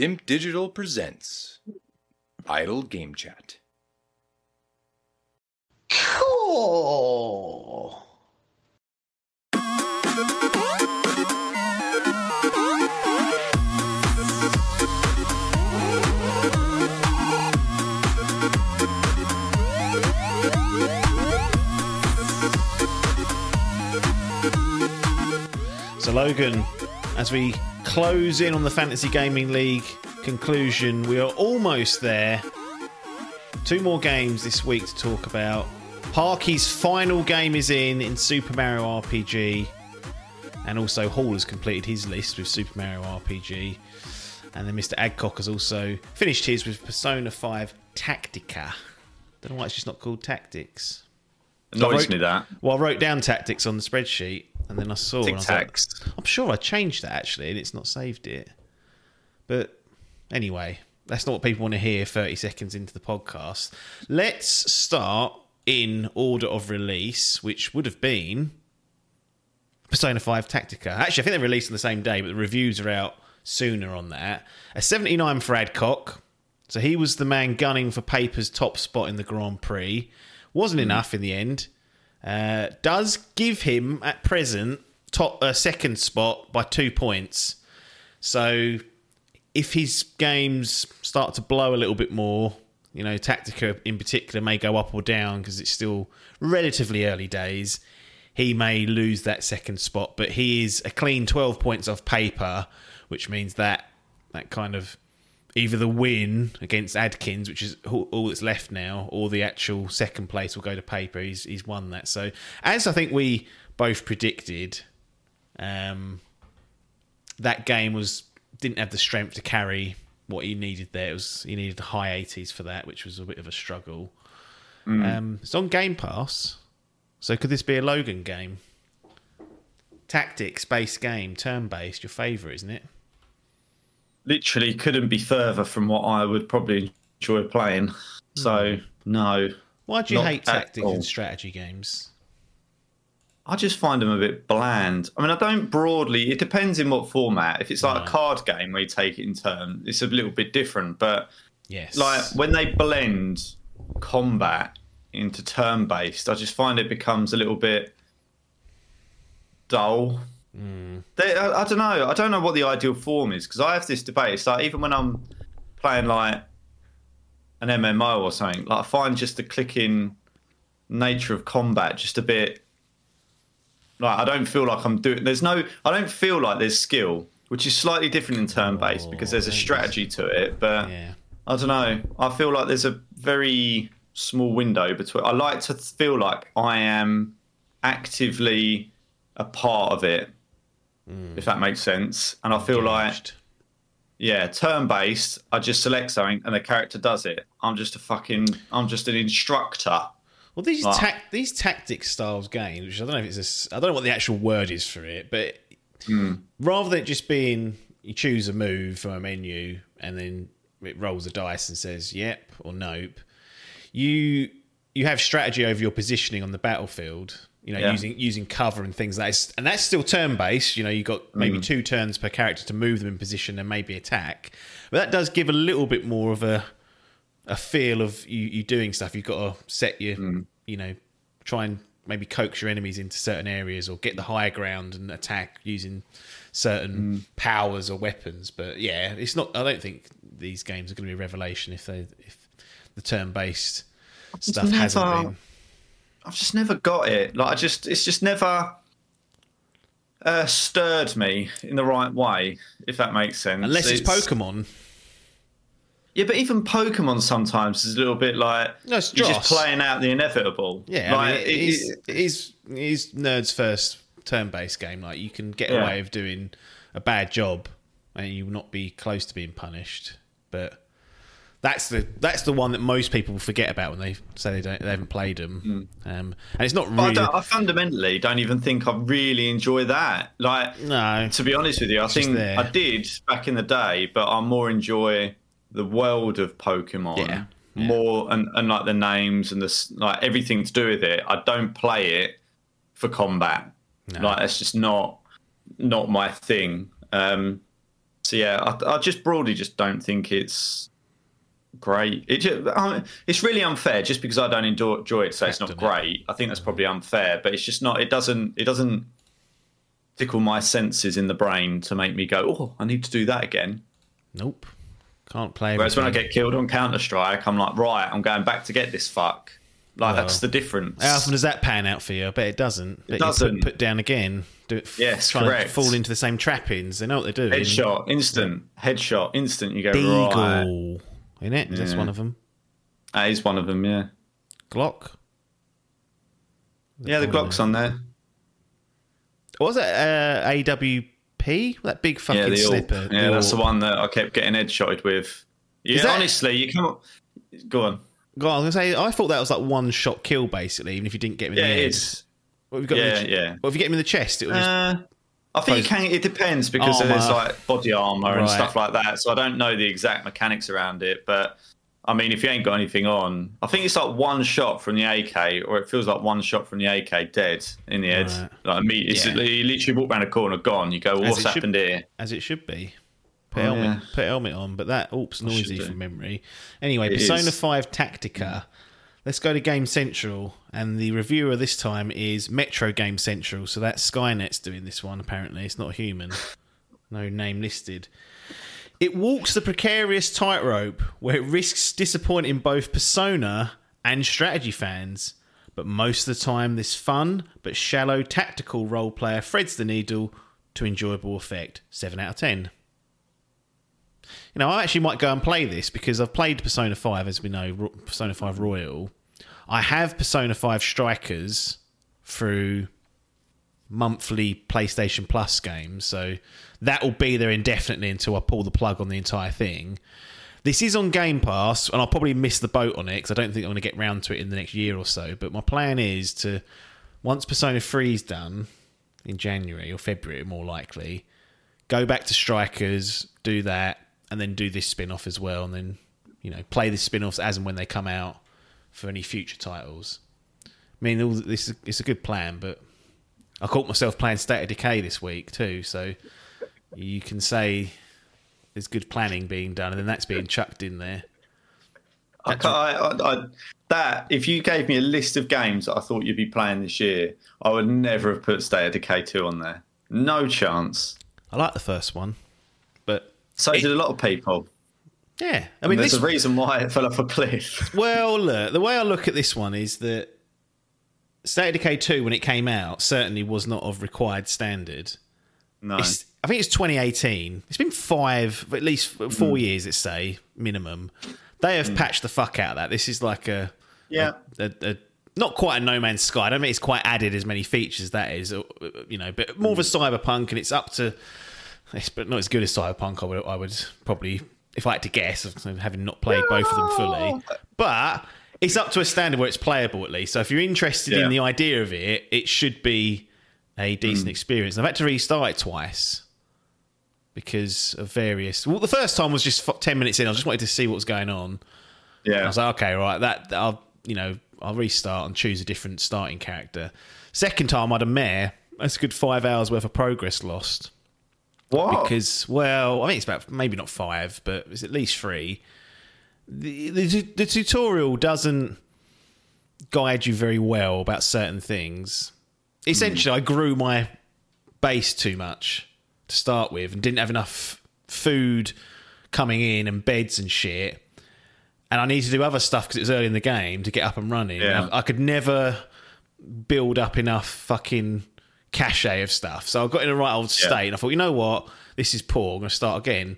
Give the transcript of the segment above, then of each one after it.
Dimp Digital presents Idle Game Chat. Cool. So, Logan, as we close in on the Fantasy Gaming League conclusion, we are almost there. Two more games this week to talk about. Parky's final game is in in Super Mario RPG, and also Hall has completed his list with Super Mario RPG. And then Mr. Adcock has also finished his with Persona 5 Tactica. Don't know why it's just not called Tactics. Annoys wrote- me that. Well, I wrote down Tactics on the spreadsheet, and then I saw. and I Tic was like. I'm sure I changed that actually, and it's not saved it. But anyway, that's not what people want to hear 30 seconds into the podcast. Let's start in order of release, which would have been Persona 5 Tactica. Actually, I think they released on the same day, but the reviews are out sooner on that. A 79 for Adcock. So he was the man gunning for Paper's top spot in the Grand Prix. Wasn't hmm. enough in the end. Uh, does give him at present top uh, second spot by two points. So if his games start to blow a little bit more, you know, Tactica in particular may go up or down because it's still relatively early days. He may lose that second spot, but he is a clean 12 points off paper, which means that that kind of either the win against Adkins, which is all that's left now, or the actual second place will go to paper. He's he's won that. So as I think we both predicted, um, that game was didn't have the strength to carry what he needed there. It was he needed the high eighties for that, which was a bit of a struggle. Um, it's on Game Pass, so could this be a Logan game? Tactics based game, turn based, your favourite, isn't it? Literally couldn't be further from what I would probably enjoy playing. Hmm. So no, Why do you hate at tactics and strategy games? I just find them a bit bland. I mean, I don't broadly. It depends in what format. If it's like Right. a card game where you take it in turn, it's a little bit different. But Yes. like when they blend combat into turn based, I just find it becomes a little bit dull. They, I, I don't know. I don't know what the ideal form is because I have this debate. It's like even when I'm playing like an MMO or something, like I find just the clicking nature of combat just a bit like I don't feel like I'm doing. There's no. I don't feel like there's skill, which is slightly different in turn based oh, because there's a strategy to it. But yeah. I don't know. I feel like there's a very small window between. I like to feel like I am actively a part of it, if that makes sense. And I feel like, yeah, turn based. I just select something and the character does it. I'm just a fucking. I'm just an instructor. Well, these Like- these tactic styles games, which I don't know if it's I don't know what the actual word is for it, but Hmm. rather than it just being you choose a move from a menu and then it rolls a dice and says yep or nope, you you have strategy over your positioning on the battlefield. You know, Yeah. using using cover and things like that, and that's still turn based. You know, you've got maybe Hmm. two turns per character to move them in position and maybe attack, but that does give a little bit more of a a feel of you, you doing stuff. You've got to set your, Hmm. you know, try and maybe coax your enemies into certain areas or get the higher ground and attack using certain Hmm. powers or weapons. But yeah, it's not. I don't think these games are going to be a revelation if they if the turn based stuff hasn't never- been. I've just never got it. Like I just, it's just never uh, stirred me in the right way. If that makes sense. Unless it's, Pokemon. Yeah, but even Pokemon sometimes is a little bit like No, it's you're just playing out the inevitable. Yeah, I like, mean, it it- is, it- is, it is nerds first turn based game. Like you can get Yeah. away of doing a bad job and you will not be close to being punished. But that's the that's the one that most people forget about when they say they don't they haven't played them. Um, and it's not I, really don't, I fundamentally don't even think I really enjoy that. Like, no. to be honest with you, I think. I did back in the day, but I more enjoy the world of Pokemon Yeah, yeah. more and, and like the names and the like everything to do with it. I don't play it for combat. Like that's just not not my thing. Um, So yeah, I, I just broadly just don't think it's great. It just, I it's really unfair just because I don't enjoy, it. So it's not it. great. I think that's probably unfair, but it's just not. It doesn't. It doesn't tickle my senses in the brain to make me go, "Oh, I need to do that again." Nope. Can't play. Whereas when I get killed on Counter Strike, I'm like, right, I'm going back to get this fuck. Like Well, that's the difference. How often does that pan out for you? I bet it doesn't. You doesn't. Put, put down again. Do it. Yes, try correct. And fall into the same trappings. They know what they're doing. Headshot, instant. Headshot, instant. You go right. In it. That's one of them. That is one of them. Yeah. Glock. Yeah, the Glock's on there. What was it? Uh, AWP? That big fucking Yeah, the slipper. AWP. Yeah, that's the one that I kept getting headshotted with. Yeah, that- honestly, you can't. Go on. God, I was gonna say, I thought that was like one shot kill basically, even if you didn't get him in Yeah, the it head. is. What have you got Yeah, the, yeah. What if you get him in the chest? It will just. I think you can. It depends because Armour. there's like body armor and stuff like that. So I don't know the exact mechanics around it, but I mean, if you ain't got anything on, I think it's like one shot from the AK, or it feels like one shot from the AK, dead in the head. Right. Like me, it's Yeah. you literally walk around a corner, gone. You go, well, what's it should- happened here? as it should be. Put Oh, helmet, yeah. put helmet on, but that oops noisy from memory. Anyway, It Persona is. Mm. Five Tactica. Let's go to Game Central, and the reviewer this time is Metro Game Central. So that's Skynet's doing this one. Apparently, it's not human. No name listed. It walks the precarious tightrope where it risks disappointing both Persona and strategy fans. But most of the time, this fun but shallow tactical role player threads the needle to enjoyable effect. 7 out of 10. Know, I actually might go and play this because I've played Persona 5, as we know, Persona 5 Royal. I have Persona 5 Strikers through monthly PlayStation Plus games, so that will be there indefinitely until I pull the plug on the entire thing. This is on Game Pass, and I'll probably miss the boat on it because I don't think I'm going to get round to it in the next year or so. But my plan is to, once Persona 3 is done in January or February, more likely, go back to Strikers, do that, and then do this spin off as well, and then, you know, play the spin offs as and when they come out for any future titles. I mean, all this it's a good plan, but I caught myself playing State of Decay this week too, so you can say there's good planning being done, and then that's being chucked in there. I I, I, that if you gave me a list of games that I thought you'd be playing this year, I would never have put State of Decay 2 on there. No chance. I like the first one, So It- did a lot of people. yeah, I mean, mean, there's this, a reason why it fell off a cliff. Well, look, the way I look at this one is that State of Decay 2, when it came out, certainly was not of required standard. No. It's, I think it's 2018. It's been five, at least four hmm. years, let's say, minimum. They have hmm. patched the fuck out of that. This is like a, yeah. a, a not quite a No Man's Sky. I don't think it's quite added as many features that is, uh, uh, you know, but more of a hmm. cyberpunk, and it's up to. It's but not as good as cyberpunk. I would, I would probably, if I had to guess, having not played both of them fully, but it's up to a standard where it's playable at least. So if you're interested Yeah. in the idea of it, it should be a decent hmm. experience. I've had to restart it twice because of various. Well, the first time was just ten minutes in. I just wanted to see what was going on. Yeah. I was like, okay, right, that I'll you know I'll restart and choose a different starting character. Second time, I had a mare. That's a good five hours worth of progress lost What? because well, I mean it's about maybe not five, but it's at least three. The, the the tutorial doesn't guide you very well about certain things. Essentially, I grew my base too much to start with and didn't have enough food coming in and beds and shit. And I needed to do other stuff because it was early in the game to get up and running. Yeah. I, I could never build up enough fucking cachet of stuff. So I got in a right old state and I thought, you know what? This is poor. I'm going to start again.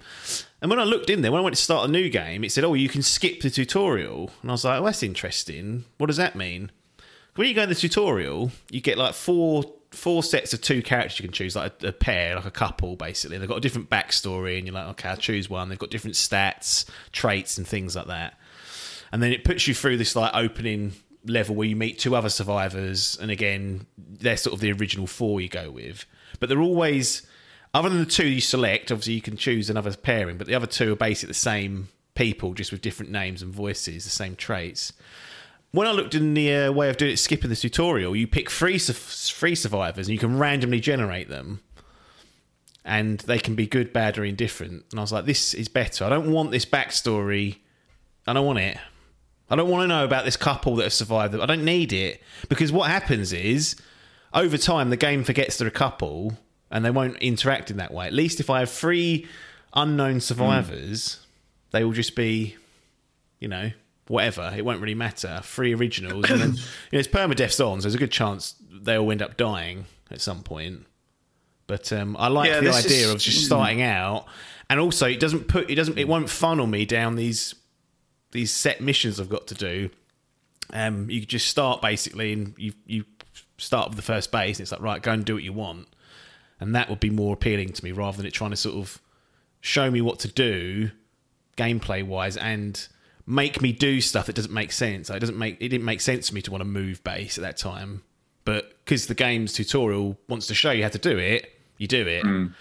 And when I looked in there, when I went to start a new game, it said, oh, you can skip the tutorial. And I was like, oh, that's interesting. What does that mean? When you go in the tutorial, you get like four four sets of two characters you can choose, like a, a pair, like a couple, basically. They've got a different backstory, and you're like, okay, I'll choose one. They've got different stats, traits, and things like that. And then it puts you through this like opening level where you meet two other survivors, and again, they're sort of the original four you go with. But they're always, other than the two you select, obviously you can choose another pairing, but the other two are basically the same people, just with different names and voices, the same traits when I looked in the uh, way of doing it, skipping the tutorial, you pick three su- three survivors and you can randomly generate them. and they can be good, bad, or indifferent. And I was like, this is better. I don't want this backstory. I don't want it. I don't want to know about this couple that have survived. I don't need it because what happens is over time the game forgets they're a couple and they won't interact in that way. At least if I have three unknown survivors, they will just be, you know, whatever. It won't really matter. Three originals, and then you know, it's permadeath's on, so there's a good chance they will end up dying at some point. But um, I like Yeah, the idea is- of just starting out, and also it doesn't put it doesn't it won't funnel me down these these set missions I've got to do. Um, you just start basically, and you you start with the first base. And it's like right, go and do what you want, and that would be more appealing to me rather than it trying to sort of show me what to do gameplay wise and make me do stuff that doesn't make sense. It doesn't make it didn't make sense to me to want to move base at that time, but because the game's tutorial wants to show you how to do it, you do it. In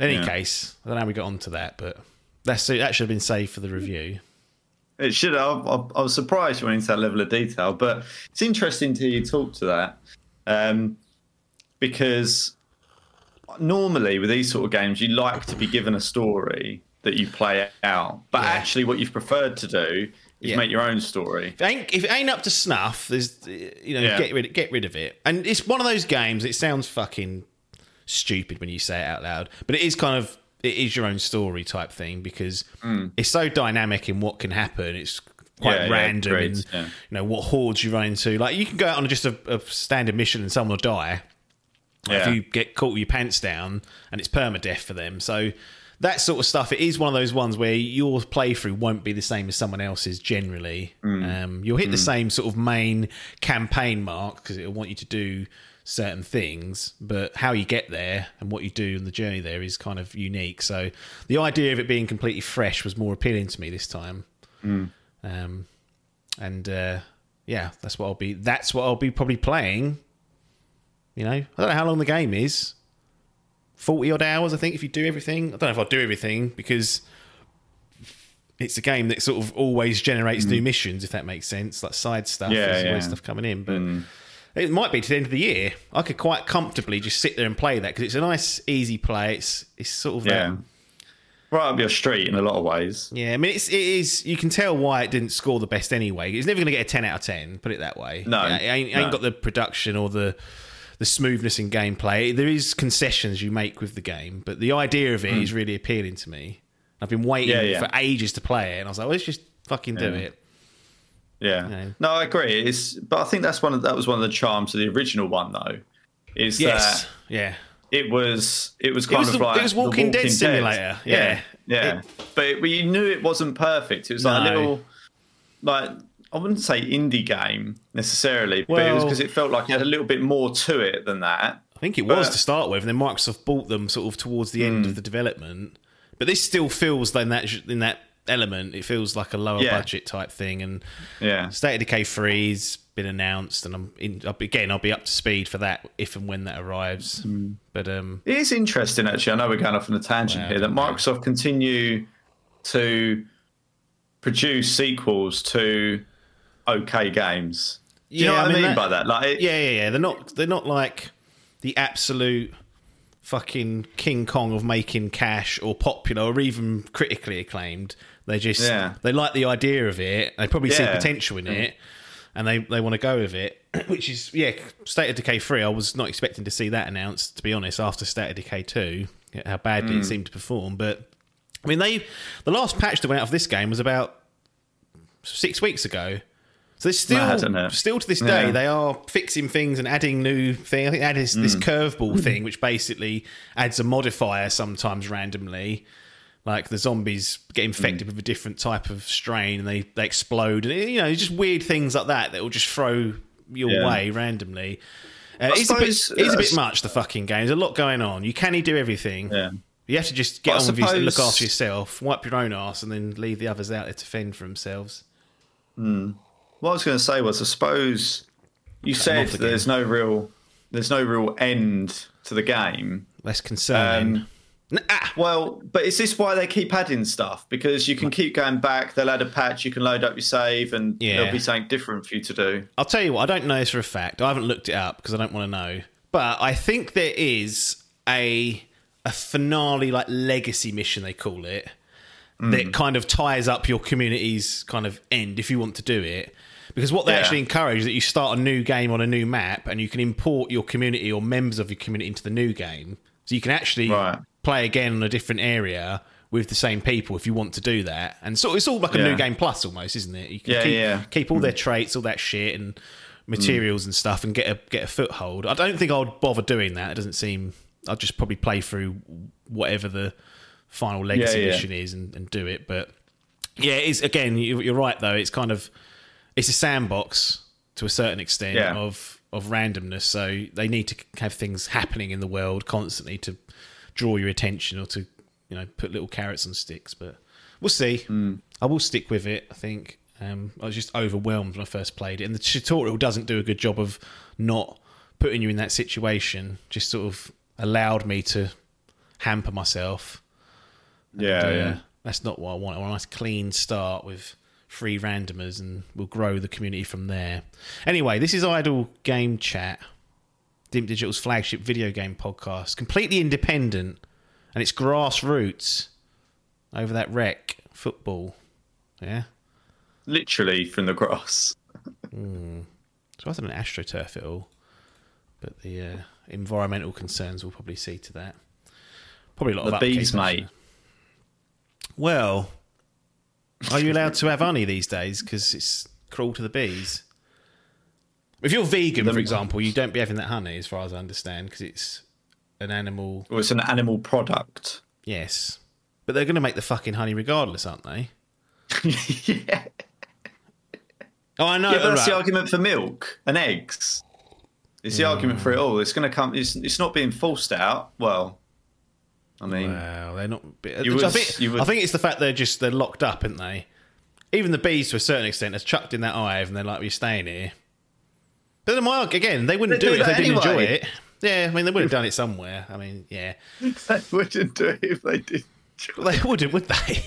any Yeah. case, I don't know how we got onto that, but that's that should have been saved for the review. It should. I, I, I was surprised you went into that level of detail, but it's interesting to hear you talk to that, um, because normally with these sort of games, you like to be given a story that you play out, but Yeah. actually, what you've preferred to do is Yeah. make your own story. If it ain't, if it ain't up to snuff, there's you know Yeah. get rid get rid of it. And it's one of those games. It sounds fucking stupid when you say it out loud, but it is kind of it is your own story type thing because it's so dynamic in what can happen. It's quite Mm. Yeah, yeah, random agreed, in yeah. you know what hordes you run into. Like you can go out on just a, a standard mission and someone will die Yeah. if you get caught with your pants down and it's permadeath for them. So that sort of stuff, it is one of those ones where your playthrough won't be the same as someone else's generally. Um, you'll hit the same sort of main campaign mark because it'll want you to do certain things, but how you get there and what you do in the journey there is kind of unique. So the idea of it being completely fresh was more appealing to me this time. Um, and uh, yeah, that's what I'll be. That's what I'll be probably playing you know, I don't know how long the game is. 40 odd hours, I think, if you do everything. I don't know if I'll do everything because it's a game that sort of always generates new missions, if that makes sense, like side stuff. Mm. Yeah, yeah. stuff coming in. But it might be to the end of the year. I could quite comfortably just sit there and play that because it's a nice, easy play. It's it's sort of. Yeah. um, Right up your street in a lot of ways. yeah, I mean, it's, it is. You can tell why it didn't score the best anyway. It's never going to get a ten out of ten. Put it that way. No, it ain't, it no. ain't got the production or the the smoothness in gameplay. There is concessions you make with the game, but the idea of it is really appealing to me. I've been waiting. Yeah, yeah. for ages to play it, and I was like, well, let's just fucking do Yeah. it. Yeah. No. No, I agree. It's but I think that's one of that was one of the charms of the original one though. Is Yes, that yeah, it was it was kind was of the- like it was the Walking Dead simulator, yeah. yeah. But it, but you knew it wasn't perfect. It was like a little like I wouldn't say indie game necessarily, but it was because it felt like it had a little bit more to it than that. I think it was But- to start with, and then Microsoft bought them sort of towards the end of mm. the development. But this still feels in that in that element. It feels like a lower Yeah. budget type thing, and Yeah. State of Decay three's been announced, and I'm in, I'll be, again I'll be up to speed for that if and when that arrives. Hmm. But um, It is interesting, actually. I know we're going off on a tangent Well, here. That Microsoft continue to produce sequels to okay games. Do you know Yeah, what I mean that- by that? Like, it, yeah, yeah, yeah, they're not they're not like the absolute fucking King Kong of making cash or popular or even critically acclaimed. They just Yeah. they like the idea of it. They probably see potential in it, and they they want to go with it. Which is yeah, State of Decay three. I was not expecting to see that announced. To be honest, after State of Decay two, how badly Hmm. it seemed to perform. But I mean, they the last patch that went out of this game was about six weeks ago. So there's still, Mad, isn't still to this day, Yeah. they are fixing things and adding new things. I think they added this, this Mm. curveball thing, which basically adds a modifier sometimes randomly. Like the zombies get infected Mm. with a different type of strain and they, they explode. And, you know, just weird things like that that will just throw your Yeah. way randomly. Uh, it's, a bit, it's a uh, bit much, the fucking game. There's a lot going on. You can't do everything. Yeah. You have to just get But on with your, look after yourself, wipe your own ass, and then leave the others out there to fend for themselves. What I was going to say was, I suppose you said off that again. there's no real, there's no real end to the game. Less concerning. Um, ah, Well, but is this why they keep adding stuff? Because you can keep going back. They'll add a patch. You can load up your save, and Yeah. there'll be something different for you to do. I'll tell you what, I don't know this for a fact. I haven't looked it up because I don't want to know. But I think there is a a finale like legacy mission they call it Hmm. that kind of ties up your community's kind of end if you want to do it. Because what they Yeah. actually encourage is that you start a new game on a new map and you can import your community or members of your community into the new game. So you can actually Right. Play again on a different area with the same people if you want to do that. And so it's all like a Yeah. new game plus almost, isn't it? You can Yeah, keep, yeah. Hmm. keep all their traits, all that shit and materials and stuff and get a get a foothold. I don't think I'd bother doing that. It doesn't seem I'd just probably play through whatever the final legacy Yeah, mission is and, and do it. But yeah, it is again, you, you're right though. It's kind of it's a sandbox to a certain extent of of randomness. So they need to have things happening in the world constantly to draw your attention or to you know put little carrots on sticks. But we'll see. Hmm. I will stick with it. I think um, I was just overwhelmed when I first played it, and the tutorial doesn't do a good job of not putting you in that situation. Just sort of allowed me to hamper myself. Yeah, Uh, yeah. That's not what I want. I want a nice clean start with free randomers and we'll grow the community from there. Anyway, this is Idle Game Chat, Dimp Digital's flagship video game podcast, completely independent and it's grassroots over that rec football. Yeah. Literally from the grass. So rather than astroturf it all, but the uh, environmental concerns we'll probably see to that. Probably a lot The of bees, mate. Well, are you allowed to have honey these days? Because it's cruel to the bees. If you're vegan, for example, you don't be having that honey, as far as I understand, because it's an animal. Well, it's an animal product. Yes, but they're going to make the fucking honey regardless, aren't they? yeah. Oh, I know. Yeah, but that's the argument for milk and eggs. It's the argument for it hmm. all. It's going to come. It's, it's not being forced out. Well, I mean, Well, they're not. Uh, you I, think, would- I think it's the fact they're just they're locked up, aren't they? Even the bees, to a certain extent, are chucked in that hive, and they're like, "We're staying here." But then my again, they wouldn't They do, do it if they didn't enjoy it. Yeah, I mean, they would have done it somewhere. I mean, yeah, they wouldn't do it if they did. Well, they wouldn't, would they?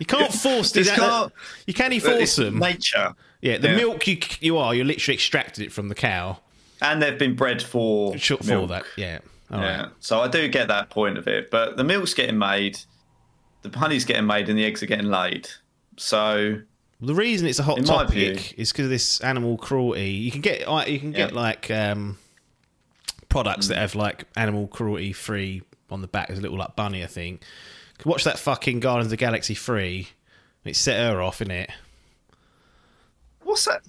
You can't force these. can't- You can you But force them? Nature. Yeah, the Yeah. milk you you are you're literally extracted it from the cow. And they've been bred for Short for milk. that, yeah. All right. Yeah. So I do get that point of it, but the milk's getting made, the honey's getting made, and the eggs are getting laid. So The reason it's a hot In topic is because of this animal cruelty. You can get you can get Yeah. like um, products that have like animal cruelty free on the back. There's a little like bunny, I think. Watch that fucking Guardians of the Galaxy free. It set her off, in it. what's that?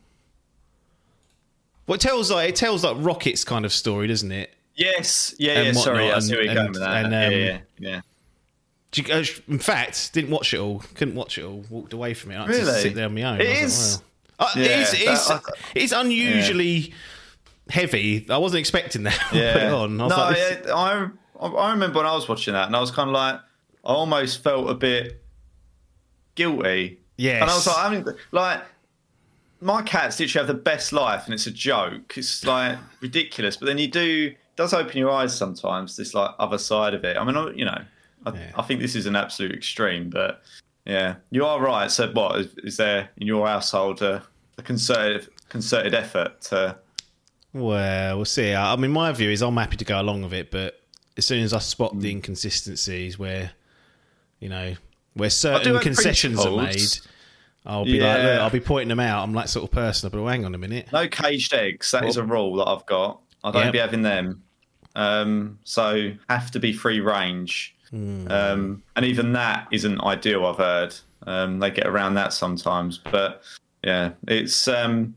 Well, it tells like it tells like Rocket's kind of story, doesn't it? Yes. Yeah. And Yeah. Sorry, whatnot, I see where you're going with that. and, yeah, um, yeah. Yeah. Uh, In fact, didn't watch it all. Couldn't watch it all. Walked away from it. I had to Really? sit there on my own. It like, is- well. Uh, it Yeah, is. It is, that- it is unusually heavy. I wasn't expecting that. Yeah. on. I no, like, I I remember when I was watching that, and I was kind of like, I almost felt a bit guilty. Yes. And I was like, I mean, like, my cats literally have the best life, and it's a joke. It's like ridiculous, but then you do it does open your eyes sometimes. This like other side of it. I mean, you know, I, Yeah. I think this is an absolute extreme, but yeah, you are right. So, what is, is there in your household a, a concerted concerted effort to? Well, we'll see. I I mean, my view is I'm happy to go along with it, but as soon as I spot the inconsistencies where, you know, where certain concessions are made. I'll be like, Yeah. look, I'll be pointing them out. I'm that sort of person. But hang on a minute. No caged eggs. That is a rule that I've got. I don't Yep. be having them. Um, so have to be free range. Hmm. Um, and even that isn't ideal. I've heard um, they get around that sometimes. But yeah, it's um,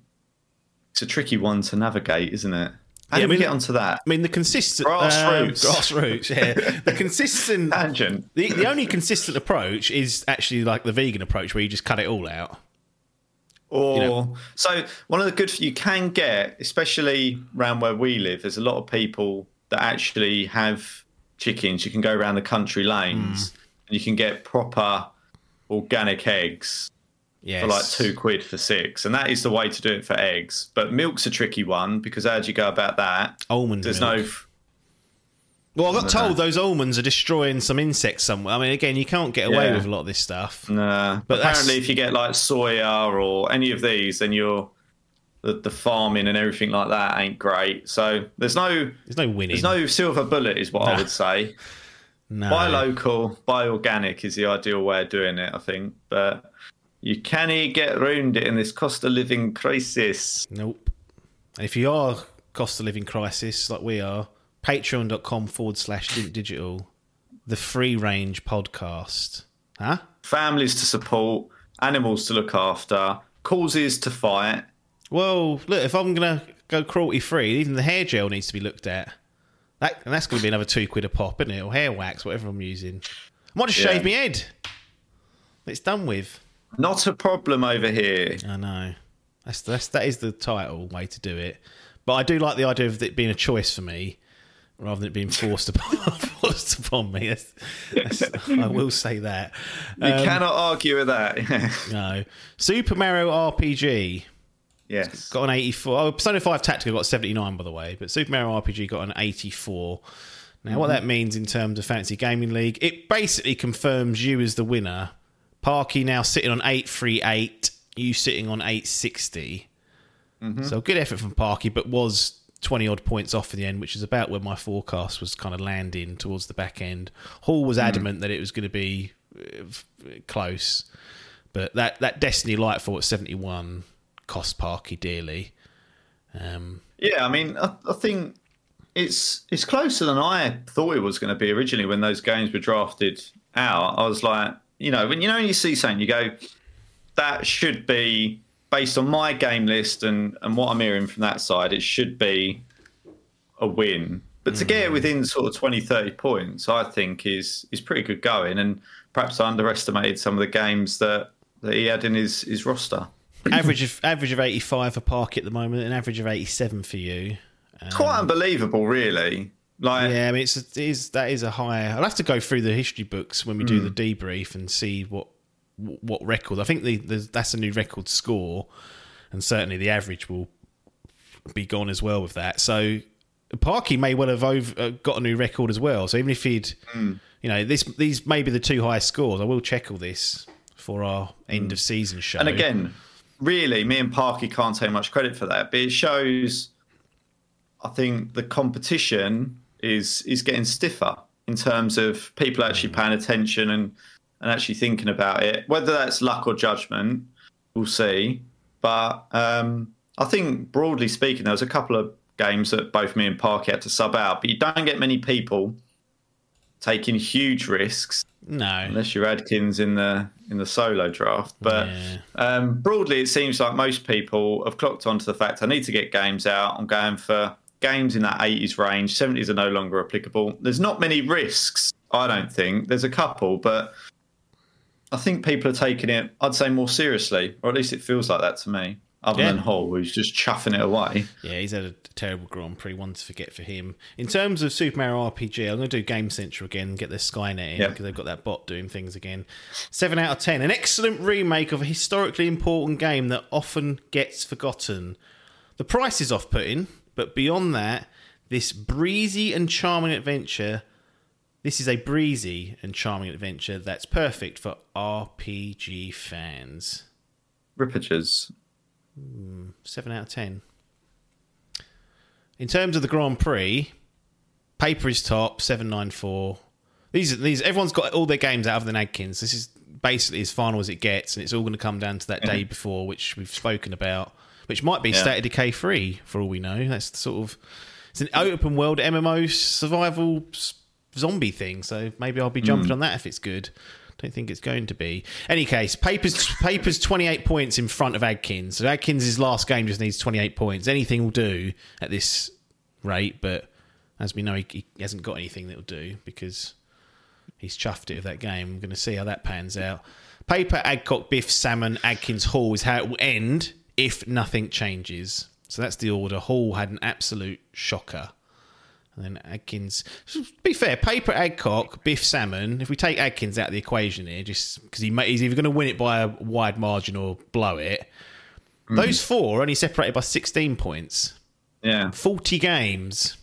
it's a tricky one to navigate, isn't it? How Yeah, do I we mean- get onto that I mean, the consistent Grassroots. um, grassroots, yeah, the consistent. tangent? The, the only consistent approach is actually like the vegan approach, where you just cut it all out. Or you know. so one of the good you can get, especially around where we live, there's a lot of people that actually have chickens. You can go around the country lanes mm. and you can get proper organic eggs Yes. for like two quid for six, and that is the way to do it for eggs. But milk's a tricky one because how do you go about that? almond There's milk. no. Well, I got told those almonds are destroying some insects somewhere. I mean, again, you can't get away Yeah. with a lot of this stuff. Nah. But But apparently, that's- if you get like soya or any of these, then you're the, the farming and everything like that ain't great. So there's no There's no winning. there's no silver bullet, is what I would say. no. Buy local, buy organic is the ideal way of doing it, I think. But you can't get around it in this cost of living crisis. Nope. And if you are cost of living crisis like we are, patreon.com forward slash digital, the free range podcast. Huh? Families to support, animals to look after, causes to fight. Well, look, if I'm going to go cruelty free, even the hair gel needs to be looked at. That, and that's going to be another two quid a pop, isn't it? Or hair wax, whatever I'm using. I might just Yeah. shave my head. It's done with. Not a problem over here. I know. That's, that's that is the title way to do it. But I do like the idea of it being a choice for me rather than it being forced upon, forced upon me. That's, that's, I will say that. You um, cannot argue with that. No. Super Mario RPG yes. got an 84. Oh, Persona 5 Tactical got 79, by the way, but Super Mario RPG got an 84. Now, what mm-hmm. that means in terms of Fantasy Gaming League, it basically confirms you as the winner. Parky now sitting on 838, you sitting on 860. Mm-hmm. So good effort from Parky, but was 20 odd points off in the end, which is about where my forecast was kind of landing towards the back end. Hall was mm. adamant that it was going to be uh, close, but that, that Destiny Lightfall at 71 cost Parky dearly. Um, Yeah, I mean, I, I think it's it's closer than I thought it was going to be originally when those games were drafted out. I was like, you know, when you know when you see something, you go, that should be based on my game list and and what I'm hearing from that side. It should be a win. But to get it within sort of 20, 30 points, I think is is pretty good going. And perhaps I underestimated some of the games that, that he had in his, his roster. Average of average of 85 for Parky at the moment, an average of 87 for you. It's quite um, unbelievable, really. Like, Yeah, I mean, it's it is that is a higher. I'll have to go through the history books when we do the hmm. debrief and see what what record. I think the, the that's a new record score, and certainly the average will be gone as well with that. So Parky may well have over, uh, got a new record as well. So even if he'd, hmm. you know, this these may be the two highest scores. I will check all this for our end of season show. And again, really, me and Parky can't take much credit for that, but it shows. I think the competition is is getting stiffer in terms of people actually paying attention and and actually thinking about it. Whether that's luck or judgment, we'll see. But um, I think broadly speaking, there was a couple of games that both me and Parky had to sub out, but you don't get many people taking huge risks no, unless you're Adkins in the in the solo draft. But Yeah. um, broadly, it seems like most people have clocked onto the fact I need to get games out. I'm going for games in that 80s range. 70s are no longer applicable. There's not many risks, I don't think. There's a couple, but I think people are taking it, I'd say, more seriously, or at least it feels like that to me. Other Yeah. than Hall, who's just chuffing it away. Yeah, he's had a terrible Grand Prix. One to forget for him. In terms of Super Mario RPG, I'm going to do Game Central again and get their Skynet in because they've got that bot doing things again. Seven out of ten. An excellent remake of a historically important game that often gets forgotten. The price is off-putting, but beyond that, this breezy and charming adventure. This is a breezy and charming adventure that's perfect for RPG fans. Seven out of ten. In terms of the Grand Prix, paper is top, seven nine four. These are these everyone's got all their games out other than Adkins. This is basically as final as it gets, and it's all going to come down to that day mm-hmm. before, which we've spoken about, which might be Yeah. State of Decay free for all we know. That's the sort of it's an open world MMO survival zombie thing. So maybe I'll be jumping mm. on that if it's good. Don't think it's going to be. Any case, papers papers twenty eight points in front of Adkins. So Adkins' last game just needs twenty eight points. Anything will do at this rate, but as we know, he, he hasn't got anything that'll do because he's chuffed it with that game. I'm going to see how that pans out. Paper, Adcock, Biff, Salmon, Adkins, Hall is how it will end if nothing changes. So that's the order. Hall had an absolute shocker. And then Adkins. To be fair, Paper, Adcock, Biff, Salmon. If we take Adkins out of the equation here, just because he, ma- he's either going to win it by a wide margin or blow it, those four are only separated by 16 points. Yeah. 40 games.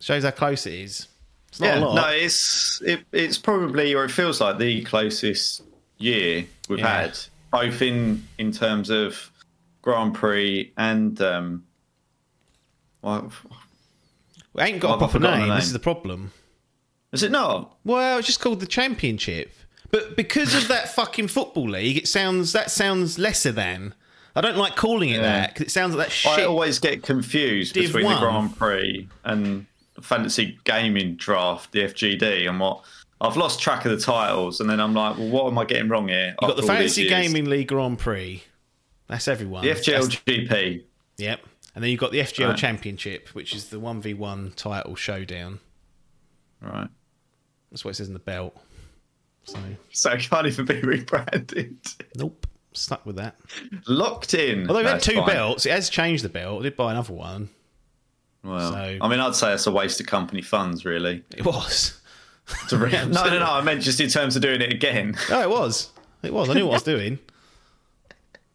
Shows how close it is. It's not yeah, a lot. no, it's it, it's probably or it feels like the closest year we've Yeah. had, both in in terms of Grand Prix and um, well, We ain't got Well, a proper forgotten name. This is the problem. is it not? Well, it's just called the Championship. But because of that fucking football league, it sounds that sounds lesser than. I don't like calling it Yeah. that because it sounds like that shit. I always get confused Div between one. the Grand Prix and fantasy gaming draft, the FGD, and what I've lost track of the titles. And then I'm like, well, what am I getting wrong here? You've got the after all these Fantasy? Gaming League Grand Prix. That's everyone. the That's- FGLGP. Yep. And then you've got the FGL Right. Championship, which is the 1v1 title showdown. Right. That's what it says in the belt. So, So it can't even be rebranded. nope. Stuck with that. Locked in. Although we've had two fine. belts, it has changed the belt. I did buy another one. Well, So- I mean, I'd say it's a waste of company funds, really. It was. To re- no, no, no. I meant just in terms of doing it again. No, it was. It was. I knew what I was doing.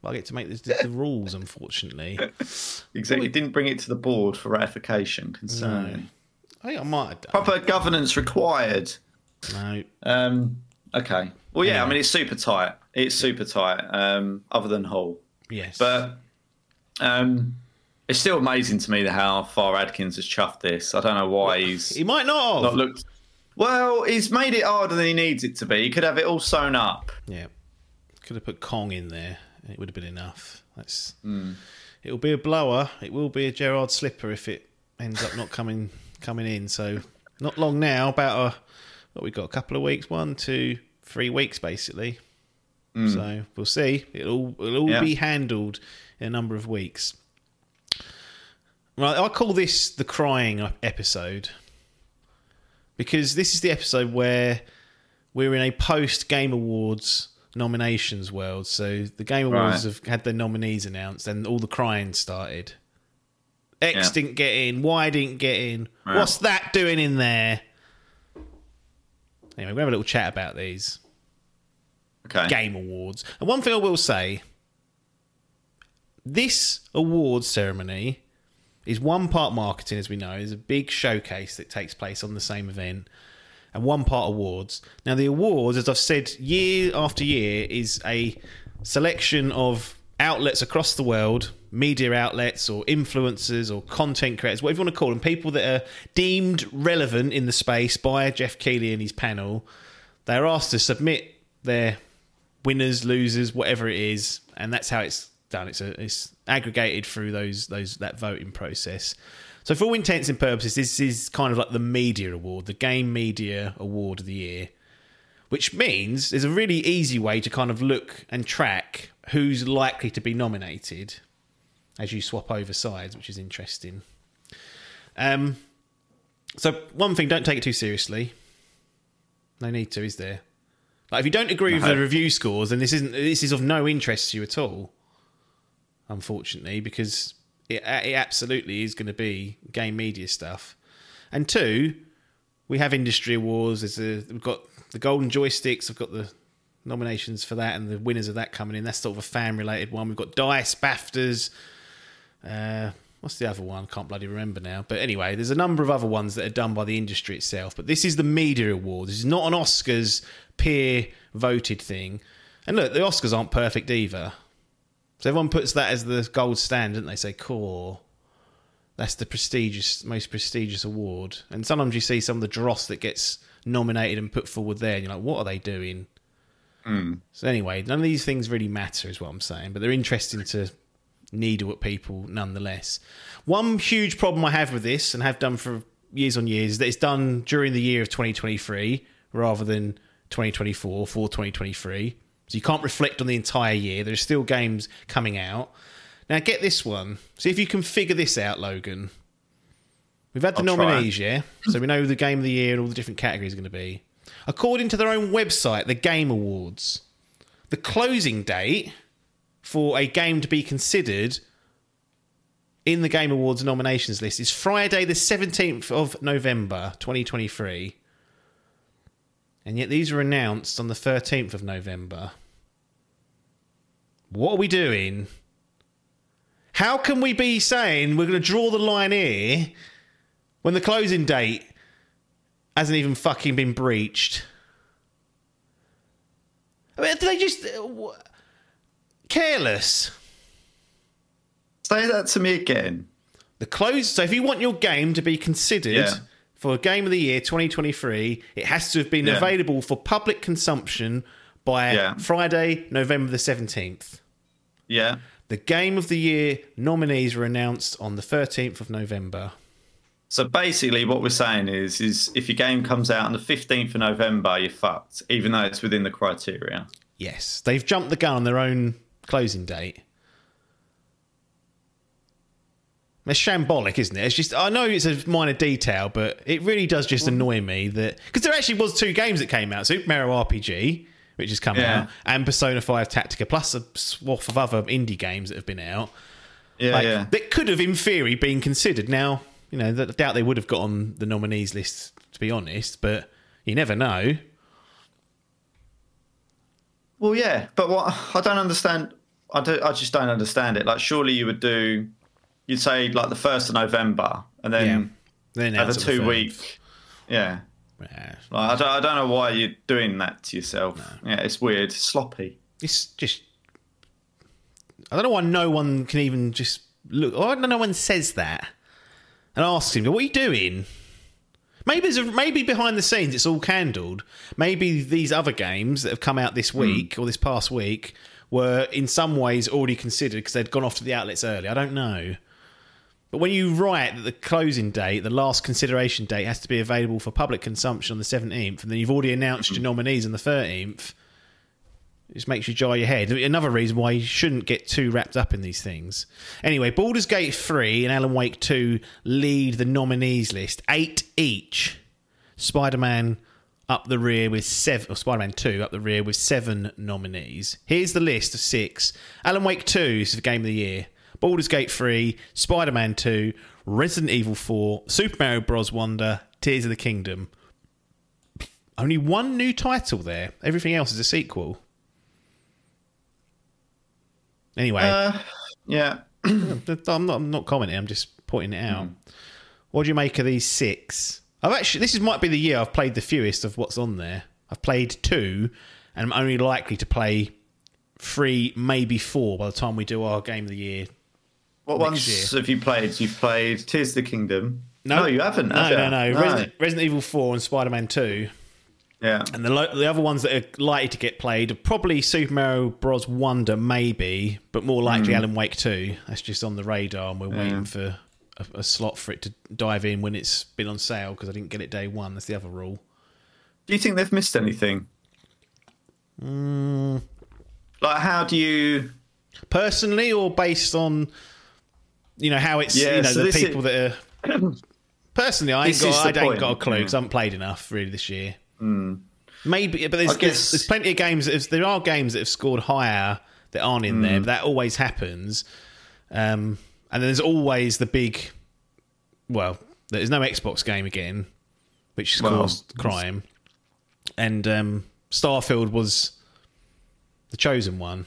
I get to make the, the, rules, unfortunately. Exactly. Didn't bring it to the board for ratification. Concerning. I think I might have done. Proper governance required. No. Um, okay. Well, yeah, I mean, it's super tight. It's super tight, um, other than Hull. Yes. But um, it's still amazing to me how far Adkins has chuffed this. I don't know why he's he might not have. not looked. Well, he's made it harder than he needs it to be. He could have it all sewn up. Yeah. Could have put Kong in there. It would have been enough. That's. Hmm. It'll be a blower. It will be a Gerrard slipper if it ends up not coming coming in. So not long now. About a what we got a couple of weeks. One, two, three weeks basically. So we'll see. It'll it'll all. Yeah. be handled in a number of weeks. Right, I call this the crying episode because this is the episode where we're in a post Game Awards nominations world. So the Game Awards Right. have had their nominees announced, and all the crying started. X Yeah. didn't get in. Y didn't get in. Right. What's that doing in there? Anyway, we have a little chat about these Okay. Game Awards. And one thing I will say this awards ceremony is one part marketing, as we know, is a big showcase that takes place on the same event, and one part awards. Now, the awards, as I've said year after year, is a selection of outlets across the world, media outlets or influencers or content creators, whatever you want to call them, people that are deemed relevant in the space by Geoff Keighley and his panel. They're asked to submit their winners, losers, whatever it is, and that's how it's done. It's a, it's aggregated through those those that voting process. So for all intents and purposes, this is kind of like the media award, the game media award of the year, which means there's a really easy way to kind of look and track who's likely to be nominated as you swap over sides, which is interesting. Um, so one thing, don't take it too seriously. No need to, is there? Like if you don't agree with the review scores, then this isn't this is of no interest to you at all. Unfortunately, because it, it absolutely is going to be game media stuff. And two, we have industry awards. There's a, we've got the golden joysticks. I've got the nominations for that and the winners of that coming in. That's sort of a fan related one. We've got Dice, BAFTAs. Uh, what's the other one? I Can't bloody remember now. But anyway, there's a number of other ones that are done by the industry itself. But this is the media award. This is not an Oscars peer voted thing. And look, the Oscars aren't perfect either. So everyone puts that as the gold standard, and they say, "Core." That's the prestigious, most prestigious award. And sometimes you see some of the dross that gets nominated and put forward there, and you're like, "What are they doing?" Hmm. So anyway, none of these things really matter, is what I'm saying. But they're interesting to needle at people nonetheless. One huge problem I have with this, and have done for years on years, is that it's done during the year of 2023 rather than 2024 for 2023. So you can't reflect on the entire year. There's still games coming out. Now get this one. See if you can figure this out, Logan. We've had the I'll try. nominees, yeah? So we know the game of the year and all the different categories are going to be. According to their own website, the Game Awards, the closing date for a game to be considered in the Game Awards nominations list is Friday, the 17th of November, 2023. And yet these were announced on the 13th of November. What are we doing? How can we be saying we're going to draw the line here when the closing date hasn't even fucking been breached? I mean, they just uh, careless? Say that to me again. The close. So if you want your game to be considered Yeah. for Game of the Year 2023, it has to have been Yeah. available for public consumption by Yeah. Friday, November the 17th. Yeah. The Game of the Year nominees were announced on the 13th of November. So basically, what we're saying is, is if your game comes out on the 15th of November, you're fucked, even though it's within the criteria. Yes, they've jumped the gun on their own closing date. It's shambolic, isn't it? It's just I know it's a minor detail, but it really does just annoy me that because there actually was two games that came out: Super Mario RPG, which has come Yeah. out, and Persona Five Tactica, plus a swath of other indie games that have been out. Yeah, Like, yeah. that could have, in theory, been considered. Now, you know, I doubt they would have got on the nominees list, to be honest, but you never know. Well, yeah, but what I don't understand, I do, I just don't understand it. Like, surely you would do, you'd say like the first of November, and then Then have a the week. Yeah, Yeah. like, I don't, I don't know why you're doing that to yourself. Yeah, it's weird, sloppy. It's just. I don't know why no one can even just look. I don't know no one says that and asks him, "What are you doing?" Maybe there's a, maybe behind the scenes it's all candled. Maybe these other games that have come out this hmm. week or this past week were in some ways already considered because they'd gone off to the outlets early. I don't know. But when you write that the closing date, the last consideration date, has to be available for public consumption on the 17th, and then you've already announced your mm-hmm. nominees on the 13th, it just makes you jar your head. Another reason why you shouldn't get too wrapped up in these things. Anyway, Baldur's Gate 3 and Alan Wake 2 lead the nominees list, eight each. Spider Man up the rear with seven, or Spider Man 2 up the rear with seven nominees. Here's the list of six Alan Wake 2 is the game of the year. Baldur's Gate 3, Spider Man 2, Resident Evil 4, Super Mario Bros. Wonder, Tears of the Kingdom. Only one new title there. Everything else is a sequel. Anyway, Uh, yeah, I'm not, I'm not commenting. I'm just pointing it out. What do you make of these six? I've actually this is might be the year I've played the fewest of what's on there. I've played two, and I'm only likely to play three, maybe four by the time we do our game of the year. What ones year. have you played? You've played Tears of the Kingdom. No, you haven't. No, have you? no, no. Resident, Resident Evil Four and Spider Man Two. Yeah, And the lo- the other ones that are likely to get played are probably Super Mario Bros. Wonder, maybe, but more likely hmm. Alan Wake Two. That's just on the radar, and we're waiting for a, a slot for it to dive in when it's been on sale because I didn't get it day one. That's the other rule. Do you think they've missed anything? Mm. Like, how do you? Personally, or based on you know how it's Yeah, you know so the this is- people that are. Personally, I ain't This got, I ain't point, got a clue because I haven't played enough really this year. Maybe, but there's, guess- there's plenty of games. That have, there are games that have scored higher that aren't in there. But that always happens. Um, and then there's always the big. Well, there's no Xbox game again, which Well, caused crime. And um, Starfield was the chosen one.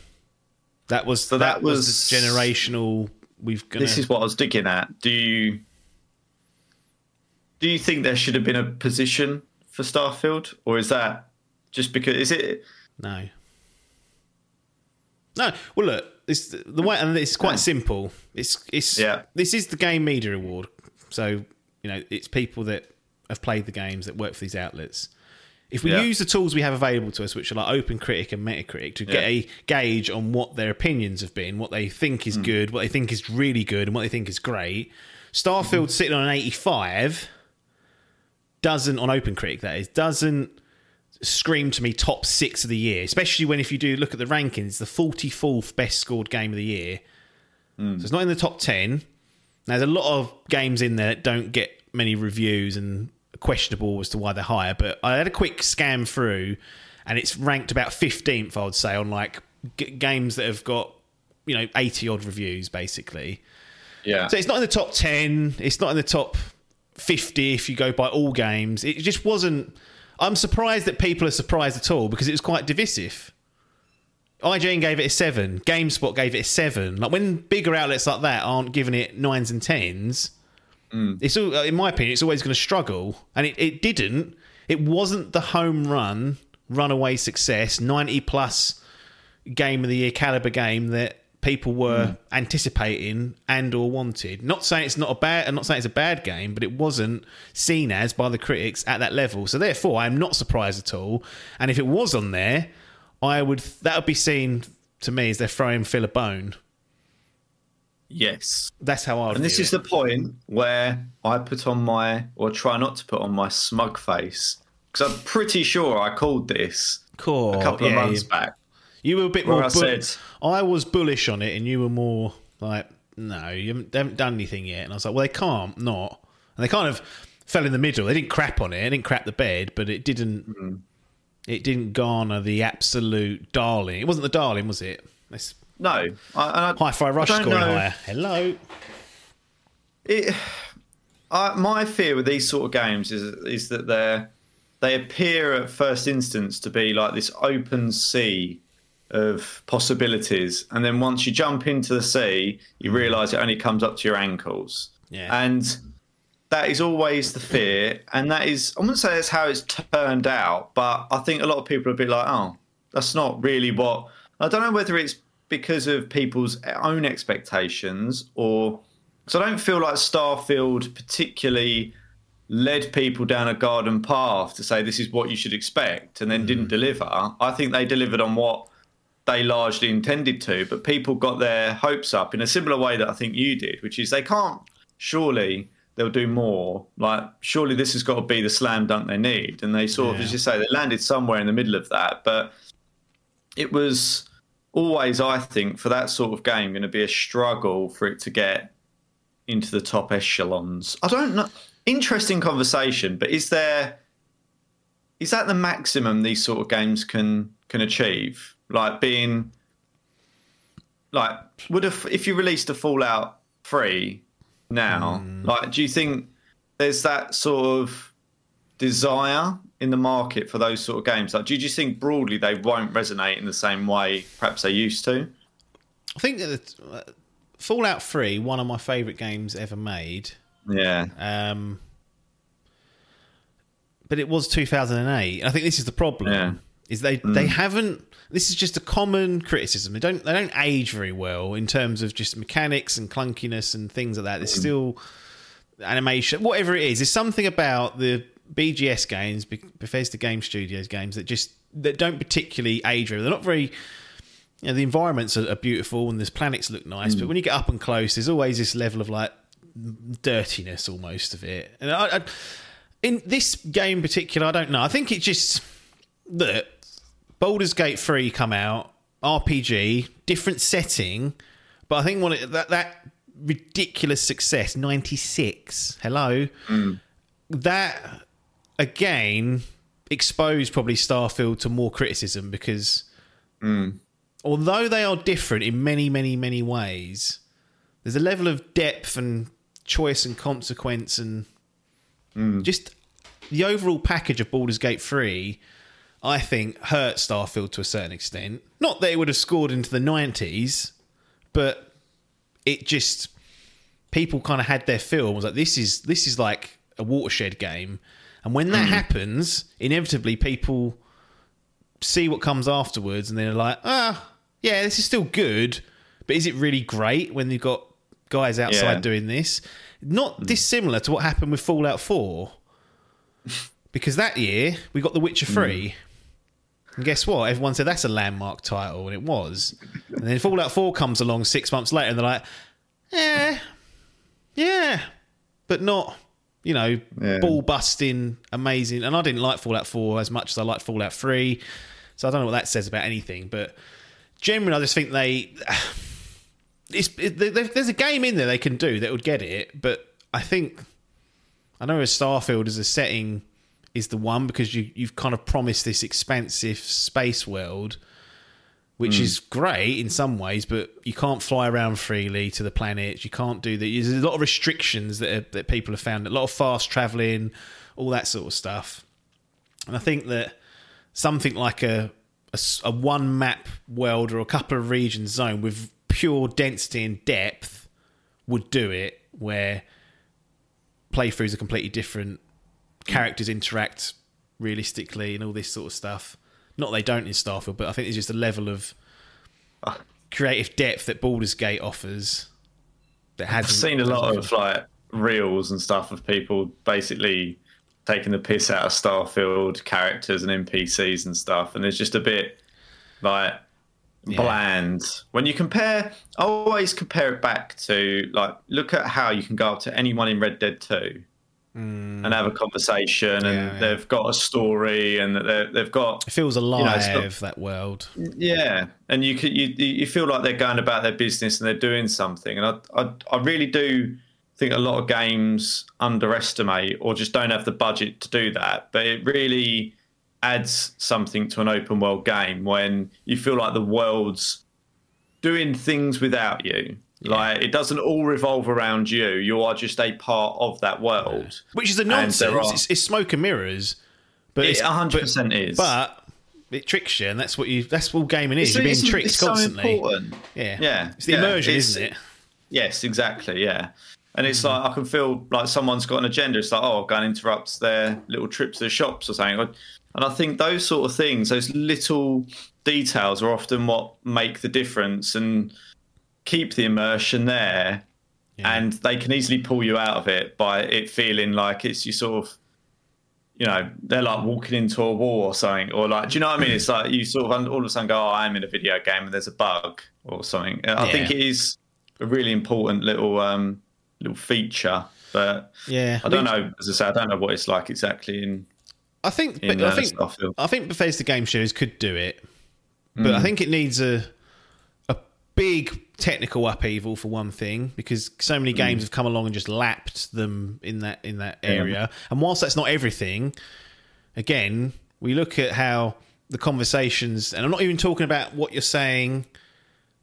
That was So that, that was, was- generational. We've gonna. This is what I was digging at. Do you? Do you think there should have been a position for Starfield, or is that just because? Is it? No. No. Well, look, it's the way, and it's quite simple. It's it's Yeah. This is the Game Media Award, so you know it's people that have played the games that work for these outlets. If we Yeah. use the tools we have available to us, which are like OpenCritic and Metacritic, to get Yeah. a gauge on what their opinions have been, what they think is hmm. good, what they think is really good, and what they think is great, Starfield hmm. sitting on an 85 doesn't on OpenCritic that is doesn't scream to me top six of the year, especially when if you do look at the rankings, the 44th best scored game of the year. Hmm. So it's not in the top 10. Now, there's a lot of games in there that don't get many reviews and questionable as to why they're higher, but I had a quick scan through and it's ranked about 15th, I would say, on like g- games that have got, you know, 80 odd reviews basically. Yeah. So it's not in the top 10. It's not in the top 50 if you go by all games. It just wasn't. I'm surprised that people are surprised at all because it was quite divisive. IGN gave it a 7. GameSpot gave it a 7. Like when bigger outlets like that aren't giving it 9s and 10s, it's all, in my opinion, it's always going to struggle. And it, it didn't. It wasn't the home run, runaway success, 90 plus game of the year caliber game that people were mm. anticipating and or wanted. Not saying it's not a bad, I'm not saying it's a bad game, but it wasn't seen as by the critics at that level. So therefore, I'm not surprised at all. And if it was on there, I would that would be seen to me as they're throwing Phil a bone. Yes. That's how I. And this is it. the point where I put on my, or try not to put on my smug face, because I'm pretty sure I called this Cool. a couple yeah, of months you- back. You were a bit more. I bull- said- I was bullish on it, and you were more like, "No, you haven't, they haven't done anything yet." And I was like, "Well, they can't not." And they kind of fell in the middle. They didn't crap on it. They didn't crap the bed, but it didn't. Mm-hmm. It didn't garner the absolute darling. It wasn't the darling, was it? Let's No, I, I, Hi-Fi Rush scoring know. higher. Hello. It, I, my fear with these sort of games is is that they're they appear at first instance to be like this open sea of possibilities, and then once you jump into the sea, you realise it only comes up to your ankles. Yeah. and that is always the fear, and that is I wouldn't say that's how it's turned out, but I think a lot of people are a bit like, oh, that's not really what. I don't know whether it's because of people's own expectations or so I don't feel like Starfield particularly led people down a garden path to say this is what you should expect and then didn't mm. deliver. I think they delivered on what they largely intended to, but people got their hopes up in a similar way that I think you did, which is they can't surely they'll do more. Like surely this has got to be the slam dunk they need. And they sort of, as you say, they landed somewhere in the middle of that. But it was always, I think, for that sort of game going to be a struggle for it to get into the top echelons. I don't know. Interesting conversation, but is there is that the maximum these sort of games can can achieve? Like being like would have if you released a Fallout three now, hmm. like do you think there's that sort of desire in the market for those sort of games? Like do you just think broadly they won't resonate in the same way perhaps they used to? I think that uh, Fallout Three, one of my favourite games ever made. Yeah. Um, but it was 2008. I think this is the problem. Yeah. Is they they haven't. This is just a common criticism. They don't they don't age very well in terms of just mechanics and clunkiness and things like that. There's still animation, whatever it is. There's something about the BGS games, Be- Bethesda Game Studios games that just that don't particularly age. They're not very. You know, the environments are, are beautiful and the planets look nice, but hmm. when you get up and close, there's always this level of like dirtiness almost of it. And I, I, in this game in particular, I don't know. I think it just that Baldur's Gate three come out RPG, different setting, but I think one that that ridiculous success ninety six. Hello, hmm. that again exposed probably Starfield to more criticism because mm. although they are different in many, many, many ways, there's a level of depth and choice and consequence and mm. just the overall package of Baldur's Gate 3, I think, hurt Starfield to a certain extent. Not that it would have scored into the 90s, but it just people kind of had their fill and was like this is this is like a watershed game and when that hmm. happens inevitably people see what comes afterwards and they're like ah yeah this is still good but is it really great when you've got guys outside Yeah. doing this? Not hmm. dissimilar to what happened with fallout 4 because that year we got the witcher hmm. 3 and guess what? Everyone said that's a landmark title and it was. And then fallout 4 comes along six months later and they're like yeah, yeah but not you know Yeah. ball busting amazing. And i didn't like fallout 4 as much as i liked fallout 3 so i don't know what that says about anything but generally i just think they it's, it, there's a game in there they can do that would get it but i think i know as starfield as a setting is the one because you, you've kind of promised this expansive space world which hmm. is great in some ways, but you can't fly around freely to the planets. You can't do that. There's a lot of restrictions that are, that people have found. A lot of fast traveling, all that sort of stuff. And I think that something like a a one map world or a couple of regions zone with pure density and depth would do it. Where playthroughs are completely different, hmm. characters interact realistically, and all this sort of stuff. Not they don't in Starfield, but I think there's just a level of ah. creative depth that Baldur's Gate offers. That I've hasn't seen a lot of like reels and stuff of people basically taking the piss out of Starfield characters and NPCs and stuff, and it's just a bit like Yeah. bland. When you compare, I always compare it back to like look at how you can go up to anyone in Red Dead Two and have a conversation, and Mm. Yeah, they've got a story, and they've got It feels know, alive it's not- that world. yeah, and you could you you feel like they're going about their business and they're doing something, and I I, I really do think a lot of games underestimate or just don't have the budget to do that. But it really adds something to an open world game when you feel like the world's doing things without you. Like it doesn't all revolve around you. You are just a part of that world. Which is a nonsense. are- It's, it's smoke and mirrors. But It it's 100% is. But it tricks you, and that's what you. That's all gaming is. It's- You're being tricked it's so constantly. important. Yeah, Yeah, It's the yeah, immersion, it's- isn't it? Yes, exactly. Yeah. And it's Mm-hmm. like I can feel like someone's got an agenda. It's like, oh, I'll go and interrupt their little trip to the shops or something. And I think those sort of things, those little details, are often what make the difference and keep the immersion there. And they can easily pull you out of it by it feeling like it's you sort of, you know, they're like walking into a wall or something, or like, do you know what I mean? It's like you sort of all of a sudden go, oh, I'm in a video game and there's a bug or something. I think Yeah. it is a really important little um little feature. But Yeah, I don't know. As I say, I don't know what it's like exactly in I think, in but uh, I think, Starfield. I think Bethesda Game shows could do it, but Mm. I think it needs a a big technical upheaval for one thing because so many Mm. games have come along and just lapped them in that in that area. And whilst that's not everything, again, we look at how the conversations, and I'm not even talking about what you're saying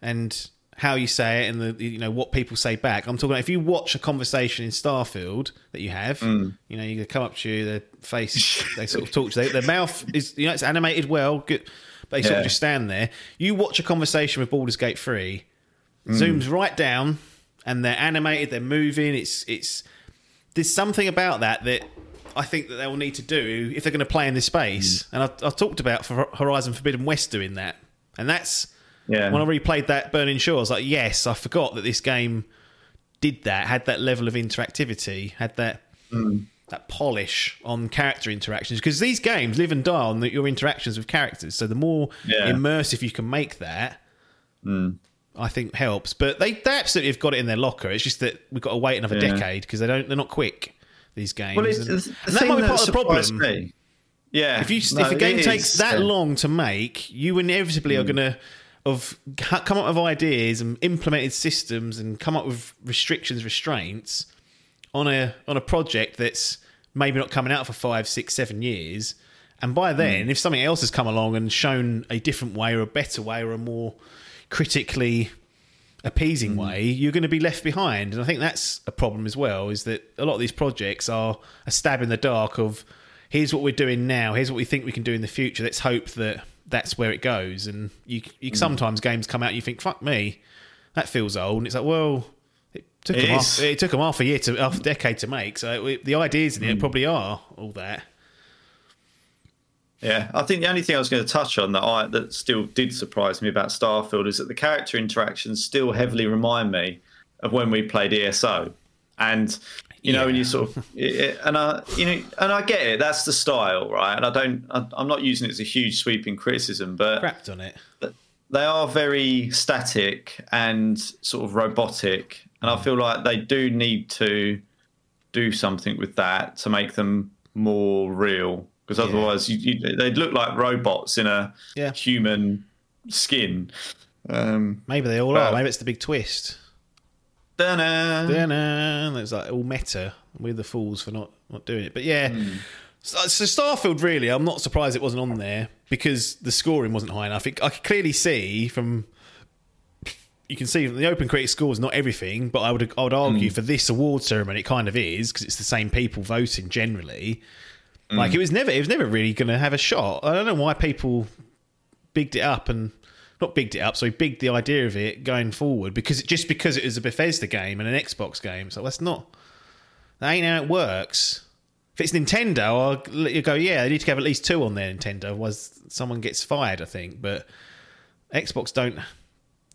and how you say it and the you know what people say back. I'm talking about if you watch a conversation in Starfield that you have, Mm. you know, you come up to you, their face, they sort of talk to you, their mouth is you know it's animated well, good. But they sort of just stand there. You watch a conversation with Baldur's Gate three, Mm. zooms right down, and they're animated, they're moving. It's it's there's something about that that I think that they will need to do if they're going to play in this space. Mm. And I, I talked about for Horizon Forbidden West doing that, and that's Yeah. when I replayed that Burning Shore. I was like, yes, I forgot that this game did that, had that level of interactivity, had that mm. that polish on character interactions. Because these games live and die on the, your interactions with characters. So the more Yeah. immersive you can make that. Mm. I think helps, but they, they absolutely have got it in their locker. It's just that we've got to wait another Yeah. decade because they don't they're not quick. These games, Well, it's, and, the, the and that might be that part of the problem. me. Yeah. If you No, if a game takes is, that yeah. Long to make, you inevitably are going to have come up with ideas and implemented systems and come up with restrictions, restraints on a on a project that's maybe not coming out for five, six, seven years. And by Hmm. then, if something else has come along and shown a different way or a better way or a more critically appeasing mm. way, you're going to be left behind. And I think that's a problem as well. Is that a lot of these projects are a stab in the dark of here's what we're doing now, here's what we think we can do in the future. Let's hope that that's where it goes. And you, you mm. sometimes games come out, and you think, fuck me, that feels old. And it's like, well. It took, It them half, it took them half a year to half a decade to make, so it, the ideas in it mm. probably are all that. Yeah, I think the only thing I was going to touch on that I that still did surprise me about Starfield is that the character interactions still heavily remind me of when we played ESO, and you know when you sort of it- and I you know and I get it that's the style right, and I don't I, I'm not using it as a huge sweeping criticism, but Crapped on it. they are very static and sort of robotic, and I mm. feel like they do need to do something with that to make them more real. Because otherwise, you, you, they'd look like robots in a Yeah. human skin. Um, Maybe they all Well- are. Maybe it's the big twist. da-na. Da-na. It's like all meta. We're the fools for not, not doing it. But yeah. So, so Starfield, really, I'm not surprised it wasn't on there because the scoring wasn't high enough. It, I could clearly see from. You can see the Open Critic scores not everything, but I would I would argue for this award ceremony it kind of is because it's the same people voting generally. Like mm. it was never it was never really going to have a shot. I don't know why people bigged it up and not bigged it up, so he bigged the idea of it going forward because just because it was a Bethesda game and an Xbox game. So that's not that ain't how it works. If it's Nintendo, I'll let you go. Yeah, they need to have at least two on their Nintendo, otherwise someone gets fired. I think, but Xbox don't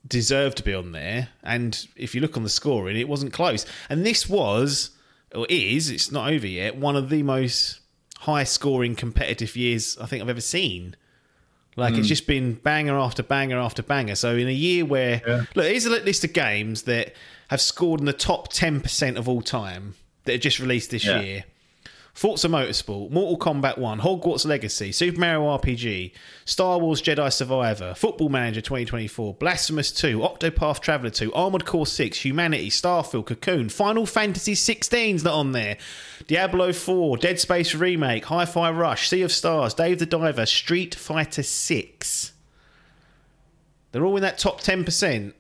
deserve to be on there. And if you look on the scoring, it wasn't close. And this was, or is, it's not over yet, one of the most high scoring competitive years I think I've ever seen. Like Hmm. it's just been banger after banger after banger. So in a year where look, here's a list of games that have scored in the top ten percent of all time that are just released this Yeah. year. Forza Motorsport, Mortal Kombat 1, Hogwarts Legacy, Super Mario RPG, Star Wars Jedi Survivor, Football Manager 2024, Blasphemous 2, Octopath Traveler 2, Armored Core 6, Humanity, Starfield, Cocoon, Final Fantasy 16's not on there, Diablo 4, Dead Space Remake, Hi Fi Rush, Sea of Stars, Dave the Diver, Street Fighter 6. They're all in that top 10%.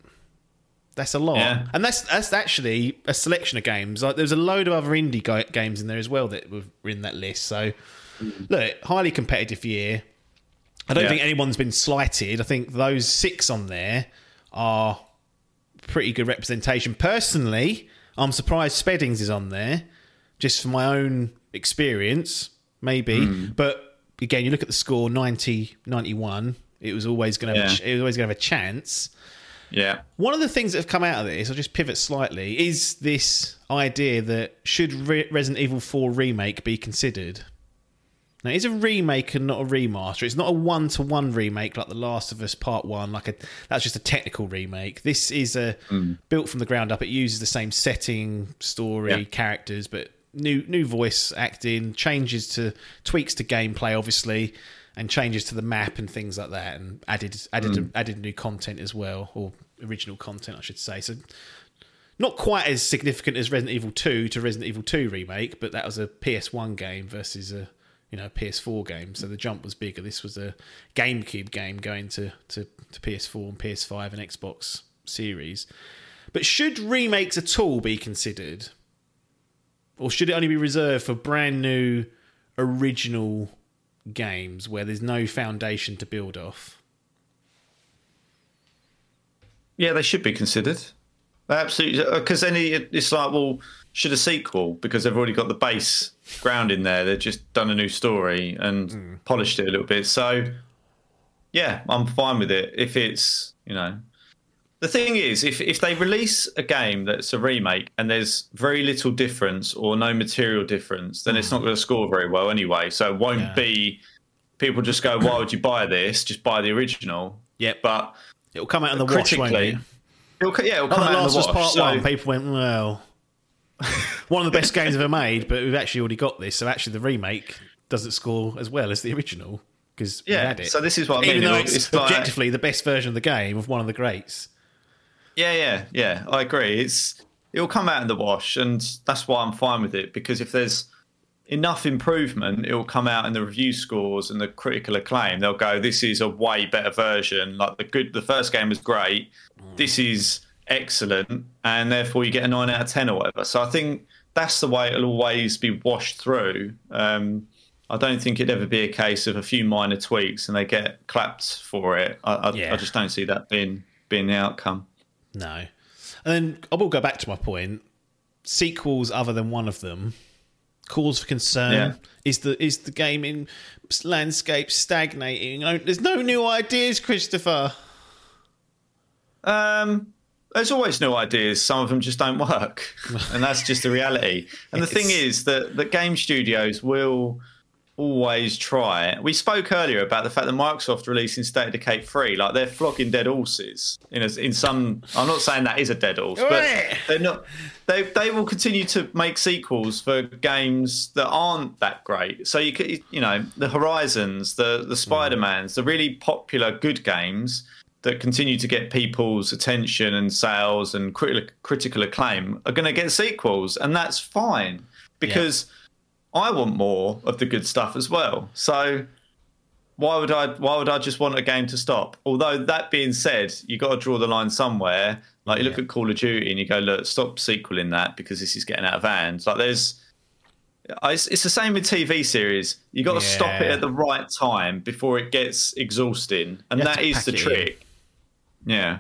That's a lot, Yeah. and that's that's actually a selection of games. Like there's a load of other indie ga- games in there as well that were in that list. So, mm. look, highly competitive year. I don't Yeah. think anyone's been slighted. I think those six on there are pretty good representation. Personally, I'm surprised Speddings is on there, just for my own experience, maybe. Hmm. But again, you look at the score 90 91. It was always going to have a Yeah. ch- it was always going to have a chance. Yeah. One of the things that have come out of this, I'll just pivot slightly, is this idea that should Re- Resident Evil 4 remake be considered? Now, it's a remake and not a remaster. It's not a one-to-one remake like The Last of Us Part One. Like a that's just a technical remake. This is a hmm. built from the ground up. It uses the same setting, story, Yeah. characters, but new new voice acting, changes to tweaks to gameplay, obviously, and changes to the map and things like that, and added added hmm. added new content as well, or original content, I should say. So not quite as significant as Resident Evil 2 to Resident Evil 2 remake, but that was a PS1 game versus a you know PS4 game, so the jump was bigger. This was a GameCube game going to, to, to PS4 and PS5 and Xbox Series. But should remakes at all be considered, or should it only be reserved for brand new, original games where there's no foundation to build off? Yeah, they should be considered. Absolutely, uh, because then it's like, well, should a sequel because they've already got the base ground in there. They've just done a new story and hmm. polished it a little bit. So, yeah, I'm fine with it. If it's you know, the thing is, if if they release a game that's a remake and there's very little difference or no material difference, then it's not mm. going to score very well anyway. So it won't Yeah. be. People just go, why would you buy this? Just buy the original. Yep. But It'll come out in the wash, won't critically, it? it'll, yeah, it'll come out in last the was wash. part so- one. People went, well, one of the best games ever made, but we've actually already got this. So actually, the remake doesn't score as well as the original because we Yeah, had it. so this is what I mean. Even though it's, it's like- objectively the best version of the game of one of the greats. Yeah, yeah, yeah. I agree. It's it'll come out in the wash, and that's why I'm fine with it because if there's enough improvement, it will come out in the review scores and the critical acclaim. They'll go, "This is a way better version. Like the good, the first game was great. This is excellent, and therefore you get a nine out of ten or whatever." So I think that's the way it'll always be washed through. Um, I don't think it'd ever be a case of a few minor tweaks and they get clapped for it. I, I, Yeah. I just don't see that being being the outcome. No. And then I will go back to my point. Sequels other than one of them, cause for concern. Yeah. Is the is the game in landscape stagnating? There's no new ideas, Christopher. Um, there's always new ideas. Some of them just don't work, and that's just the reality. And the thing is that that game studios will always try. We spoke earlier about the fact that Microsoft releasing State of Decay 3, like they're flogging dead horses. In a, in some, I'm not saying that is a dead horse, but they're not. They they will continue to make sequels for games that aren't that great. So you could, you know, the Horizons, the the mm. Spider Mans, the really popular good games that continue to get people's attention and sales and critical critical acclaim are going to get sequels, and that's fine because I want more of the good stuff as well. So why would I? Why would I just want a game to stop? Although that being said, you got to draw the line somewhere. Like you look at Call of Duty and you go, look, stop sequeling that because this is getting out of hand. Like there's. It's, it's the same with TV series. You got to stop it at the right time before it gets exhausting, and that is the it in. trick. Yeah.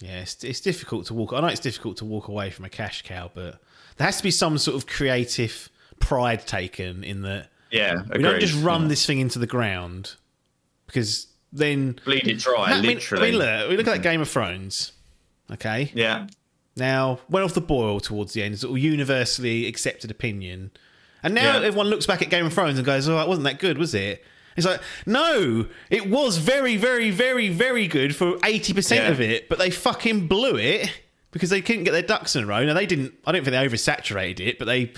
Yeah, it's, it's difficult to walk. I know it's difficult to walk away from a cash cow, but there has to be some sort of creative pride taken in that Yeah, we don't just run Yeah. this thing into the ground because then Bleed it dry, I mean, literally. I mean, look, we look at Game of Thrones. Okay, Yeah. now went off the boil towards the end. It's all universally accepted opinion, and now Yeah. everyone looks back at Game of Thrones and goes, "Oh, it wasn't that good, was it?" It's like, no, it was very, very, very, very good for eighty percent of it, but they fucking blew it because they couldn't get their ducks in a row. Now they didn't. I don't think they oversaturated it, but they.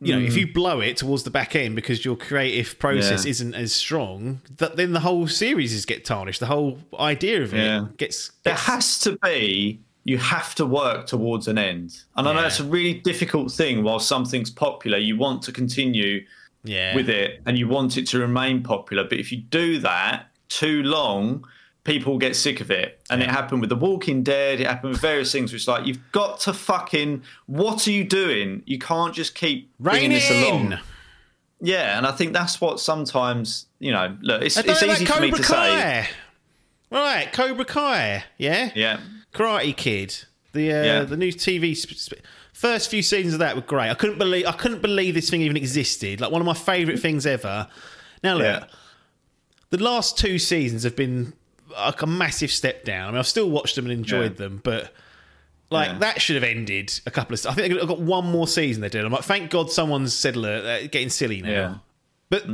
You know, Mm. if you blow it towards the back end because your creative process Yeah. isn't as strong, that then the whole series is get tarnished. The whole idea of it Yeah. gets, There has to be, you have to work towards an end. And I know it's a really difficult thing while something's popular. You want to continue yeah. with it and you want it to remain popular. But if you do that too long, people get sick of it. And it happened with The Walking Dead, it happened with various things, which like you've got to fucking what are you doing? You can't just keep bringing Rain this along. Yeah, and I think that's what sometimes, you know, look, it's, it's easy about for me Cobra to say. Kai. Right, Cobra Kai. Yeah, Yeah. Karate Kid. The uh, Yeah. the new TV sp- sp- first few seasons of that were great. I couldn't believe I couldn't believe this thing even existed. Like one of my favourite things ever. Now look, Yeah. the last two seasons have been like a massive step down. I mean, I've still watched them and enjoyed Yeah. them, but like Yeah. that should have ended a couple of. I think they've got one more season they did. I'm like, thank God someone's said, look, they're getting silly now. Yeah. But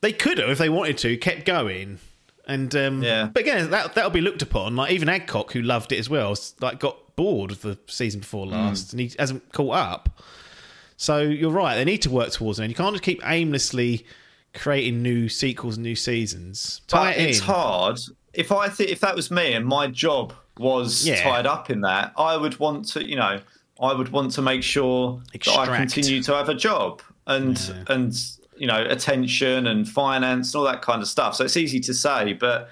they could have, if they wanted to, kept going. And um, Yeah. but again, that that'll be looked upon. Like even Adcock, who loved it as well, like got bored of the season before last, and he hasn't caught up. So you're right; they need to work towards it. And you can't just keep aimlessly creating new sequels and new seasons. Tie But it it's hard. If I think if that was me and my job was Yeah. tied up in that, I would want to, you know, I would want to make sure that I continue to have a job and and you know attention and finance and all that kind of stuff. So it's easy to say, but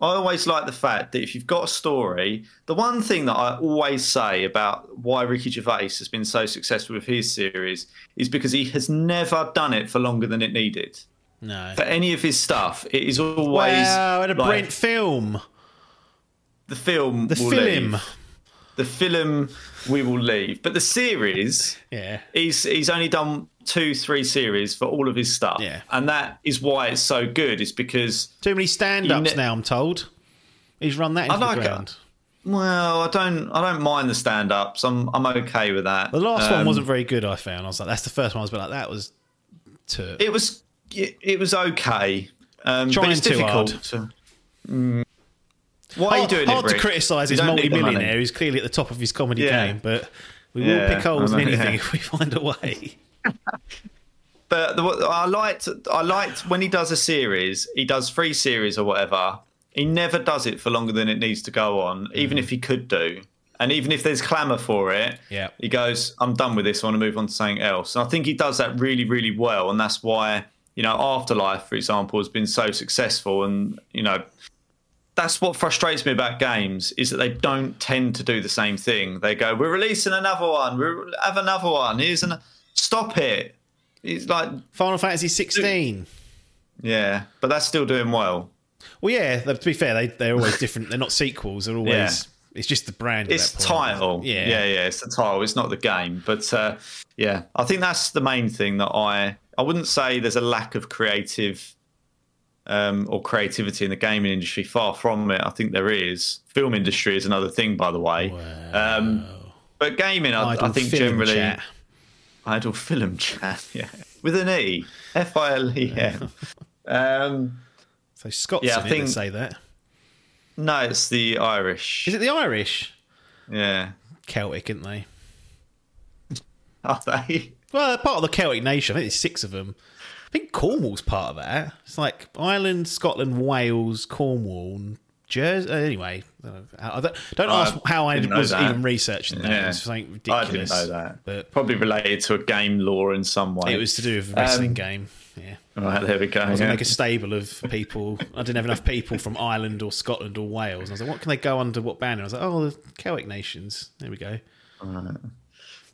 I always like the fact that if you've got a story, the one thing that I always say about why Ricky Gervais has been so successful with his series is because he has never done it for longer than it needed No. for any of his stuff, it is always Wow, and a like, Brent film. the film. The will film. leave. The film we will leave, but the series. Yeah. He's he's only done two, three series for all of his stuff, Yeah. and that is why it's so good. Is because Too many stand-ups ne- now. I'm told. He's run that into like the it. ground. well, I don't I don't mind the stand ups. I'm I'm okay with that. The last one Um, wasn't very good. I found. I was like, that's the first one. I was like, that was. To It was it, it was okay. Um, but Trying it's too difficult hard. to. Mm. Why are you doing hard it, to criticise his don't need the money. multi-millionaire who's clearly at the top of his comedy Yeah. game, but we Yeah, will pick holes in anything yeah. if we find a way. But the, I liked I liked when he does a series, he does three series or whatever. He never does it for longer than it needs to go on, even if he could do. And even if there's clamour for it, Yeah. he goes, "I'm done with this. I want to move on to something else." And I think he does that really, really well, and that's why you know Afterlife, for example, has been so successful. And you know, that's what frustrates me about games is that they don't tend to do the same thing. They go, "We're releasing another one. We have another one. Here's an stop it." It's like Final Fantasy 16. yeah, but that's still doing well. Well, yeah. To be fair, they they're always different. They're not sequels. They're always. Yeah. It's just the brand. It's that title. Yeah. yeah, yeah. It's the title. It's not the game. But uh, yeah, I think that's the main thing that I. I wouldn't say there's a lack of creative um, or creativity in the gaming industry. Far from it. I think there is. Film industry is another thing, by the way. Um, but gaming, I, I think generally. chat. Idle film chat. Yeah, with an E. F I L E M. Um, So Scots Yeah, I in think- say that. no, it's the Irish. Is it the Irish? Yeah. Celtic, aren't they? Are they? Well, they're part of the Celtic nation. I think there's six of them. I think Cornwall's part of that. It's like Ireland, Scotland, Wales, Cornwall, and Jersey. Uh, anyway, I don't, I don't, don't I ask how I was that. even researching that. Yeah. It was something I didn't know that. But Probably related to a game law in some way. it was to do with a wrestling Um, game. Yeah. Right, there we go. I was yeah. going to make a stable of people. I didn't have enough people from Ireland or Scotland or Wales. And I was like, what can they go under what banner? I was like, oh, the Celtic nations. There we go.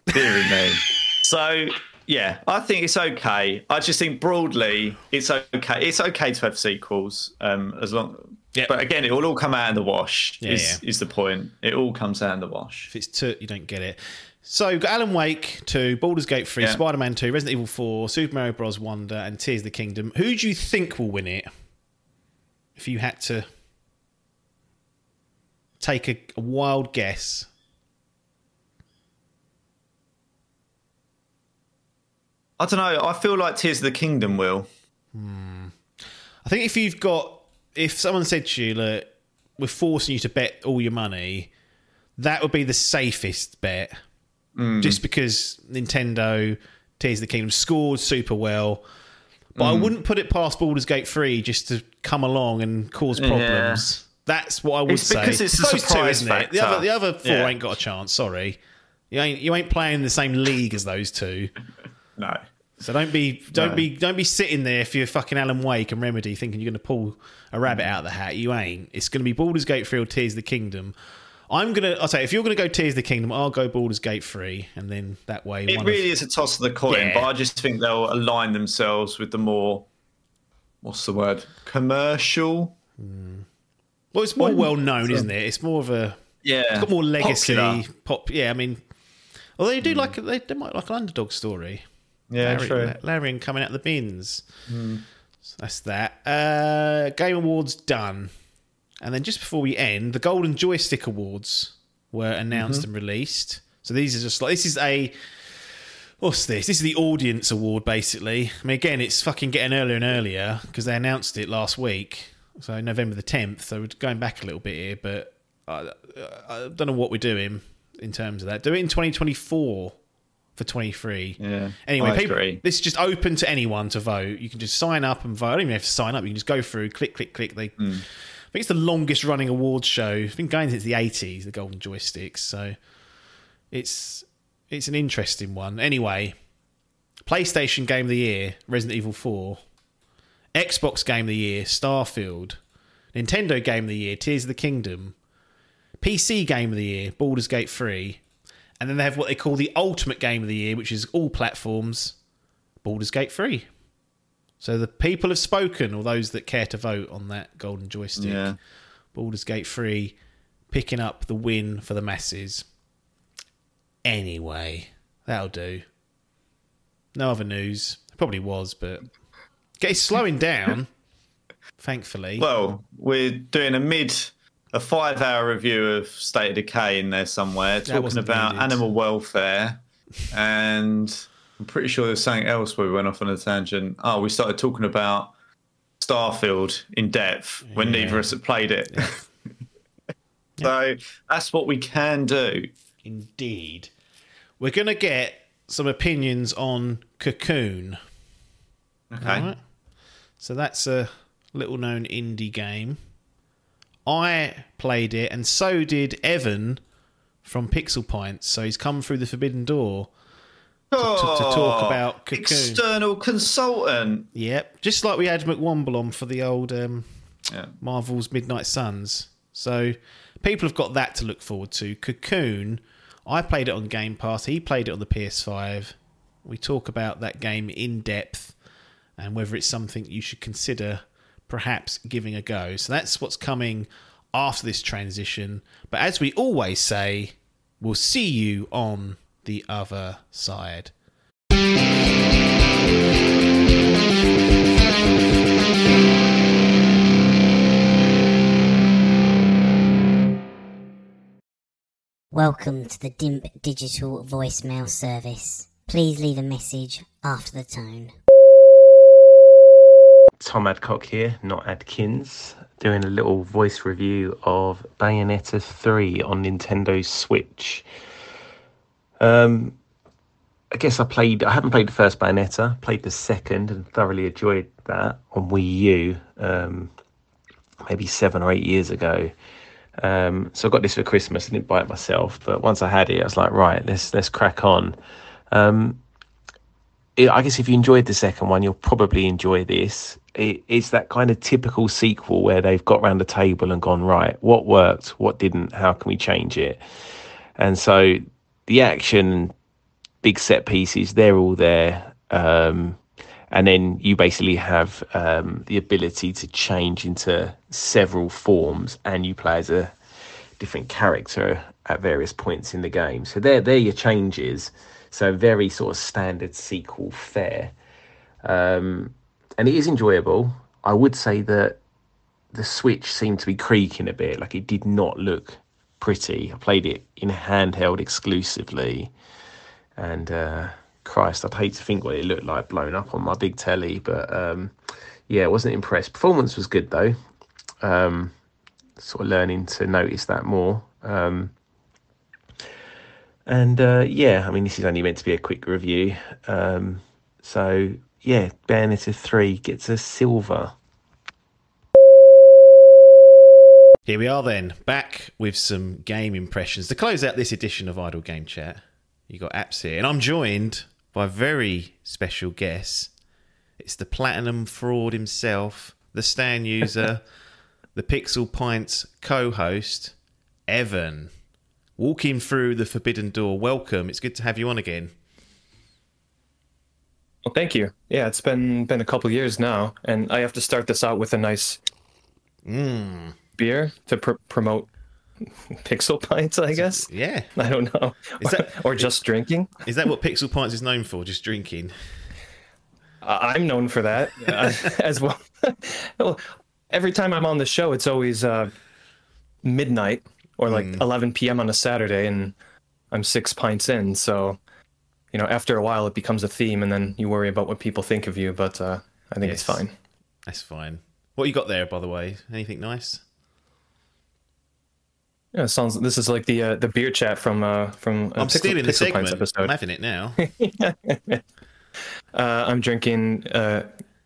Deary me. So yeah, I think it's okay. I just think broadly, it's okay. It's okay to have sequels, um, as long. Yeah. But again, it will all come out in the wash. Yeah, is, is the point? It all comes out in the wash. If it's two, you don't get it. So you've got Alan Wake 2, Baldur's Gate 3, Yeah. Spider Man 2, Resident Evil 4, Super Mario Bros. Wonder, and Tears of the Kingdom. Who do you think will win it? if you had to take a, a wild guess? I don't know. I feel like Tears of the Kingdom will. Hmm. I think if you've got, if someone said to you, look, we're forcing you to bet all your money, that would be the safest bet. Hmm. Just because Nintendo, Tears of the Kingdom scored super well. But I hmm. wouldn't put it past Baldur's Gate 3 just to come along and cause problems. That's what I would It's say. because it's a those two, isn't it? The other, the other four Yeah. ain't got a chance. Sorry, you ain't you ain't playing the same league as those two. No. So don't be don't No. be don't be sitting there if you're fucking Alan Wake and Remedy thinking you're going to pull a rabbit mm. out of the hat. You ain't. It's going to be Baldur's Gate 3 or Tears of the Kingdom. I'm gonna. I'll say if you're gonna go Tears of the Kingdom, I'll go Baldur's Gate 3, and then that way. It really of, is a toss of the coin, Yeah. but I just think they'll align themselves with the more, what's the word, commercial. Hmm. well, it's more well known, isn't it? It's more of a. Yeah, It's got more legacy. Popular. Pop. Yeah, I mean, although they do hmm. like they, they might like an underdog story. Yeah, Larry, true. Larian coming out the bins. So that's that. Uh, Game Awards done. And then just before we end, the Golden Joystick Awards were announced and released. So these are just like this is a what's this? This is the audience award basically. I mean, again, it's fucking getting earlier and earlier because they announced it last week. So November the tenth. So we're going back a little bit here, but I, I don't know what we're doing in terms of that. Do it in twenty twenty four for twenty three. Yeah, Anyway, people, this is just open to anyone to vote. You can just sign up and vote. I don't even have to sign up. You can just go through, click, click, click. They, Hmm. I think it's the longest running awards show. It's been going since the eighties. The Golden Joysticks. So it's it's an interesting one. Anyway, PlayStation Game of the Year, Resident Evil Four. Xbox Game of the Year, Starfield. Nintendo Game of the Year, Tears of the Kingdom. PC Game of the Year, Baldur's Gate 3. And then they have what they call the Ultimate Game of the Year, which is all platforms, Baldur's Gate 3. So the people have spoken, or those that care to vote on that golden joystick. Yeah. Baldur's Gate 3 picking up the win for the masses. Anyway, that'll do. No other news. Probably was, but it's slowing down, thankfully. Well, we're doing a mid, a five-hour review of State of Decay in there somewhere, talking about needed. animal welfare, and I'm pretty sure there's something else where we went off on a tangent. Oh, we started talking about Starfield in depth when Yeah. neither of us had played it. so that's what we can do. Indeed. We're going to get some opinions on Cocoon. Okay. Right. So that's a little known indie game. I played it, and so did Evan from Pixel Pints. So he's come through the Forbidden Door. to- to talk Oh, about Cocoon. External consultant. Yep. Just like we had McWomble on for the old um, Yeah. Marvel's Midnight Suns. So people have got that to look forward to. Cocoon, I played it on Game Pass. He played it on the PS5. We talk about that game in depth and whether it's something you should consider perhaps giving a go. So that's what's coming after this transition. But as we always say, we'll see you on the other side. Welcome to the DIMP digital voicemail service. Please leave a message after the tone. Tom Adcock here, not Adkins, doing a little voice review of Bayonetta 3 on Nintendo Switch. Um, I guess I played, I haven't played the first Bayonetta, played the second and thoroughly enjoyed that on Wii U um, maybe seven or eight years ago. Um, so I got this for Christmas. I didn't buy it myself, but once I had it, I was like, right, let's let's crack on. Um, I guess if you enjoyed the second one, you'll probably enjoy this. It, it's that kind of typical sequel where they've got around the table and gone, right, what worked, what didn't, how can we change it? And so the action, big set pieces, they're all there. Um, and then you basically have um, the ability to change into several forms and you play as a different character at various points in the game. So they're, they're your changes. So very sort of standard sequel fare. Um, and it is enjoyable. I would say that the Switch seemed to be creaking a bit. Like it did not look pretty. I played it in handheld exclusively, and uh, Christ, I'd hate to think what it looked like blown up on my big telly. But um, yeah, wasn't impressed. Performance was good though. Um, sort of learning to notice that more. Um, and uh, yeah, I mean, this is only meant to be a quick review. Um, so yeah, Bayonetta 3 gets a silver. Here we are then, back with some game impressions. To close out this edition of Idle Game Chat, you got apps here, and I'm joined by a very special guest. It's the Platinum Fraud himself, the Stan user, the Pixel Pints co host, Evan. Walking through the forbidden door. Welcome. It's good to have you on again. Well, thank you. Yeah, it's been been a couple years now, and I have to start this out with a nice Mm. beer to pr- promote Pixel Pints. I guess Yeah. I don't know, Is that- or just drinking. Is that what Pixel Pints is known for? Just drinking? I'm known for that uh, as well. well. Every time I'm on the show, it's always uh, midnight or like 11 p.m. on a Saturday, and I'm six pints in. So, you know, after a while, it becomes a theme, and then you worry about what people think of you. But uh, I think it's fine. That's fine. What you got there, by the way? Anything nice? Yeah, it sounds. This is like the uh, the beer chat from uh, from I'm stealing the Pixel segment. episode. I'm having it now. Uh, I'm drinking uh,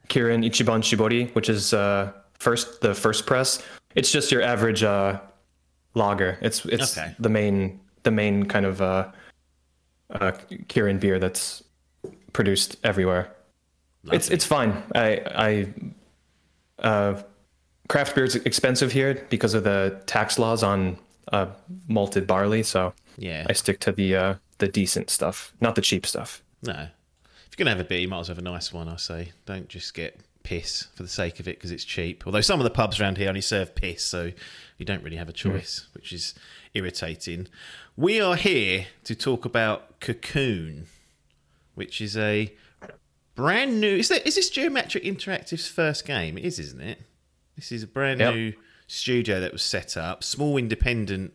Kirin Ichiban Shibori, which is uh, first the first press. It's just your average uh, lager. It's it's Okay. the main the main kind of uh, uh, Kirin beer that's produced everywhere. It's it's fine. I I uh, craft beer is expensive here because of the tax laws on uh, malted barley. So Yeah. I stick to the uh, the decent stuff, not the cheap stuff. No. If you're going to have a beer, you might as well have a nice one, I say. Don't just get piss for the sake of it because it's cheap. Although some of the pubs around here only serve piss, so you don't really have a choice, which is irritating. We are here to talk about Cocoon, which is a brand new. Is, that, is this Geometric Interactive's first game? It is, isn't it? This is a brand Yep. new studio that was set up, small independent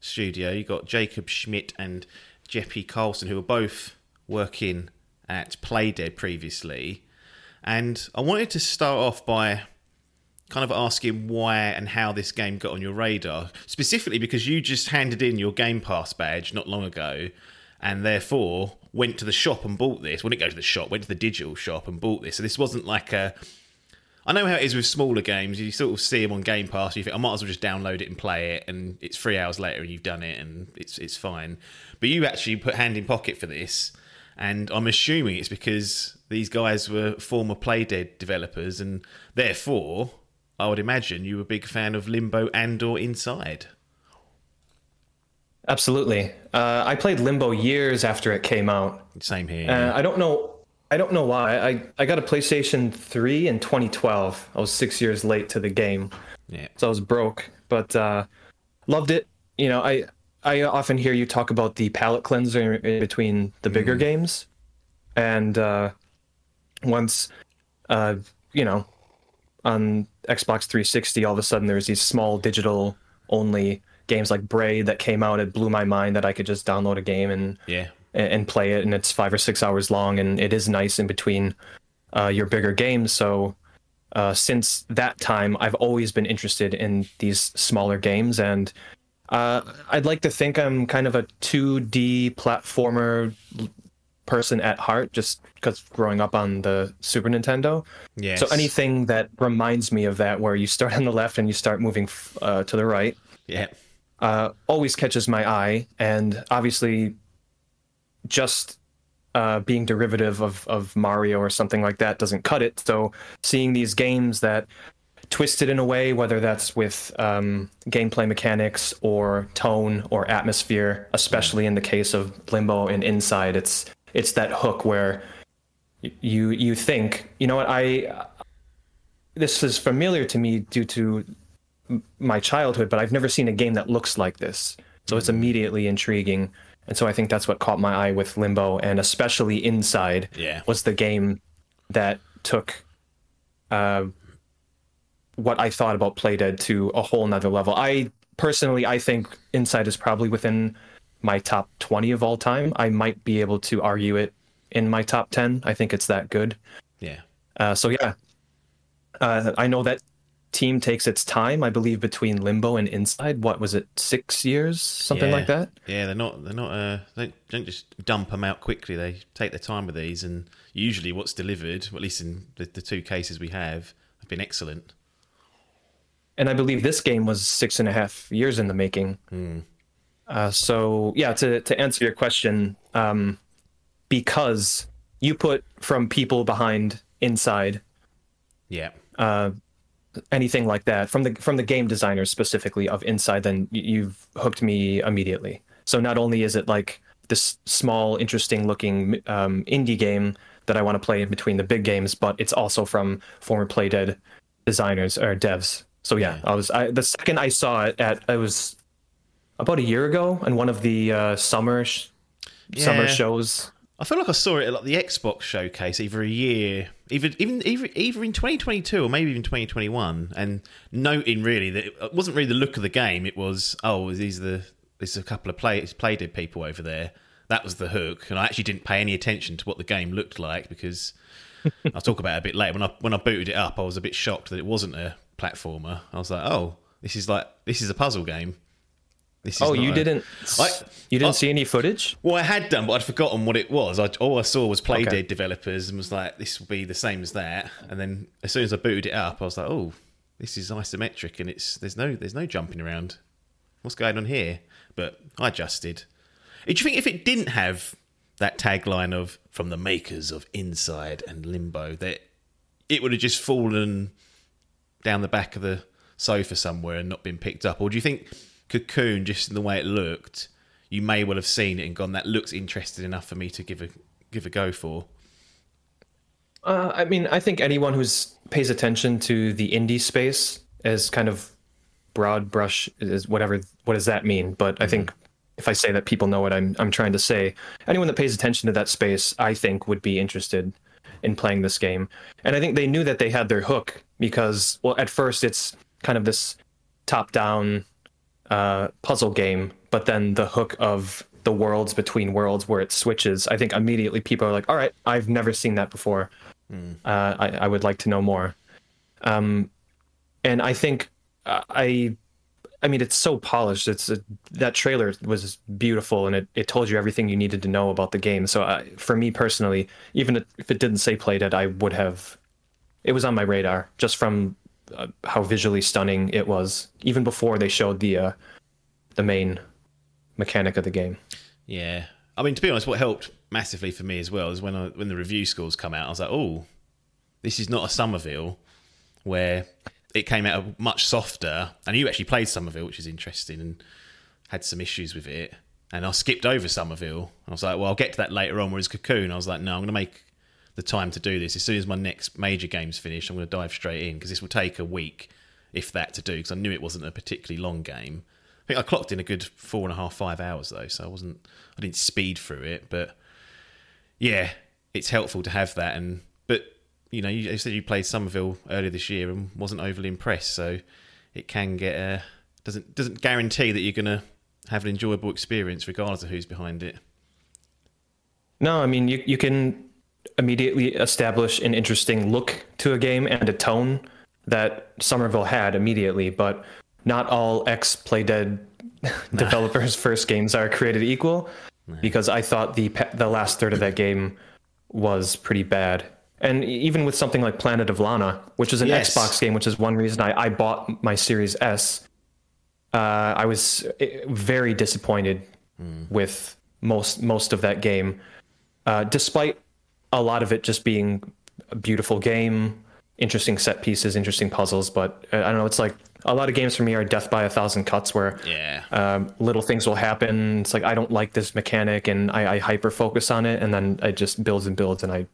studio. You got Jacob Schmid and Jeppe Carlsen, who were both working at Playdead previously. And I wanted to start off by kind of asking why and how this game got on your radar, specifically because you just handed in your Game Pass badge not long ago, and therefore went to the shop and bought this. Well, didn't go to the shop, went to the digital shop and bought this. So this wasn't like a. I know how it is with smaller games. You sort of see them on Game Pass. You think I might as well just download it and play it, and it's three hours later and you've done it, and it's it's fine. But you actually put hand in pocket for this, and I'm assuming it's because these guys were former Playdead developers, and therefore, I would imagine you were a big fan of Limbo and/or Inside. Absolutely. Uh, I played Limbo years after it came out. Same here. Uh, I don't know. I don't know why. I, I got a PlayStation 3 in 2012. I was six years late to the game, yeah, so I was broke, but uh, loved it. You know, I I often hear you talk about the palate cleanser in between the bigger games, and uh, once, uh, you know, on Xbox 360, all of a sudden there's these small digital only games like Braid that came out. It blew my mind that I could just download a game and yeah, and, and play it, and it's five or six hours long, and it is nice in between uh, your bigger games. So uh, since that time, I've always been interested in these smaller games, and uh, I'd like to think I'm kind of a 2D platformer person at heart, just because growing up on the Super Nintendo. yes. So anything that reminds me of that, where you start on the left and you start moving f- uh, to the right, yeah, uh, always catches my eye, and obviously, just uh, being derivative of of Mario or something like that doesn't cut it. So seeing these games that twist it in a way, whether that's with um, gameplay mechanics or tone or atmosphere, especially in the case of Limbo and Inside, it's it's that hook where you you think, you know what, I this is familiar to me due to my childhood, but I've never seen a game that looks like this. So it's immediately intriguing. And so I think that's what caught my eye with Limbo and especially Inside Yeah. was the game that took uh, what I thought about Playdead to a whole nother level. I personally, I think Inside is probably within my top 20 of all time. I might be able to argue it in my top 10. I think it's that good. Yeah. Uh, so yeah, uh, I know that team takes its time. I believe between Limbo and Inside, what was it, six years, something yeah. like that? Yeah, they're not. They're not. Uh, they don't, don't just dump them out quickly. They take their time with these, and usually, what's delivered, at least in the, the two cases we have, have been excellent. And I believe this game was six and a half years in the making. Uh, so yeah, to to answer your question, um, because you put from people behind Inside Yeah. uh, anything like that from the from the game designers specifically of Inside, then you've hooked me immediately. So not only is it like this small, interesting looking um, indie game that I want to play in between the big games, but it's also from former Playdead designers or devs. So yeah, I was I, the second I saw it at it was about a year ago in one of the uh, summer sh- summer shows. I feel like I saw it at like the Xbox showcase either a year, either even either, either in 2022 or maybe even 2021, and noting really that it wasn't really the look of the game. It was oh, these are the there's a couple of play playdead people over there. That was the hook, and I actually didn't pay any attention to what the game looked like because I'll talk about it a bit later. When I when I booted it up, I was a bit shocked that it wasn't a platformer. I was like, oh, this is like this is a puzzle game. This is Oh, you a- didn't I- you didn't I- see any footage? well, I had done, but I'd forgotten what it was. I, all I saw was Playdead Okay. developers and was like, this will be the same as that. And then as soon as I booted it up, I was like, oh, this is isometric and it's there's no there's no jumping around. What's going on here? But I adjusted. Do you think if it didn't have that tagline of from the makers of Inside and Limbo, that it would have just fallen down the back of the sofa somewhere and not been picked up? Or do you think Cocoon, just in the way it looked, you may well have seen it and gone, that looks interesting enough for me to give a give a go for? Uh, I mean, I think anyone who's pays attention to the indie space as kind of broad brush is whatever. What does that mean? But I think if I say that, people know what I'm I'm trying to say. Anyone that pays attention to that space, I think, would be interested in playing this game. And I think they knew that they had their hook because, well, at first it's kind of this top-down uh, puzzle game, but then the hook of the worlds between worlds where it switches, I think immediately people are like, "All right, I've never seen that before. Uh, I, I would like to know more." Um, and I think uh, I, I mean, it's so polished. It's a, that trailer was beautiful, and it, it told you everything you needed to know about the game. So I, for me personally, even if it didn't say Playdead, I would have. It was on my radar just from uh, how visually stunning it was, even before they showed the uh, the main mechanic of the game. Yeah, I mean to be honest, what helped massively for me as well is when I, when the review scores come out, I was like, oh, this is not a Somerville where it came out much softer, and you actually played Somerville, which is interesting, and had some issues with it. And I skipped over Somerville. I was like, well, I'll get to that later on. Whereas Cocoon, I was like, no, I'm going to make the time to do this. As soon as my next major game's finished, I'm going to dive straight in because this will take a week, if that, to do. Because I knew it wasn't a particularly long game. I think I clocked in a good four and a half, five hours though, so I wasn't, I didn't speed through it. But yeah, it's helpful to have that. And you know, you, you said you played Somerville earlier this year and wasn't overly impressed, so it can get uh, doesn't doesn't guarantee that you're going to have an enjoyable experience regardless of who's behind it. No, I mean you you can immediately establish an interesting look to a game and a tone that Somerville had immediately, but not all ex Playdead developers' first games are created equal. Because I thought the the last third of that game was pretty bad, and even with something like Planet of Lana, which is an Yes. Xbox game, which is one reason I, I bought my Series S. Uh, I was eh, very disappointed with most most of that game uh, despite a lot of it just being a beautiful game, interesting set pieces, interesting puzzles. But uh, I don't know. It's like a lot of games for me are death by a thousand cuts, where Yeah. um, little things will happen. It's like I don't like this mechanic, and I, I hyper focus on it, and then it just builds and builds, and I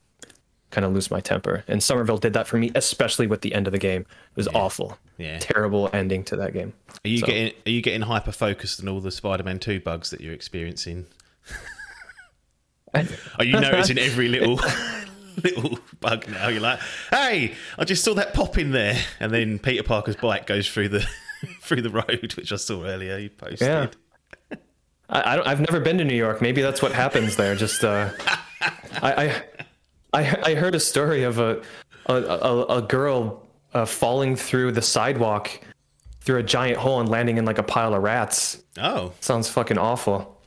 kind of lose my temper. And Somerville did that for me, especially with the end of the game. It was awful. Yeah. Terrible ending to that game. Are you So- getting are you getting hyper focused on all the Spider-Man Two bugs that you're experiencing? Are you noticing every little little bug now. You're like, hey, I just saw that pop in there, and then Peter Parker's bike goes through the through the road, which I saw earlier. You posted. Yeah. I, I don't, I've never been to New York. Maybe that's what happens there. Just uh, I, I I I heard a story of a a, a, a girl uh, falling through the sidewalk through a giant hole and landing in like a pile of rats. Oh, Sounds fucking awful.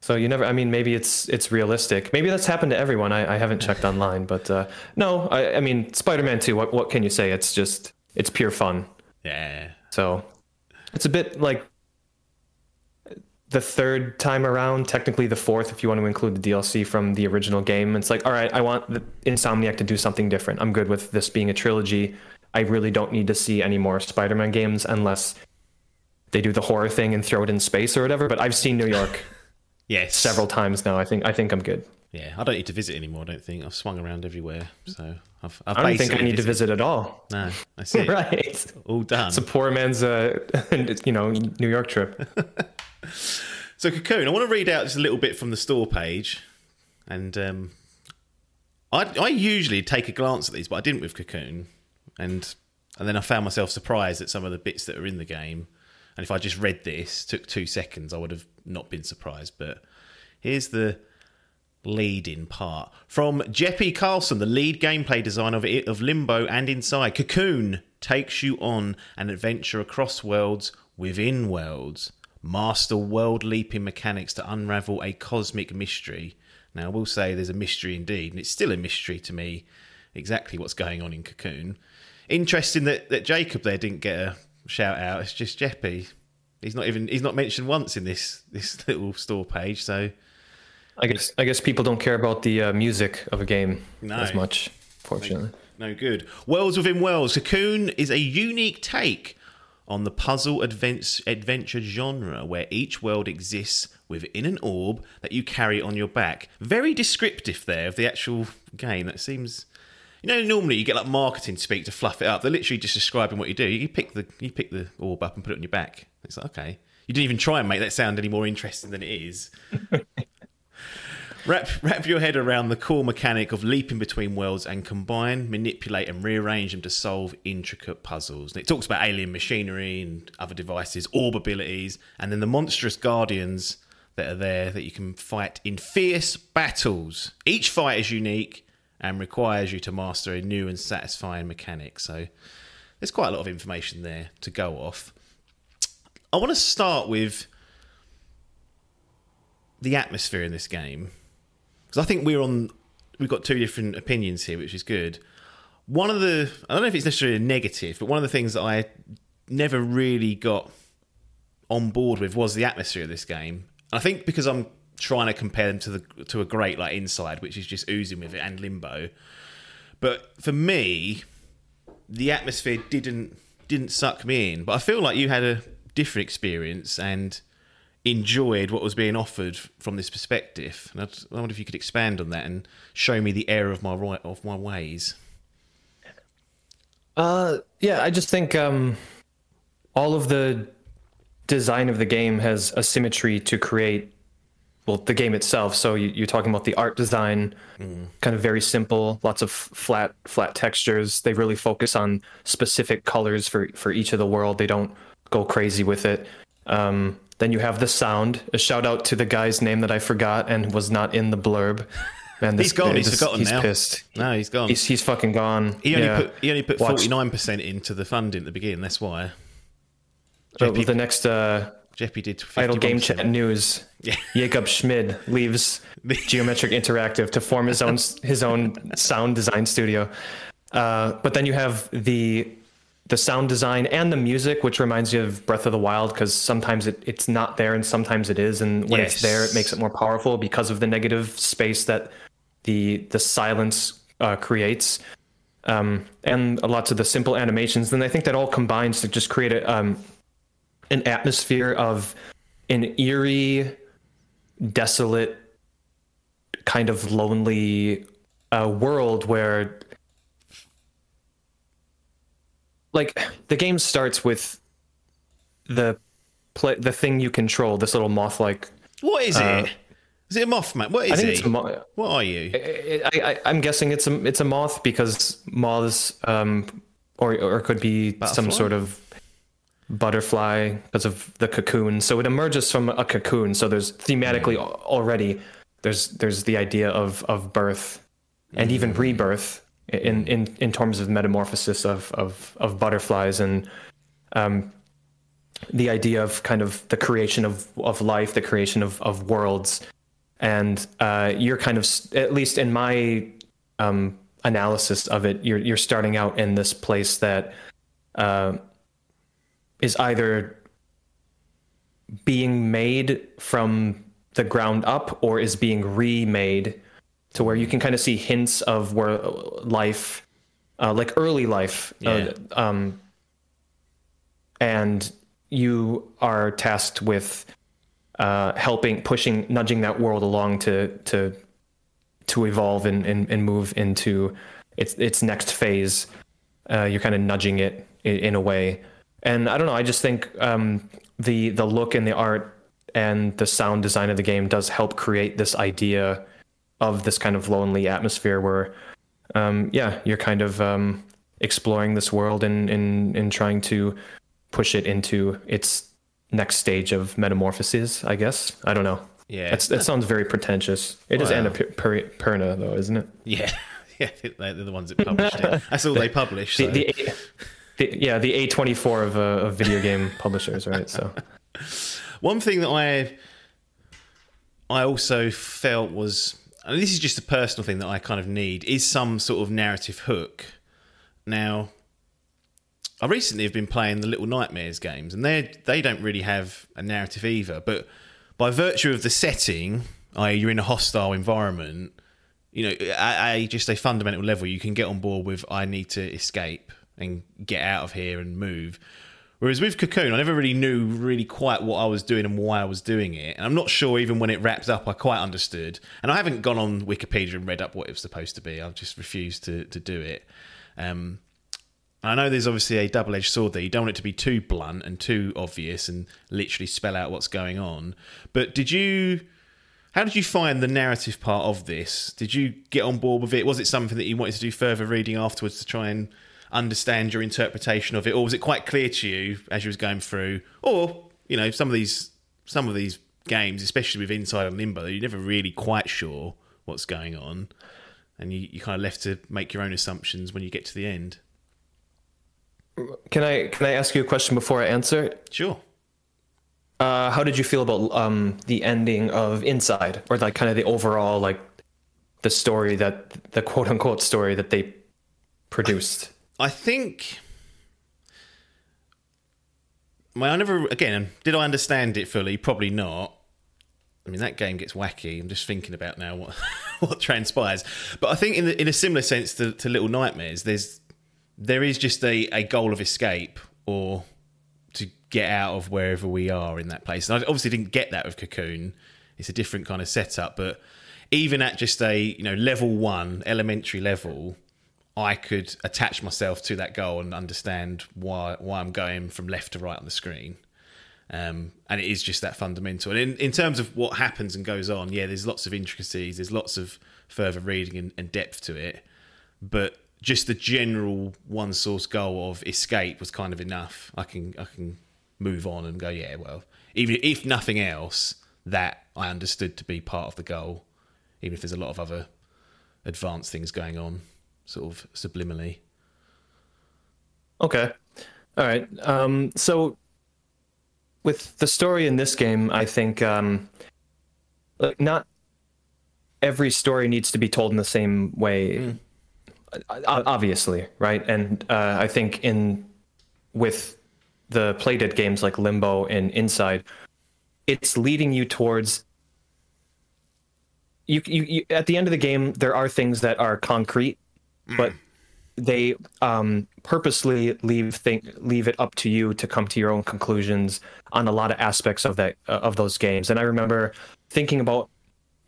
So you never. I mean, maybe it's it's realistic. Maybe that's happened to everyone. I, I haven't checked online, but uh, no. I, I mean, Spider-Man Two. What what can you say? It's just it's pure fun. yeah. So it's a bit like the third time around, technically the fourth, if you want to include the DLC from the original game. It's like, all right, I want the Insomniac to do something different. I'm good with this being a trilogy. I really don't need to see any more Spider Man games unless they do the horror thing and throw it in space or whatever. But I've seen New York Yes. several times now. I think I think I'm good. Yeah, I don't need to visit anymore. I don't think I've swung around everywhere, so I've. I've I don't think I need to visit at all. No, that's it. right. All done. It's a poor man's, uh, you know, New York trip. So Cocoon, I want to read out just a little bit from the store page, and um, I, I usually take a glance at these, but I didn't with Cocoon, and and then I found myself surprised at some of the bits that are in the game. And if I just read this, took two seconds, I would have not been surprised. But here's the lead-in part from Jeppe Carlsen, the lead gameplay designer of, of Limbo and Inside. Cocoon takes you on an adventure across worlds within worlds. Master world leaping mechanics to unravel a cosmic mystery. Now, I will say there's a mystery indeed, and it's still a mystery to me exactly what's going on in Cocoon. Interesting that, that Jacob there didn't get a shout out. It's just Jeppe. He's not even he's not mentioned once in this this little store page. So I guess I guess people don't care about the uh, music of a game No. as much, fortunately. No good. Worlds within Worlds. Cocoon is a unique take on the puzzle adventure genre where each world exists within an orb that you carry on your back. Very descriptive there of the actual game. That seems. You know, normally you get like marketing speak to fluff it up. They're literally just describing what you do. You pick the you pick the orb up and put it on your back. It's like okay, you didn't even try and make that sound any more interesting than it is. Wrap, wrap your head around the core mechanic of leaping between worlds and combine, manipulate, and rearrange them to solve intricate puzzles. And it talks about alien machinery and other devices, orb abilities, and then the monstrous guardians that are there that you can fight in fierce battles. Each fight is unique and requires you to master a new and satisfying mechanic. So there's quite a lot of information there to go off. I want to start with the atmosphere in this game because I think we're on. We've got two different opinions here, which is good. One of the I don't know if it's necessarily a negative, but one of the things that I never really got on board with was the atmosphere of this game. I think because I'm trying to compare them to the to a great like Inside, which is just oozing with it, and Limbo. But for me, the atmosphere didn't didn't suck me in. But I feel like you had a different experience and enjoyed what was being offered from this perspective. And I'd- I wonder if you could expand on that and show me the error of my right of my ways. Uh, yeah, I just think um, all of the design of the game has a symmetry to create, well, the game itself. So you, you're talking about the art design, mm. kind of very simple, lots of flat flat textures. They really focus on specific colors for for each of the world. They don't go crazy with it. Um, then you have the sound. A shout out to the guy's name that I forgot and was not in the blurb. Man, this, He's gone, he's forgotten he's now. pissed. No, he's gone. He's he's fucking gone. he only Yeah. put he only put forty nine percent into the funding at the beginning. That's why But JP the next uh, Jeppe did. idle game chat news. Yeah. Jacob Schmid leaves Geometric Interactive to form his own his own sound design studio. Uh, but then you have the the sound design and the music, which reminds you of Breath of the Wild, because sometimes it, it's not there and sometimes it is, and when it's there, it makes it more powerful because of the negative space that the the silence uh, creates. Um, and lots of the simple animations, and I think that all combines to just create a um, an atmosphere of an eerie, desolate, kind of lonely uh, world where, like, the game starts with the play, the thing you control, this little moth-like. What is Uh, it? Is it a Mothman? What is I think he? it's a mo- what are you? I, I, I'm guessing it's a it's a moth because moths, um, or or could be some sort of butterfly because of the cocoon. So it emerges from a cocoon. So there's thematically al- already there's there's the idea of of birth and even rebirth in in in terms of metamorphosis of of of butterflies and um the idea of kind of the creation of of life, the creation of of worlds. And uh, you're kind of at least in my um, analysis of it you're you're starting out in this place that uh, is either being made from the ground up or is being remade to where you can kind of see hints of where life uh, like early life Yeah. uh, um, and you are tasked with uh, helping, pushing, nudging that world along to to to evolve and, and, and move into its its next phase. Uh, you're kind of nudging it in, in a way, and I don't know. I just think um, the the look and the art and the sound design of the game does help create this idea of this kind of lonely atmosphere where, um, yeah, you're kind of um, exploring this world and, and and trying to push it into its next stage of metamorphosis. I guess I don't know. Yeah. That's, that sounds very pretentious. It is Wow. Annapurna, though, isn't it? Yeah, yeah, they're the ones that published it. That's all they publish. So. The, the, the, yeah, the A24 of, uh, of video game publishers, right? So One thing that I I also felt was, and this is just a personal thing that I kind of need, is some sort of narrative hook. Now, I recently have been playing the Little Nightmares games, and they they don't really have a narrative either. But by virtue of the setting, i.e., you're in a hostile environment, you know, at a just a fundamental level, you can get on board with I need to escape and get out of here and move. Whereas with Cocoon, I never really knew really quite what I was doing and why I was doing it. And I'm not sure even when it wrapped up, I quite understood. And I haven't gone on Wikipedia and read up what it was supposed to be. I've just refused to, to do it. Um, I know there's obviously a double edged sword there. You don't want it to be too blunt and too obvious and literally spell out what's going on. But did you. How did you find the narrative part of this? Did you get on board with it? Was it something that you wanted to do further reading afterwards to try and understand your interpretation of it, or was it quite clear to you as you was going through? Or you know, some of these some of these games, especially with Inside and Limbo, you're never really quite sure what's going on, and you you kind of left to make your own assumptions when you get to the end. can I can I ask you a question before I answer? it? Sure. Uh, how did you feel about um, the ending of Inside, or like kind of the overall like the story that the quote unquote story that they produced? I think. Well, I never. Again, did I understand it fully? Probably not. I mean, that game gets wacky. I'm just thinking about now what what transpires. But I think, in the, in a similar sense to, to Little Nightmares, there's there is just a, a goal of escape or to get out of wherever we are in that place. And I obviously didn't get that with Cocoon. It's a different kind of setup, but even at just a you know level one elementary level, I could attach myself to that goal and understand why why I'm going from left to right on the screen. Um, and it is just that fundamental. And in, in terms of what happens and goes on, yeah, there's lots of intricacies, there's lots of further reading and, and depth to it. But just the general one source goal of escape was kind of enough. I can I can move on and go, yeah, well, even if nothing else, that I understood to be part of the goal, even if there's a lot of other advanced things going on, sort of subliminally. Okay. All right. Um, so with the story in this game, I think um, like not every story needs to be told in the same way. O- Obviously, right? And uh, I think in with the playdead games like Limbo and Inside, it's leading you towards you, you, you at the end of the game there are things that are concrete but they um, purposely leave think, leave it up to you to come to your own conclusions on a lot of aspects of that uh, of those games. And I remember thinking about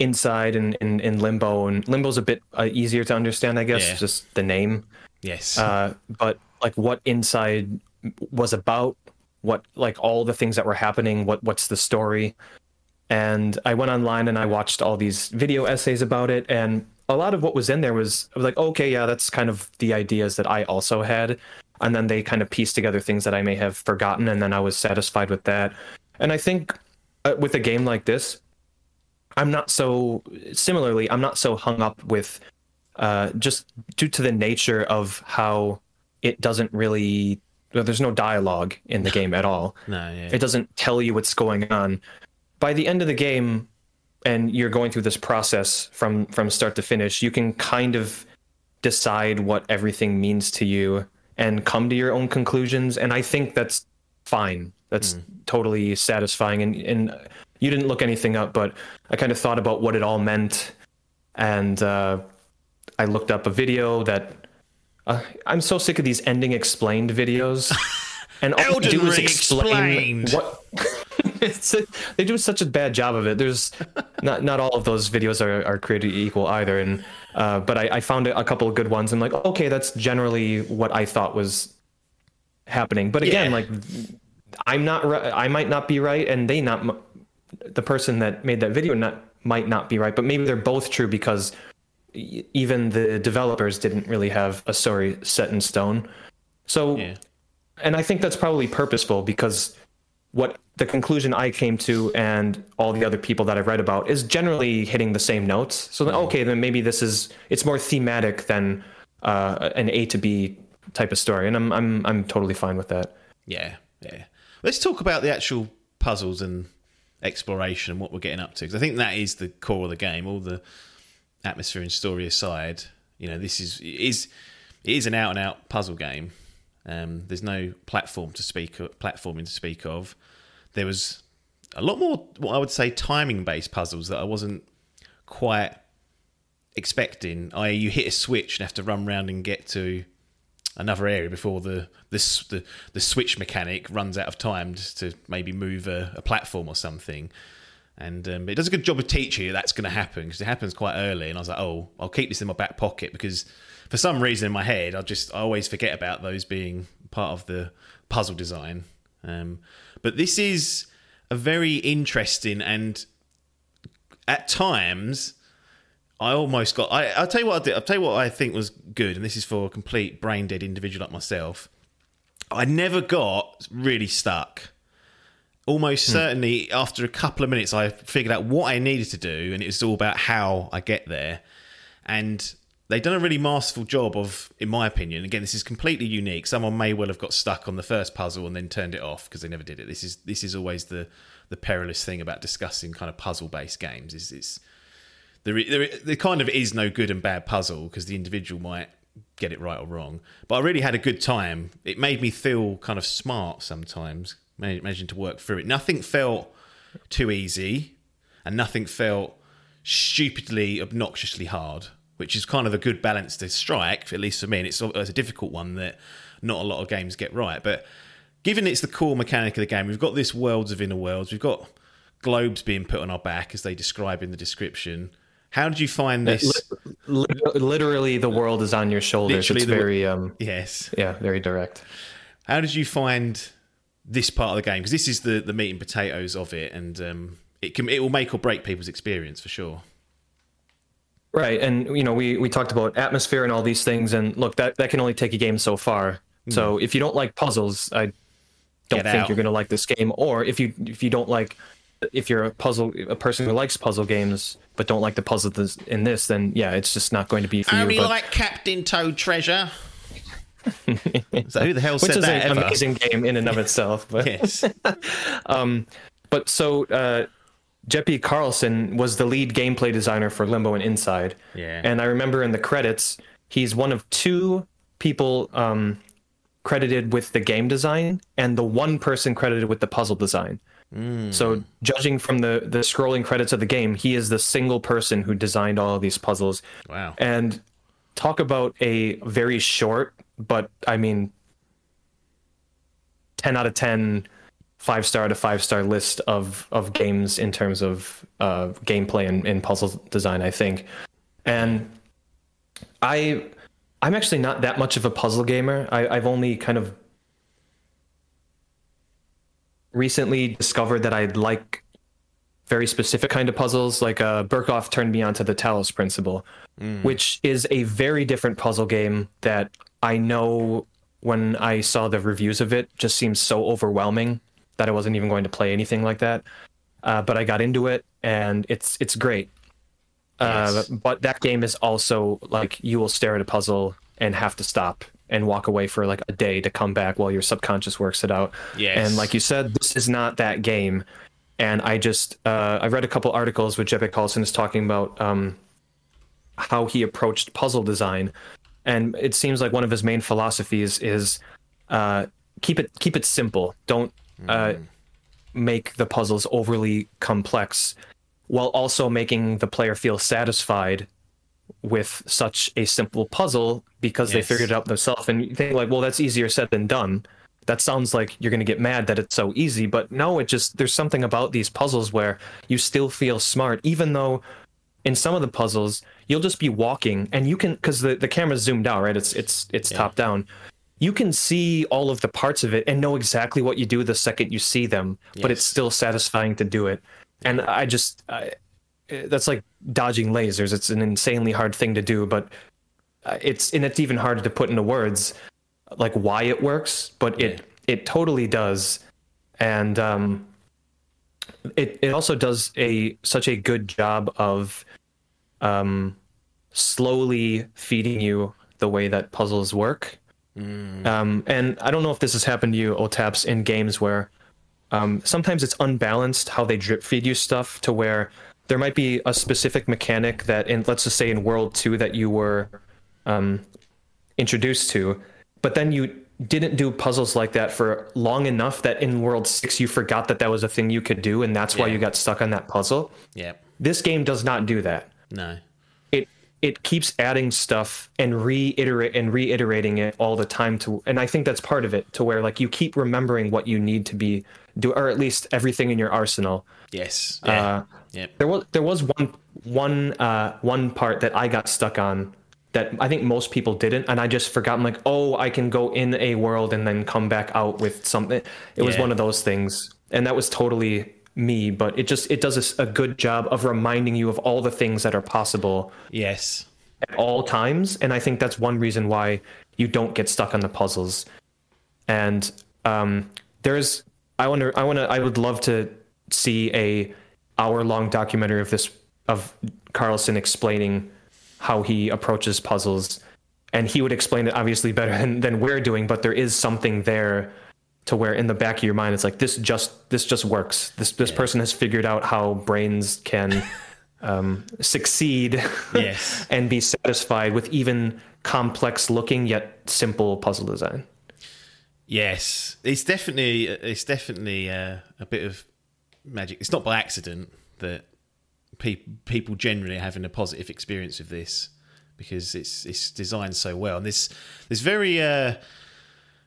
Inside and in, in Limbo, and Limbo's a bit uh, easier to understand, I guess, Yeah. just the name. Yes. Uh, but like what Inside was about, what like all the things that were happening, what what's the story. and I went online and I watched all these video essays about it, and a lot of what was in there was was like, okay, yeah, that's kind of the ideas that I also had, and then they kind of pieced together things that I may have forgotten, and then I was satisfied with that. And I think uh, with a game like this, I'm not so similarly, I'm not so hung up with uh, just due to the nature of how it doesn't really. There's no dialogue in the game at all. No, yeah. It doesn't tell you what's going on. By the end of the game, and you're going through this process from from start to finish, you can kind of decide what everything means to you and come to your own conclusions. And I think that's fine. That's totally satisfying. And and you didn't look anything up, but I kind of thought about what it all meant, and uh, I looked up a video that. Uh, I'm so sick of these ending explained videos. And all Elden do is explain explained. what they do such a bad job of it. There's not not all of those videos are, are created equal either, and uh, but I, I found a couple of good ones. I'm like, okay, that's generally what I thought was happening. But again, Yeah. like I'm not ri- I might not be right, and they not the person that made that video not might not be right, but maybe they're both true because even the developers didn't really have a story set in stone. So Yeah. and I think that's probably purposeful because what the conclusion I came to and all the other people that I've read about is generally hitting the same notes. So then, okay, then maybe this is it's more thematic than uh, an A to B type of story, and I'm I'm I'm totally fine with that. Yeah, yeah. Let's talk about the actual puzzles and exploration and what we're getting up to because I think that is the core of the game. All the atmosphere and story aside, you know, this is is it is an out and out puzzle game. Um, there's no platform to speak platforming to speak of. There was a lot more what I would say timing based puzzles that I wasn't quite expecting. I you hit a switch and have to run around and get to another area before the this the, the switch mechanic runs out of time to maybe move a, a platform or something. And um, it does a good job of teaching you that's going to happen because it happens quite early. And I was like, oh, I'll keep this in my back pocket because for some reason in my head, I just I always forget about those being part of the puzzle design. Um, but this is a very interesting and at times I almost got. I, I'll tell you what I did. I'll tell you what I think was good, and this is for a complete brain dead individual like myself. I never got really stuck. Almost hmm. certainly, after a couple of minutes, I figured out what I needed to do, and it was all about how I get there. And they've done a really masterful job of, in my opinion. Again, this is completely unique. Someone may well have got stuck on the first puzzle and then turned it off because they never did it. This is this is always the the perilous thing about discussing kind of puzzle based games. Is it's there, there, there kind of is no good and bad puzzle because the individual might get it right or wrong. But I really had a good time. It made me feel kind of smart sometimes, managing to work through it. Nothing felt too easy, and nothing felt stupidly, obnoxiously hard, which is kind of a good balance to strike, at least for me. And it's, a- it's a difficult one that not a lot of games get right. But given it's the core mechanic of the game, we've got this worlds of inner worlds, we've got globes being put on our back, as they describe in the description. How did you find this? Literally, the world is on your shoulders. Literally it's very um yes. yeah, very direct. How did you find this part of the game? Because this is the, the meat and potatoes of it, and um, it can it will make or break people's experience for sure. Right, and you know, we we talked about atmosphere and all these things, and look, that that can only take a game so far. So if you don't like puzzles, I don't Get think out. you're going to like this game. Or if you if you don't like, if you're a puzzle a person who likes puzzle games but don't like the puzzles in this, then yeah, it's just not going to be for you. But, Captain Toad Treasure. so who the hell which said is that an ever? amazing game in and of itself. But Yes. um, But so uh, Jeppe Carlsen was the lead gameplay designer for Limbo and Inside. Yeah. And I remember in the credits, he's one of two people um, credited with the game design and the one person credited with the puzzle design. So judging from the the scrolling credits of the game, he is the single person who designed all of these puzzles. Wow. And talk about a very short, but I mean, 10 out of 10 five star to five star list of of games in terms of uh, gameplay and, and puzzle design, I think. And I I'm actually not that much of a puzzle gamer. I, I've only kind of recently discovered that I like very specific kind of puzzles. Like uh, turned me on to the Talos Principle, which is a very different puzzle game that I know when I saw the reviews of it just seems so overwhelming that I wasn't even going to play anything like that. Uh, but I got into it and it's it's great. Uh, but that game is also like you will stare at a puzzle and have to stop and walk away for like a day to come back while your subconscious works it out. Yes. And like you said, this is not that game. And I just uh, I read a couple articles with Jeppe Carlsen is talking about um, how he approached puzzle design, and it seems like one of his main philosophies is uh, keep it keep it simple. Don't uh, make the puzzles overly complex, while also making the player feel satisfied with such a simple puzzle because they figured it out themselves. And you think like, well, that's easier said than done. That sounds like you're going to get mad that it's so easy, but no, it just there's something about these puzzles where you still feel smart, even though in some of the puzzles you'll just be walking and you can because the, the camera's zoomed out right? It's it's it's top down you can see all of the parts of it and know exactly what you do the second you see them but it's still satisfying to do it. And i just I, that's like dodging lasers. It's an insanely hard thing to do but uh, it's and it's even harder to put into words like why it works but it it totally does. And um it it also does a such a good job of um slowly feeding you the way that puzzles work um and i don't know if this has happened to you otaps in games where um sometimes it's unbalanced how they drip feed you stuff to where there might be a specific mechanic that in let's just say in world 2 that you were um introduced to but then you didn't do puzzles like that for long enough that in world 6 you forgot that that was a thing you could do and that's why you got stuck on that puzzle Yeah. this game does not do that No. It keeps adding stuff and reiterate and reiterating it all the time to and I think that's part of it to where like you keep remembering what you need to be do or at least everything in your arsenal. Yes. Yeah. Uh, yep. There was there was one one uh one part that I got stuck on that I think most people didn't and I just forgot I'm like, "Oh, I can go in a world and then come back out with something." It was one of those things. And that was totally me, but it just it does a good job of reminding you of all the things that are possible Yes. at all times and i think that's one reason why you don't get stuck on the puzzles and um, there's i wonder i want to i would love to see a hour long documentary of this of Carlsen explaining how he approaches puzzles and he would explain it obviously better than, than we're doing but there is something there to where in the back of your mind it's like this just this just works this this person has figured out how brains can um, succeed Yes. and be satisfied with even complex looking yet simple puzzle design. Yes, it's definitely it's definitely uh, a bit of magic. It's not by accident that pe- people generally are having a positive experience of this because it's it's designed so well. And this there's very uh,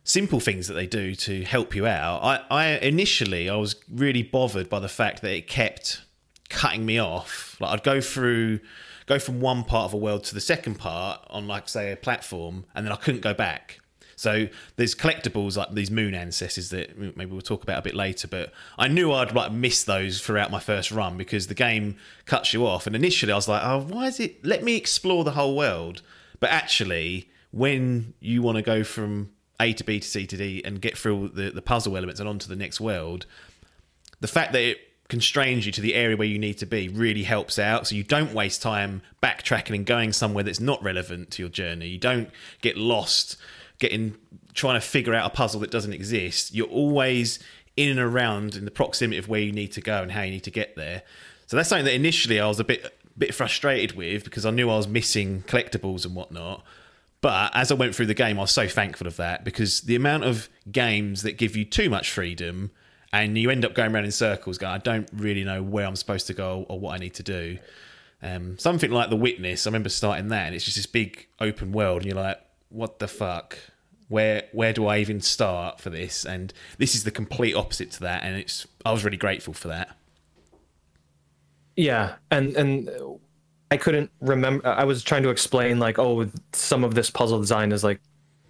simple things that they do to help you out. I, I initially I was really bothered by the fact that it kept cutting me off. Like I'd go through go from one part of a world to the second part on like say a platform and then I couldn't go back. So there's collectibles like these moon ancestors that maybe we'll talk about a bit later, but I knew I'd like miss those throughout my first run because the game cuts you off. And initially I was like, oh, why is it? Let me explore the whole world. But actually, when you want to go from A to B to C to D and get through the, the puzzle elements and onto the next world, the fact that it constrains you to the area where you need to be really helps out. So you don't waste time backtracking and going somewhere that's not relevant to your journey. You don't get lost getting trying to figure out a puzzle that doesn't exist. You're always in and around in the proximity of where you need to go and how you need to get there. So that's something that initially i was a bit bit frustrated with because i knew i was missing collectibles and whatnot but as I went through the game, I was so thankful of that because the amount of games that give you too much freedom and you end up going around in circles, going, I don't really know where I'm supposed to go or what I need to do. Um, something like The Witness, I remember starting that, and it's just this big open world, and you're like, what the fuck? Where where do I even start for this? And this is the complete opposite to that, and it's I was really grateful for that. Yeah, and and I couldn't remember. I was trying to explain like, oh, some of this puzzle design is like,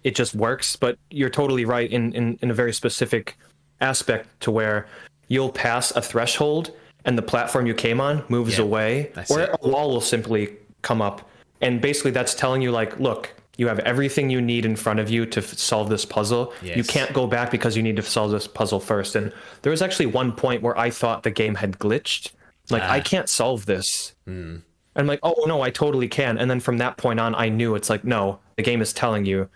it just works. But you're totally right in in, in a very specific aspect to where you'll pass a threshold and the platform you came on moves Yeah, away, or it. a wall will simply come up, and basically that's telling you like, look, you have everything you need in front of you to f- solve this puzzle. You can't go back because you need to solve this puzzle first. And there was actually one point where I thought the game had glitched. Like Ah. I can't solve this. Hmm. I'm like, oh no, I totally can. And then from that point on, I knew it's like, no, the game is telling you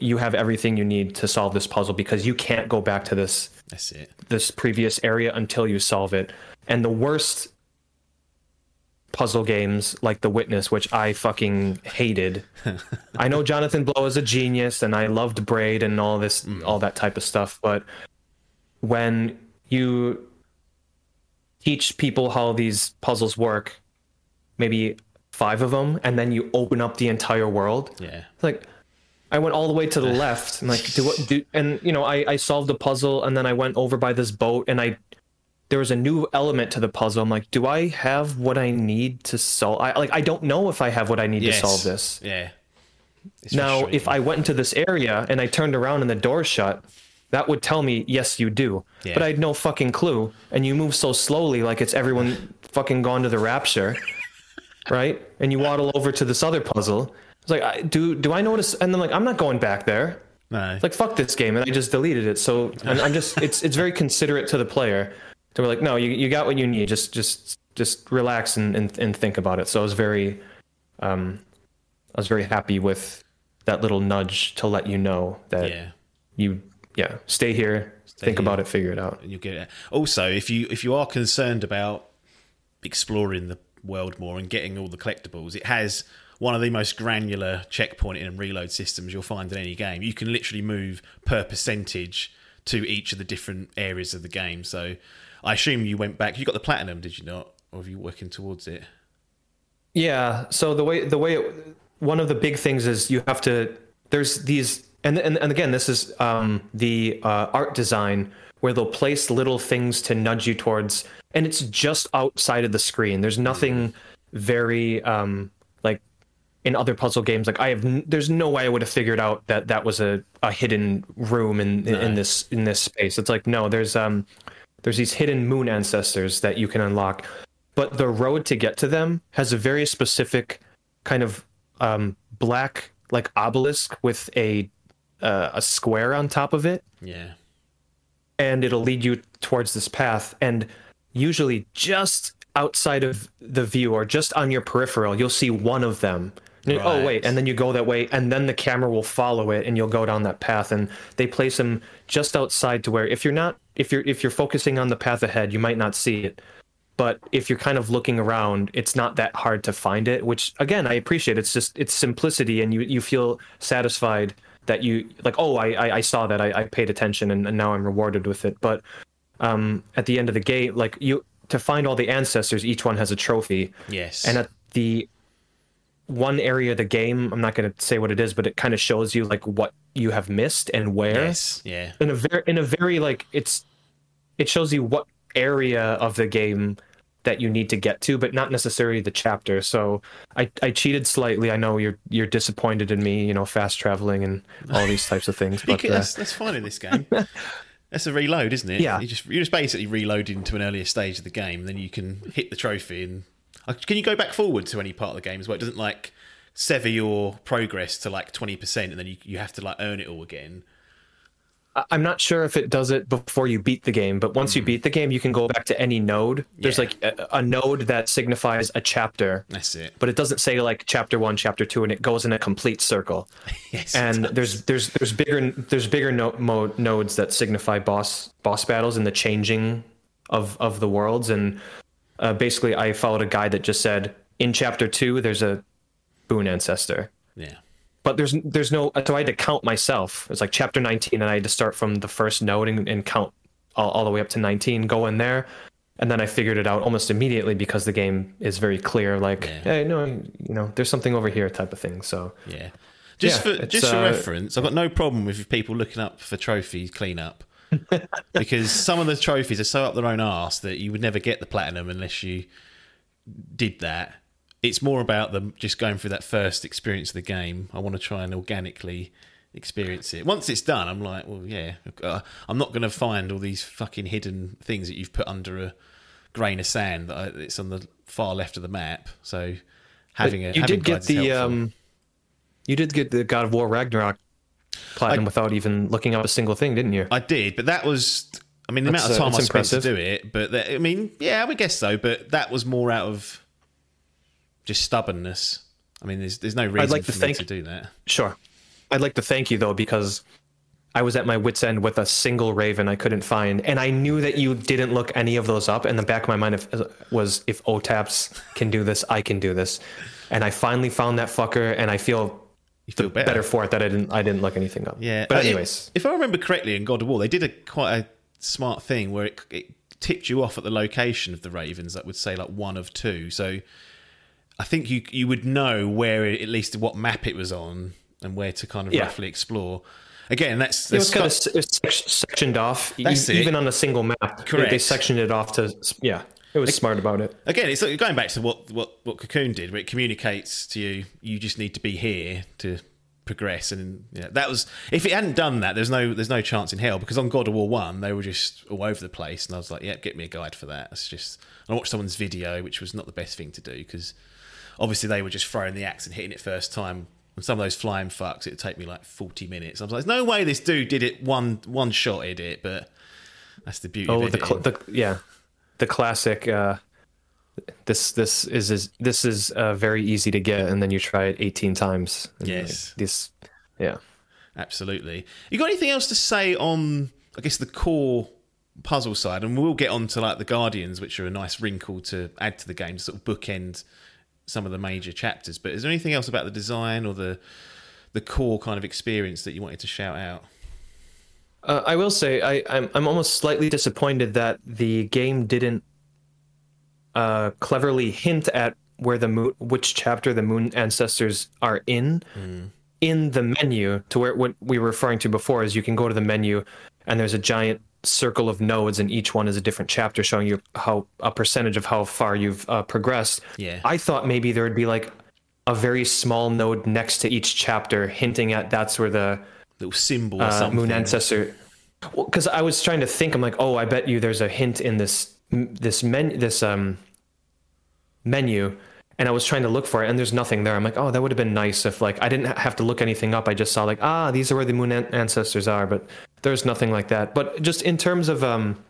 you have everything you need to solve this puzzle because you can't go back to this That's it. this previous area until you solve it. And the worst puzzle games like The Witness, which I fucking hated. I know Jonathan Blow is a genius and I loved Braid and all this all that type of stuff, but when you teach people how these puzzles work, maybe five of them, and then you open up the entire world, Yeah. like I went all the way to the left. I'm like, do what? Do and you know, I I solved the puzzle, and then I went over by this boat, and I there was a new element to the puzzle. I'm like, do I have what I need to solve? I like I don't know if I have what I need Yes. to solve this. Yeah. It's Now, if I went into this area and I turned around and the door shut, that would tell me yes, you do. Yeah. But I had no fucking clue, and you move so slowly, like it's everyone fucking gone to the rapture, right? And you waddle over to this other puzzle. It's like, I, do do I notice? And then like, I'm not going back there. no. It's like fuck this game, and I just deleted it. So I'm, I'm just it's it's very considerate to the player. To be like, no, you you got what you need. Just just just relax and and, and think about it. So I was very, um, I was very happy with that little nudge to let you know that yeah. you yeah stay here, think here. about it, figure it out. and you'll get it. Also, if you if you are concerned about exploring the world more and getting all the collectibles, it has one of the most granular checkpointing and reload systems you'll find in any game. You can literally move per percentage to each of the different areas of the game. So, I assume you went back. You got the platinum, did you not, or are you working towards it? Yeah. So the way the way it, one of the big things is you have to. There's these and and, and again this is um, the uh, art design where they'll place little things to nudge you towards, and it's just outside of the screen. There's nothing very um, like in other puzzle games. Like I have, n- there's no way I would have figured out that that was a, a hidden room in in, in this in this space. It's like no, there's um there's these hidden moon ancestors that you can unlock but the road to get to them has a very specific kind of um, black like obelisk with a uh, a square on top of it Yeah. And it'll lead you towards this path. And usually just outside of the view or just on your peripheral you'll see one of them. You- oh wait and then you go that way and then the camera will follow it and you'll go down that path. And they place them just outside to where if you're not if you're if you're focusing on the path ahead you might not see it. But if you're kind of looking around it's not that hard to find it which again i appreciate. It's just it's simplicity and you you feel satisfied that you like oh i i, I saw that I, I paid attention and, and now i'm rewarded with it but um at the end of the game like you to find all the ancestors each one has a trophy Yes. and at the one area of the game i'm not going to say what it is but it kind of shows you like what you have missed and where yes. Yeah. in a very in a very like it's it shows you what area of the game that you need to get to but not necessarily the chapter so i i cheated slightly i know you're you're disappointed in me you know fast traveling and all these types of things You but can, uh, that's, that's fine in this game. That's a reload, isn't it? Yeah. You just you're just basically reloading to an earlier stage of the game, then you can hit the trophy and uh, can you go back forward to any part of the game as well? It doesn't like sever your progress to like twenty percent, and then you you have to like earn it all again. I'm not sure if it does it before you beat the game, but once you beat the game, you can go back to any node. There's Yeah. like a, a node that signifies a chapter, That's it. but it doesn't say like chapter one, chapter two, and it goes in a complete circle. Yes. and there's there's there's bigger there's bigger no, mo- nodes that signify boss boss battles and the changing of of the worlds and uh, basically I followed a guide that just said in chapter two there's a moon ancestor yeah. But there's there's no so I had to count myself it's like chapter 19 and I had to start from the first note and, and count all, all the way up to 19 go in there and then I figured it out almost immediately because the game is very clear like Yeah. hey no you know there's something over here type of thing so Yeah. Just Yeah, for just for uh, reference, I've got no problem with people looking up for trophy cleanup. because some of the trophies are so up their own arse that you would never get the platinum unless you did that. It's more about them just going through that first experience of the game. I want to try and organically experience it. Once it's done, I'm like, well, yeah, uh, I'm not going to find all these fucking hidden things that you've put under a grain of sand that I, it's on the far left of the map. So having a you having did get the um, you did get the God of War Ragnarok platinum I- without even looking up a single thing, didn't you? I did, but that was. I mean, the That's, amount of uh, time I that's spent to do it, but that, I mean, yeah, I would guess so. But that was more out of just stubbornness. I mean, there's there's no reason like to for me thank- to do that. Sure. I'd like to thank you though because I was at my wits end with a single raven I couldn't find, and I knew that you didn't look any of those up. And the back of my mind if- was, if OTAPs can do this, I can do this. And I finally found that fucker, and I feel You feel better. better for it that I didn't I didn't look anything up. Yeah, But anyways, if I remember correctly, in God of War, they did a quite a smart thing where it, it tipped you off at the location of the ravens. That would say like one of two. So I think you you would know where it, at least what map it was on and where to kind of Yeah. roughly explore. Again, that's, it was that's kind of it was sectioned off, That's it. even on a single map. They- They, sectioned it off to yeah. It was smart about it. again, it's like going back to what, what, what Cocoon did, where it communicates to you, you just need to be here to progress. And you know, that was if it hadn't done that, there's no there's no chance in hell because on God of War One they were just all over the place, and I was like, yeah, get me a guide for that. It's just I watched someone's video, which was not the best thing to do because obviously they were just throwing the axe and hitting it first time. And some of those flying fucks, it'd take me like 40 minutes. I was like, there's no way this dude did it one one shot, did it? But that's the beauty Oh, of the, cl- the yeah, the classic. Uh, this this is, is this is uh, very easy to get, and then you try it eighteen times. Yes. like, this, yeah. Absolutely. You got anything else to say on, I guess, the core puzzle side? And we'll get on to like the Guardians, which are a nice wrinkle to add to the game, to sort of bookend some of the major chapters. But is there anything else about the design or the the core kind of experience that you wanted to shout out? Uh, I will say I, I'm I'm almost slightly disappointed that the game didn't uh, cleverly hint at where the moon, which chapter the moon ancestors are in, in the menu. To where what we were referring to before is you can go to the menu, and there's a giant circle of nodes, and each one is a different chapter showing you how a percentage of how far you've uh, progressed. Yeah. I thought maybe there would be like a very small node next to each chapter, hinting at that's where the Little symbol or uh, something. moon ancestor because i was trying to think i'm like oh i bet you there's a hint in this this men this um menu and i was trying to look for it and there's nothing there i'm like oh that would have been nice if like i didn't have to look anything up i just saw like ah these are where the moon an- ancestors are but there's nothing like that. But just in terms of um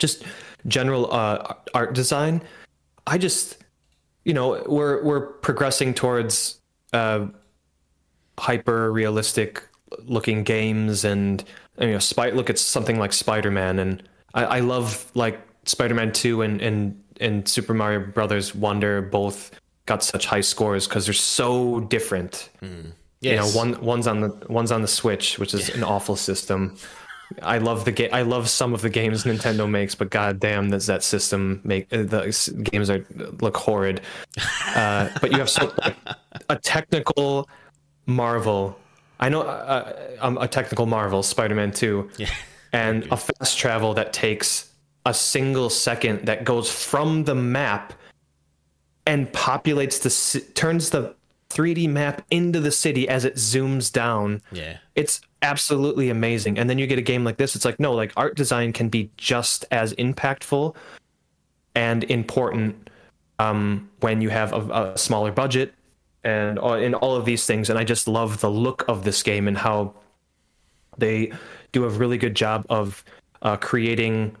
just general uh art design i just you know we're we're progressing towards uh hyper realistic looking games and you know spy, look at something like spider-man and i, I love like spider-man 2 and, and and super mario brothers wonder both got such high scores because they're so different you know one one's on the one's on the switch which is an awful system I love the game. I love some of the games Nintendo makes, but goddamn, does that system make uh, the games are look horrid. Uh, but you have so, like, a technical marvel. I know uh, um, a technical marvel, Spider-Man Two, and a fast travel that takes a single second that goes from the map and populates the turns the 3D map into the city as it zooms down. Yeah. it's absolutely amazing. And then you get a game like this it's like no like art design can be just as impactful and important um, when you have a, a smaller budget and in all of these things. And i just love the look of this game and how they do a really good job of uh, creating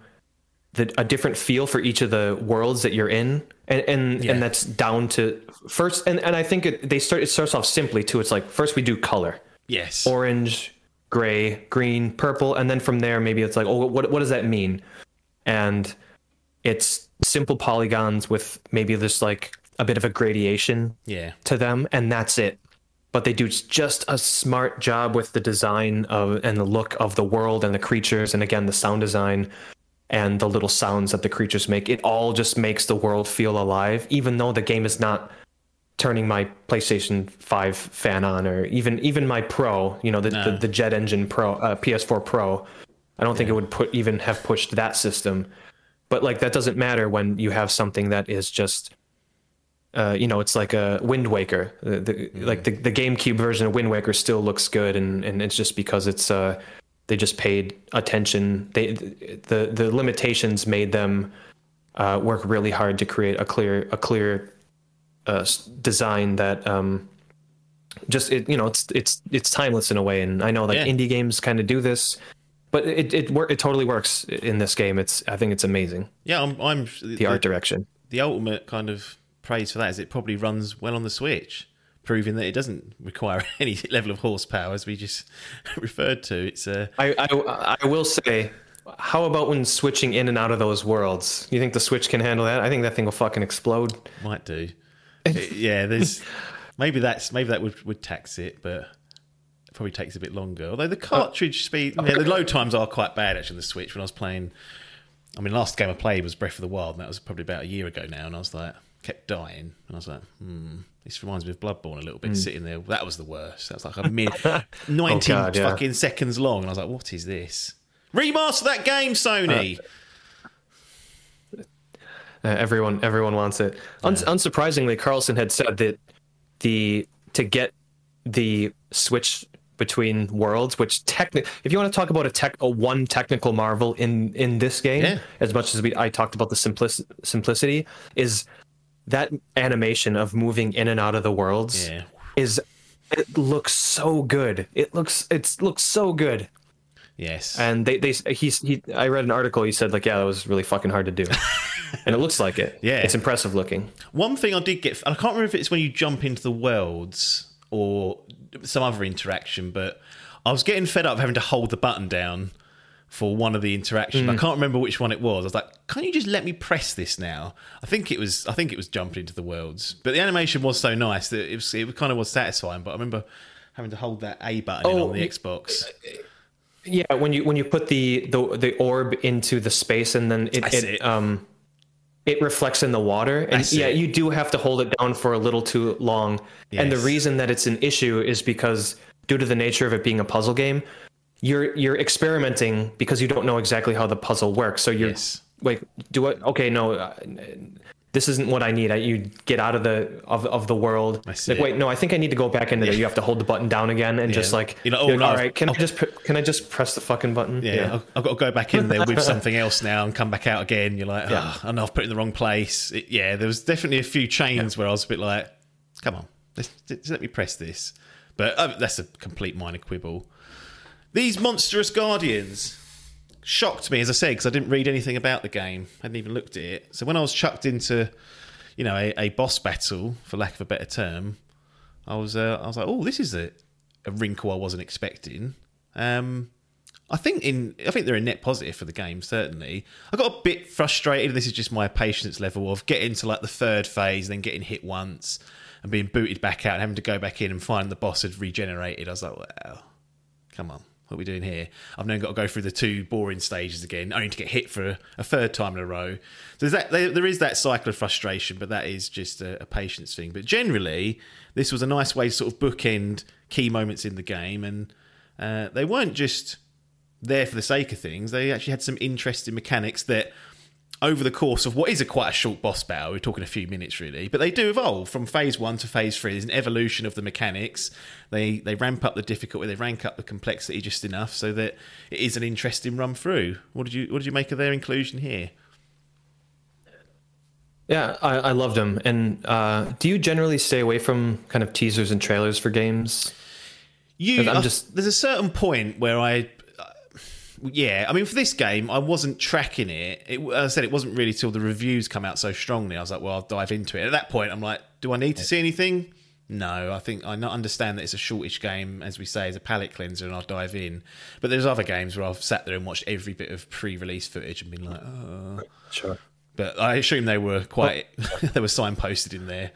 the, a different feel for each of the worlds that you're in and and, Yeah. and that's down to first and, and i think it, they start it starts off simply too it's like first we do color Yes. orange, gray, green, purple, and then from there maybe it's like, oh, what what does that mean? And it's simple polygons with maybe just like a bit of a gradation yeah. to them, and that's it. But they do just a smart job with the design of and the look of the world and the creatures, and again the sound design and the little sounds that the creatures make. It all just makes the world feel alive, even though the game is not turning my PlayStation 5 fan on or even even my Pro, you know, the the, the Jet Engine Pro uh, PS4 Pro. I don't think it would put even have pushed that system. But like that doesn't matter when you have something that is just uh, you know, it's like a Wind Waker. The, the, Like the, the GameCube version of Wind Waker still looks good, and, and it's just because it's uh, they just paid attention. They the the limitations made them uh, work really hard to create a clear a clear uh, design that um, just it you know it's it's it's timeless in a way. And I know like Yeah. indie games kind of do this, but it it wor- it totally works in this game. It's I think it's amazing Yeah, I'm. I'm the art direction. the ultimate kind of praise for that is it probably runs well on the Switch, proving that it doesn't require any level of horsepower, as we just referred to. It's uh, I, I I will say, how about when switching in and out of those worlds? You think the Switch can handle that? I think that thing will fucking explode. might do. Yeah, there's maybe that's maybe that would would tax it, but it probably takes a bit longer. Although the cartridge speed, yeah, the load times are quite bad actually on the Switch. When I was playing, I mean, last game I played was Breath of the Wild, and that was probably about a year ago now, and I was like, kept dying, and I was like, hmm, this reminds me of Bloodborne a little bit. Sitting there, that was the worst. That was like a mid nineteen God, yeah. fucking seconds long, and I was like, what is this? Remaster that game, Sony. Uh, everyone everyone wants it. Un- unsurprisingly, Carlsen had said that the to get the switch between worlds, which techni- if you want to talk about a tech a one technical marvel in in this game, Yeah. as much as we I talked about the simplic- simplicity, is that animation of moving in and out of the worlds Yeah. is it looks so good. It looks it looks so good. yes, And they they he's he I read an article he said like yeah that was really fucking hard to do. and it looks like it. Yeah. It's impressive looking. One thing I did get, and I can't remember if it's when you jump into the worlds or some other interaction, but I was getting fed up having to hold the button down for one of the interactions. I can't remember which one it was. I was like, "Can't you just let me press this now?" I think it was. I think it was jumping into the worlds, but the animation was so nice that it was. It kind of was satisfying. But I remember having to hold that A button Oh, on the Xbox. Yeah, when you when you put the the, the orb into the space and then it, it, it. um it reflects in the water and yeah you do have to hold it down for a little too long and the reason that it's an issue is because due to the nature of it being a puzzle game you're you're experimenting because you don't know exactly how the puzzle works so you're Yes. like do it okay no uh, this isn't what I need. I, you get out of the of, of the world. I see Like, wait, no, I think I need to go back into there. You have to hold the button down again and just like, you know, oh, like, no, all right, can I just pr- can I just press the fucking button? Yeah, I've, I've got to go back in there with something else now and come back out again. You're like, Yeah. oh, I know I've put it in the wrong place. It- yeah, there was definitely a few chains where I was a bit like, come on, let's, just let me press this. But uh, that's a complete minor quibble. These monstrous guardians shocked me, as I said, because I didn't read anything about the game. I hadn't even looked at it. So when I was chucked into, you know, a, a boss battle, for lack of a better term, I was uh, I was like, oh, this is a, a wrinkle I wasn't expecting. Um, I think in I think they're a net positive for the game. Certainly, I got a bit frustrated. This is just my patience level of getting to like the third phase, then getting hit once and being booted back out and having to go back in and find the boss had regenerated. I was like, wow, come on. What are we doing here? I've now got to go through the two boring stages again, only to get hit for a, third time in a row. So that, there, there is that cycle of frustration, but that is just a, a patience thing. But generally, this was a nice way to sort of bookend key moments in the game, and uh, they weren't just there for the sake of things. They actually had some interesting mechanics that, over the course of what is a quite a short boss battle, we're talking a few minutes really, but they do evolve from phase one to phase three. There's an evolution of the mechanics. They they ramp up the difficulty, they rank up the complexity just enough so that it is an interesting run through. What did you what did you make of their inclusion here? Yeah, I, I loved them. And uh, do you generally stay away from kind of teasers and trailers for games? You, I'm just- there's a certain point where I, yeah, I mean, for this game, I wasn't tracking it. it. As I said, it wasn't really till the reviews come out so strongly. I was like, well, I'll dive into it. At that point, I'm like, do I need to see anything? No, I think I understand that it's a shortish game, as we say, as a palate cleanser, and I'll dive in. But there's other games where I've sat there and watched every bit of pre-release footage and been like, oh. Sure. But I assume they were quite, they were signposted in there.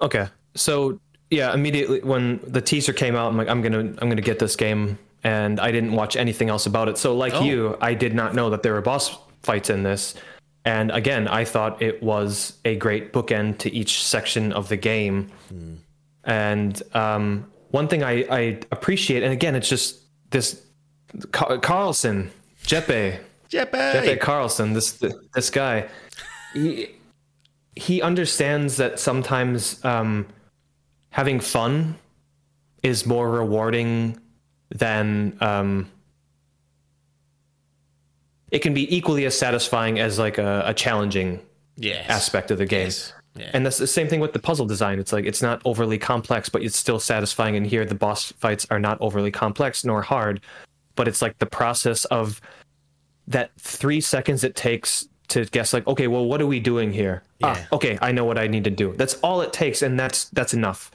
Okay. So yeah, immediately when the teaser came out, I'm like, I'm gonna I'm gonna get this game, and I didn't watch anything else about it. So like Oh. you, I did not know that there were boss fights in this. And again, I thought it was a great bookend to each section of the game. And um, one thing I, I appreciate, and again, it's just this Car- Carlsen, Jeppe, Jeppe Jeppe! Carlson, this this guy, he he understands that sometimes um, having fun is more rewarding than um, it can be equally as satisfying as like a, a challenging yes. aspect of the game. Yes. Yeah. And that's the same thing with the puzzle design. It's like it's not overly complex, but it's still satisfying. And here, the boss fights are not overly complex nor hard, but it's like the process of that three seconds it takes to guess. Like, okay, well, what are we doing here? Yeah. Ah, okay, I know what I need to do. That's all it takes, and that's that's enough.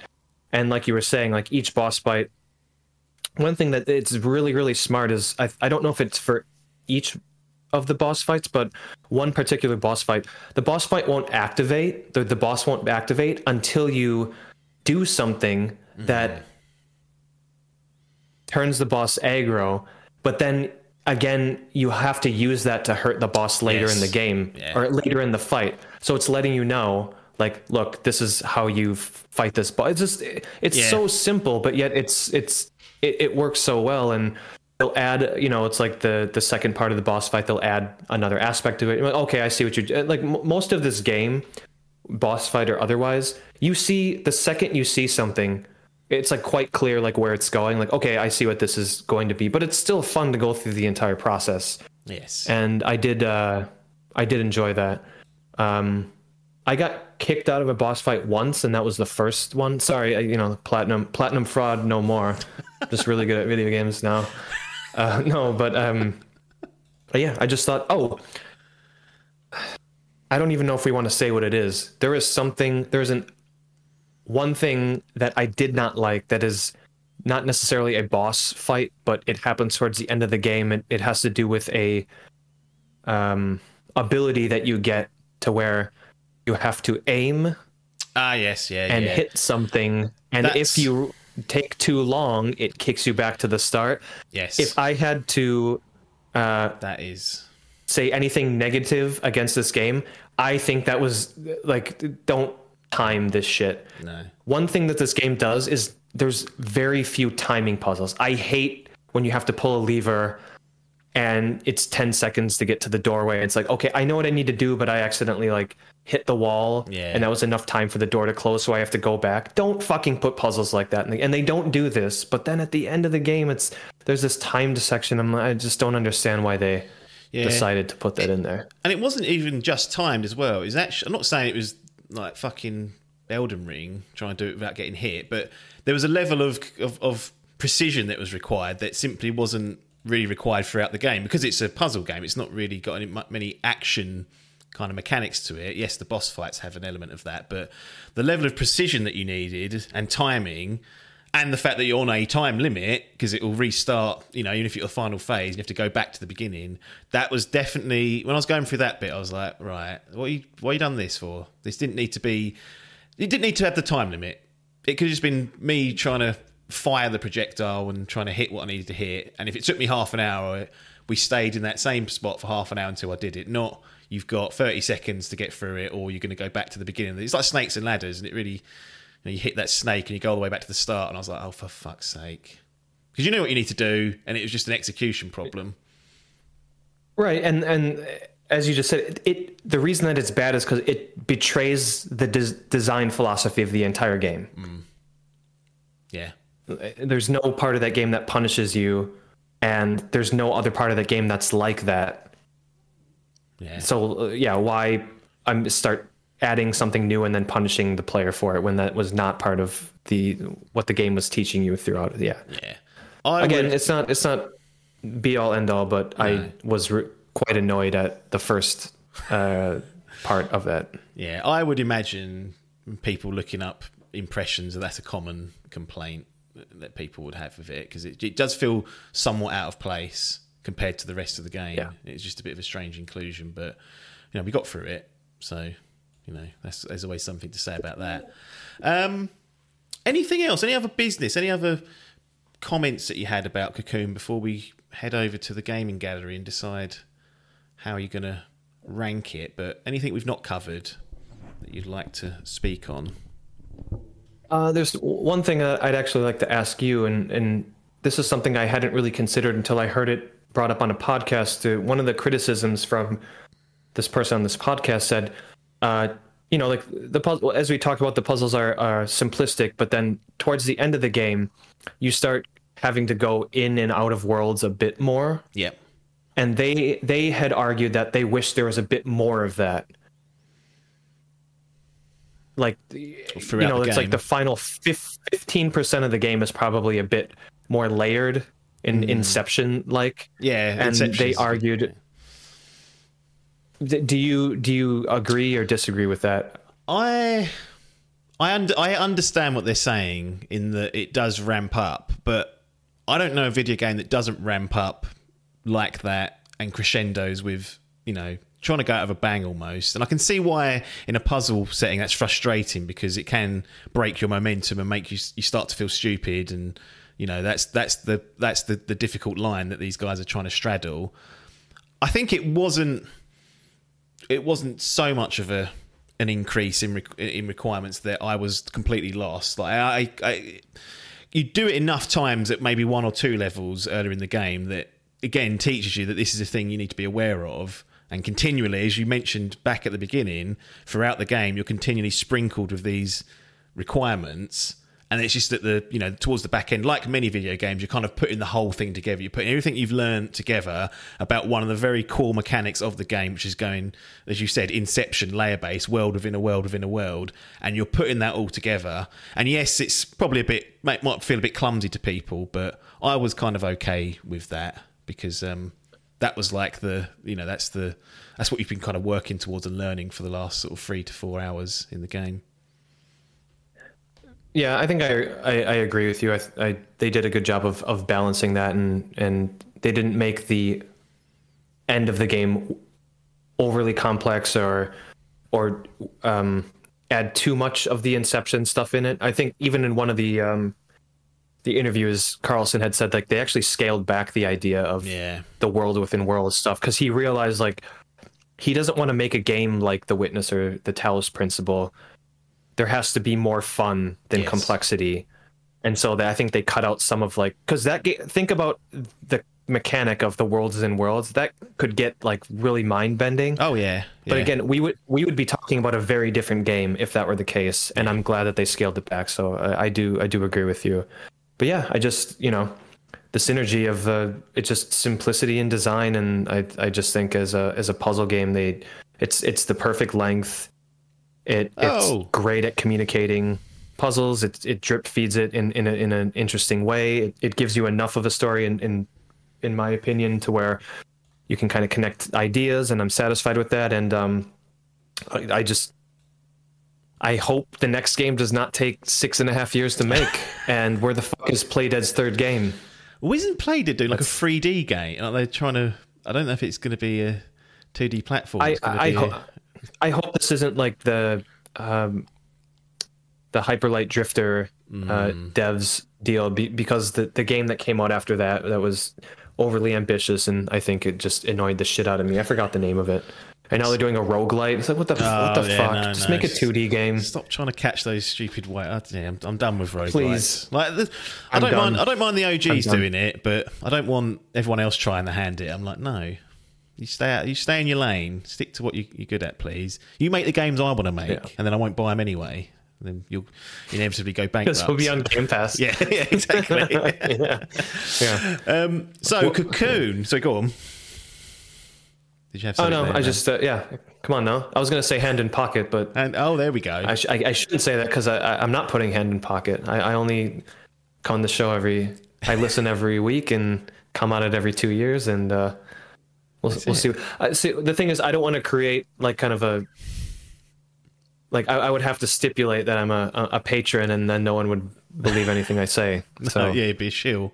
And like you were saying, like each boss fight. One thing that it's really really smart is I I don't know if it's for each of the boss fights, but one particular boss fight, the boss fight won't activate, the, the boss won't activate until you do something that turns the boss aggro, but then again, you have to use that to hurt the boss later in the game Yeah. or later in the fight. So it's letting you know, like, look, this is how you fight this boss. It's just, it's Yeah. so simple, but yet it's, it's, it, it works so well. And they'll add, you know, it's like the, the second part of the boss fight, they'll add another aspect to it. Like, Okay, I see what you're like. M- most of this game, boss fight or otherwise, you see the second you see something, it's like quite clear like where it's going. Like, okay, I see what this is going to be, but it's still fun to go through the entire process. yes. And I did, uh, I did enjoy that. Um, I got kicked out of a boss fight once, and that was the first one. Sorry, you know, platinum, platinum fraud, no more. Just really good at video games now. Uh, no, but um, yeah, I just thought, oh, I don't even know if we want to say what it is. There is something. There's an one thing that I did not like that is not necessarily a boss fight, but it happens towards the end of the game. It, it has to do with a um, ability that you get to where you have to aim ah, yes, yeah, and yeah. hit something, and That's- if you take too long, it kicks you back to the start. yes. If I had to uh, that is. say anything negative against this game, I think that was like, don't time this shit. No. One thing that this game does is there's very few timing puzzles. I hate when you have to pull a lever and it's 10 seconds to get to the doorway. It's like, okay, I know what I need to do, but I accidentally like hit the wall Yeah. and that was enough time for the door to close, so I have to go back. Don't fucking put puzzles like that. in the- And they don't do this, but then at the end of the game, it's there's this timed section. I'm, I just don't understand why they Yeah. decided to put that in there. And it wasn't even just timed as well. It's actually I'm not saying it was like fucking Elden Ring trying to do it without getting hit, but there was a level of of, of precision that was required that simply wasn't really required throughout the game because it's a puzzle game. It's not really got any many action kind of mechanics to it. Yes, the boss fights have an element of that, but the level of precision that you needed and timing. And the fact that you're on a time limit because it will restart, you know, even if you're the final phase, you have to go back to the beginning. That was definitely when I was going through that bit. I was like, right, what you, what you done this for? This didn't need to be. It didn't need to have the time limit. It could have just been me trying to fire the projectile and trying to hit what I needed to hit. And if it took me half an hour, we stayed in that same spot for half an hour until I did it. Not you've got 30 seconds to get through it, or you're going to go back to the beginning. It's like snakes and ladders, and it really you, know, you hit that snake and you go all the way back to the start. And I was like, oh, for fuck's sake. Because you know what you need to do, and it was just an execution problem. Right, and and as you just said, it, it the reason that it's bad is because it betrays the des- design philosophy of the entire game. Mm. Yeah. There's no part of that game that punishes you, and there's no other part of that game that's like that. Yeah. So uh, yeah, why I'm start adding something new and then punishing the player for it when that was not part of the what the game was teaching you throughout. Yeah. Yeah. I Again, would- it's not it's not be all end all, but No. I was re- quite annoyed at the first uh, part of that. Yeah, I would imagine people looking up impressions that that's a common complaint that people would have with it because it, it does feel somewhat out of place compared to the rest of the game. Yeah. It's just a bit of a strange inclusion, but you know we got through it, so you know that's, there's always something to say about that. Um, anything else? Any other business? Any other comments that you had about Cocoon before we head over to the gaming gallery and decide how you're going to rank it? But anything we've not covered that you'd like to speak on? Uh, there's one thing that I'd actually like to ask you, and and this is something I hadn't really considered until I heard it brought up on a podcast. Uh, one of the criticisms from this person on this podcast said, uh, you know, like the puzzle, as we talked about, the puzzles are are simplistic, but then towards the end of the game, you start having to go in and out of worlds a bit more. Yep. and they they had argued that they wish there was a bit more of that. Like, you know, it's like the final fifteen percent of the game is probably a bit more layered in mm. Inception like. Yeah, and they argued. Do you do you agree or disagree with that? I I und- I understand what they're saying in that it does ramp up, but I don't know a video game that doesn't ramp up like that and crescendos with you know trying to go out of a bang almost. And I can see why in a puzzle setting that's frustrating because it can break your momentum and make you you start to feel stupid and you know that's that's the that's the the difficult line that these guys are trying to straddle. I think it wasn't it wasn't so much of a an increase in in requirements that I was completely lost. Like I, I, you do it enough times at maybe one or two levels earlier in the game that again teaches you that this is a thing you need to be aware of. And continually, as you mentioned back at the beginning, throughout the game, you're continually sprinkled with these requirements. And it's just that the you know towards the back end, like many video games, you're kind of putting the whole thing together. You're putting everything you've learned together about one of the very core mechanics of the game, which is going, as you said, Inception layer based, world within a world within a world, and you're putting that all together. And yes, it's probably a bit might, might feel a bit clumsy to people, but I was kind of okay with that because um, that was like the you know that's the that's what you've been kind of working towards and learning for the last sort of three to four hours in the game. Yeah, I think I I, I agree with you. I, I they did a good job of, of balancing that, and and they didn't make the end of the game overly complex or or um, add too much of the Inception stuff in it. I think even in one of the um, the interviews, Carlsen had said like they actually scaled back the idea of Yeah, the world within world stuff because he realized like he doesn't want to make a game like The Witness or The Talos Principle. There has to be more fun than Yes. complexity, and so that I think they cut out some of like because that ga- think about the mechanic of the worlds in worlds that could get like really mind bending. Oh yeah, But again, we would we would be talking about a very different game if that were the case, and I'm glad that they scaled it back. So I, I do I do agree with you. But yeah, I just you know the synergy of uh, it's just simplicity in design, and I I just think as a as a puzzle game, they it's it's the perfect length. It it's Oh. great at communicating puzzles. It it drip feeds it in in, a, in an interesting way. It, it gives you enough of a story, in, in in my opinion, to where you can kind of connect ideas, and I'm satisfied with that. And um, I, I just I hope the next game does not take six and a half years to make. and where the fuck is Playdead's third game? Well, isn't Playdead doing like a 3D game? Like they're trying to. I don't know if it's going to be a 2D platform. I I, ho- I hope this isn't like the um, the Hyperlight Drifter uh, devs deal be, because the the game that came out after that that was overly ambitious and I think it just annoyed the shit out of me. I forgot the name of it. And now they're doing a roguelite. It's like what the what Oh, the yeah, fuck? no, just no, make a 2D game. Stop trying to catch those stupid white. I, yeah, I'm, I'm done with roguelites. Please. Like, the, I don't mind. I don't mind the OGs doing it, but I don't want everyone else trying to hand it. I'm like, no. You stay out. You stay in your lane. Stick to what you, you're good at, please. You make the games I want to make, Yeah. and then I won't buy them anyway. And then you'll inevitably go bankrupt. Because it'll be on Game Pass. yeah, yeah, exactly. yeah. yeah. um, so cocoon. So go on. Did you have? Oh no, there, I man? just uh, yeah. Come on, no. I was gonna say hand in pocket, but And oh, there we go. I, sh- I, I shouldn't say that because I, I I'm not putting hand in pocket. I, I only come on the show every. I listen every week and come on it every two years, and uh, we'll we'll see. I, see. The thing is, I don't want to create like kind of a. Like I, I would have to stipulate that I'm a, a patron, and then no one would believe anything I say. So oh, yeah, it'd be a shill.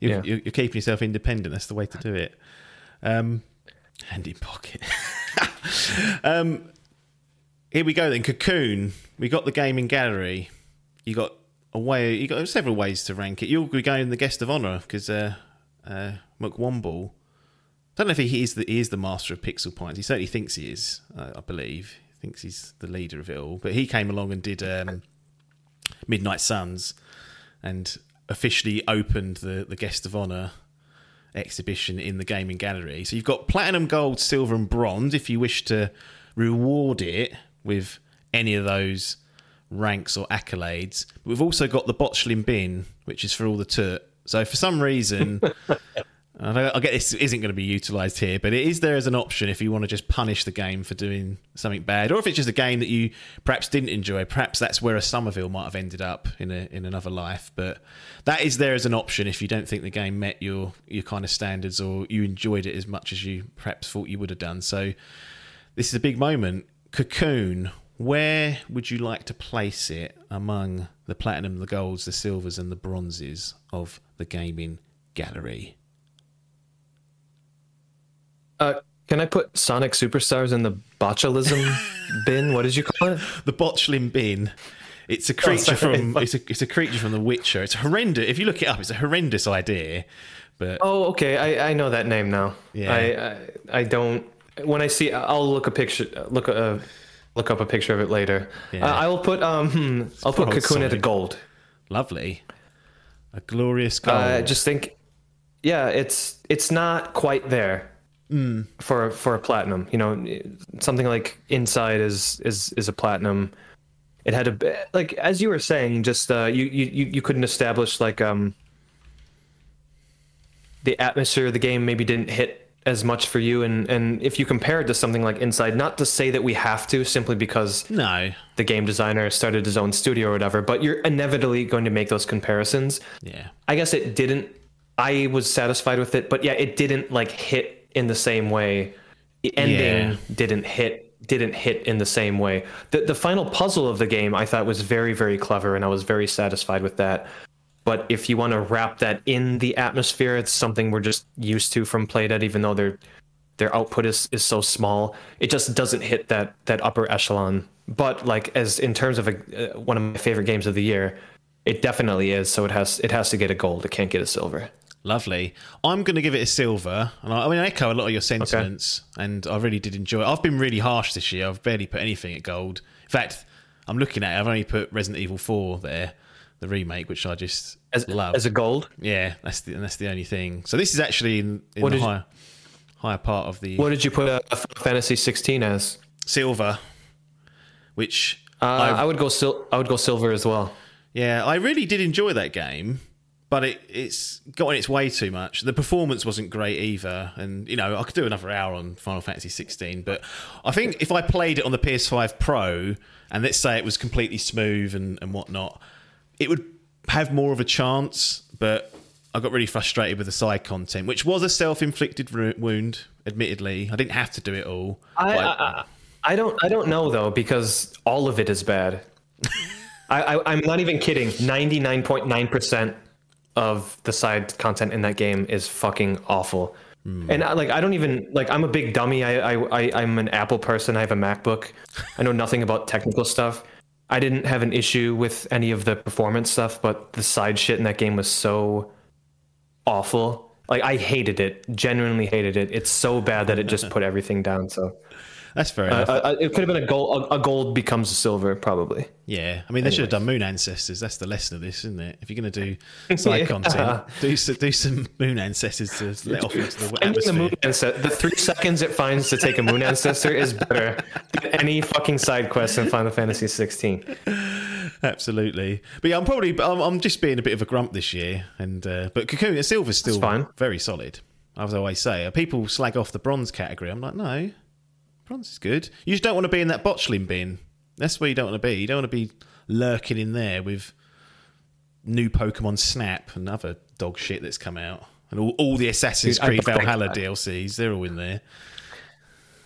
You're, yeah. you're, you're keeping yourself independent. That's the way to do it. Um, hand in pocket. um, here we go then. Cocoon. We got the gaming gallery. You got a way. You got several ways to rank it. You'll be going the guest of honor because uh, uh, McWomble. Don't know if he is the he is the master of pixel points. He certainly thinks he is. Uh, I believe. He thinks he's the leader of it all. But he came along and did um, Midnight Suns and officially opened the, the guest of honor exhibition in the gaming gallery. So you've got platinum, gold, silver, and bronze if you wish to reward it with any of those ranks or accolades. We've also got the botchling bin, which is for all the toot. So for some reason, I, I get this isn't going to be utilised here, but it is there as an option if you want to just punish the game for doing something bad, or if it's just a game that you perhaps didn't enjoy. Perhaps that's where a Somerville might have ended up in a, in another life. But that is there as an option if you don't think the game met your your kind of standards or you enjoyed it as much as you perhaps thought you would have done. So this is a big moment. Cocoon, where would you like to place it among the platinum, the golds, the silvers, and the bronzes of the gaming gallery? Uh, can I put Sonic Superstars in the botulism bin? What did you call it? The botchling bin. It's a creature sorry. from it's a, it's a creature from The Witcher. It's horrendous. If you look it up, it's a horrendous idea. But Oh, okay. I, I know that name now. Yeah. I, I I don't. When I see, I'll look a picture. Look uh, look up a picture of it later. Yeah. Uh, I will put um. hmm, I'll put Poor old at a gold. lovely, a glorious gold. I Uh, just think, yeah, it's it's not quite there Hmm. for for a platinum. You know, something like Inside is is is a platinum. It had a like as you were saying, just uh, you you you you couldn't establish like um the atmosphere of the game maybe didn't hit as much for you and and if you compare it to something like inside not to say that we have to simply because no, the game designer started his own studio or whatever but you're inevitably going to make those comparisons yeah, I guess it didn't. I was satisfied with it, but yeah, it didn't like hit in the same way. The ending Yeah. didn't hit didn't hit in the same way. The the final puzzle of the game I thought was very very clever, and I was very satisfied with that. But if you want to wrap that in the atmosphere, it's something we're just used to from Playdead, even though their their output is, is so small. It just doesn't hit that that upper echelon. But like as in terms of a, uh, one of my favorite games of the year, it definitely is. So it has it has to get a gold. It can't get a silver. Lovely. I'm going to give it a silver, and I, I mean, I echo a lot of your sentiments, and I really did enjoy it. I've been really harsh this year. I've barely put anything at gold. In fact, I'm looking at it. I've only put Resident Evil 4 there, the remake, which I just As love. as a gold. yeah, that's the that's the only thing. So this is actually in, in the did you- higher higher part of the What did you put a Fantasy 16 as? silver, which Uh, I I would go sil- I would go silver as well. Yeah, I really did enjoy that game, but it, it's got in its way too much. The performance wasn't great either, and you know I could do another hour on Final Fantasy 16, but I think if I played it on the PS5 Pro and let's say it was completely smooth and, and whatnot, it would have more of a chance. But I got really frustrated with the side content, which was a self-inflicted wound. Admittedly, I didn't have to do it all. I, but- I, I don't I don't know though because all of it is bad. I, I I'm not even kidding. Ninety nine point nine percent of the side content in that game is fucking awful. And I, like I don't even like I'm a big dummy. I, I I I'm an Apple person. I have a MacBook. I know nothing about technical stuff. I didn't have an issue with any of the performance stuff, but the side shit in that game was so awful. Like I hated it. Genuinely hated it. It's so bad that it just put everything down. So that's fair uh, enough. uh, it could have been a gold. A, a gold becomes a silver, probably. Yeah, I mean they should have done Moon Ancestors. That's the lesson of this, isn't it? If you're going to do side content, do some, do some Moon Ancestors to let off into the Finding the moon ancestor, the three seconds it finds to take a moon ancestor is better than any fucking side quest in Final Fantasy 16. Absolutely, but yeah, I'm probably I'm, I'm just being a bit of a grump this year, and uh, but Cocoon Silver's still fine. very solid. As I always say, people slag off the bronze category. I'm like, no, bronze is good. You just don't want to be in that botchling bin. That's where you don't want to be. You don't want to be lurking in there with new Pokemon Snap and other dog shit that's come out, and all, all the Assassin's Dude, Creed Valhalla DLCs. They're all in there.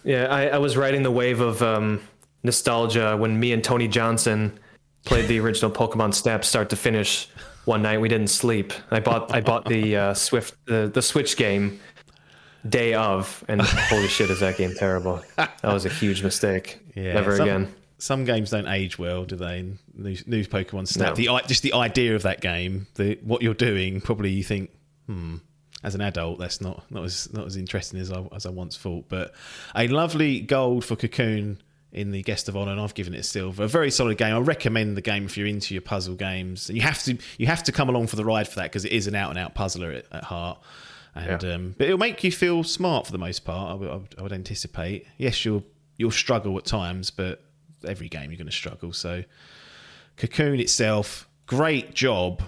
Yeah, I, I was riding the wave of um, nostalgia when me and Tony Johnson played the original Pokemon Snap start to finish. One night we didn't sleep. I bought I bought the uh, Swift the, the Switch game day of, and holy shit, is that game terrible? That was a huge mistake. Yeah, Never some, again. Some games don't age well, do they? New, new Pokemon Snap. No. The just the idea of that game, the what you're doing, probably you think, hmm. As an adult, that's not not as not as interesting as I as I once thought. But a lovely gold for Cocoon in the guest of honor, and I've given it a silver. A very solid game. I recommend the game if you're into your puzzle games. and You have to you have to come along for the ride for that because it is an out and out puzzler at, at heart. And um, but it'll make you feel smart for the most part. I would, I would, anticipate. Yes, you'll you'll struggle at times, but every game you're going to struggle. So, Cocoon itself, great job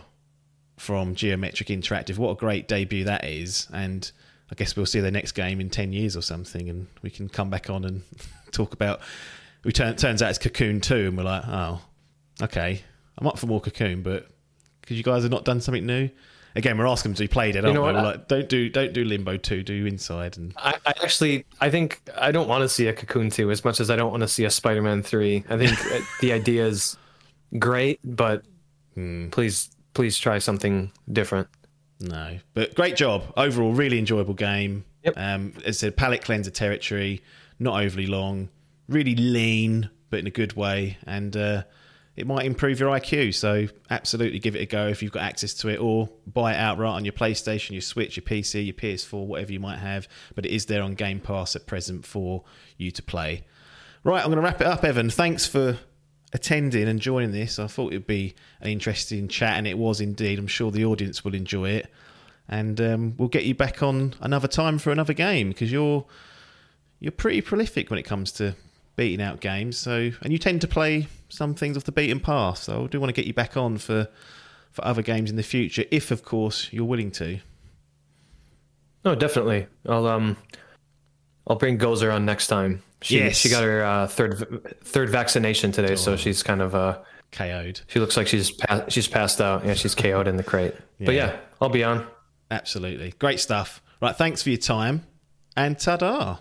from Geometric Interactive. What a great debut that is. And I guess we'll see their next game in 10 years or something, and we can come back on and talk about. We turn, turns out it's Cocoon 2, and we're like, oh, okay. I'm up for more Cocoon, but because you guys have not done something new. Again, we're asking them to be Playdead, aren't know we? Like, don't do don't do Limbo 2, do Inside. And I, I actually, I think I don't want to see a Cocoon 2 as much as I don't want to see a Spider-Man 3. I think the idea is great, but please, please try something different. No, but great job overall. Really enjoyable game. Yep. Um, as I said, palette cleanser territory, not overly long, really lean, but in a good way, and uh, it might improve your IQ. So absolutely give it a go if you've got access to it, or buy it outright on your PlayStation, your Switch, your PC, your PS4, whatever you might have. But it is there on Game Pass at present for you to play. Right, I'm going to wrap it up, Evan. Thanks for attending and joining this. I thought it'd be an interesting chat, and it was indeed. I'm sure the audience will enjoy it, and um, we'll get you back on another time for another game because you're you're pretty prolific when it comes to beating out games. So, and you tend to play some things off the beaten path. So, I do want to get you back on for for other games in the future, if of course you're willing to. No, definitely. I'll um, I'll bring Gozer on next time. She Yes. she got her uh, third third vaccination today, so she's kind of uh, KO'd. she looks like she's pa- she's passed out. Yeah, she's KO'd in the crate. But Yeah. yeah, I'll be on. Absolutely. Great stuff. Right, thanks for your time and ta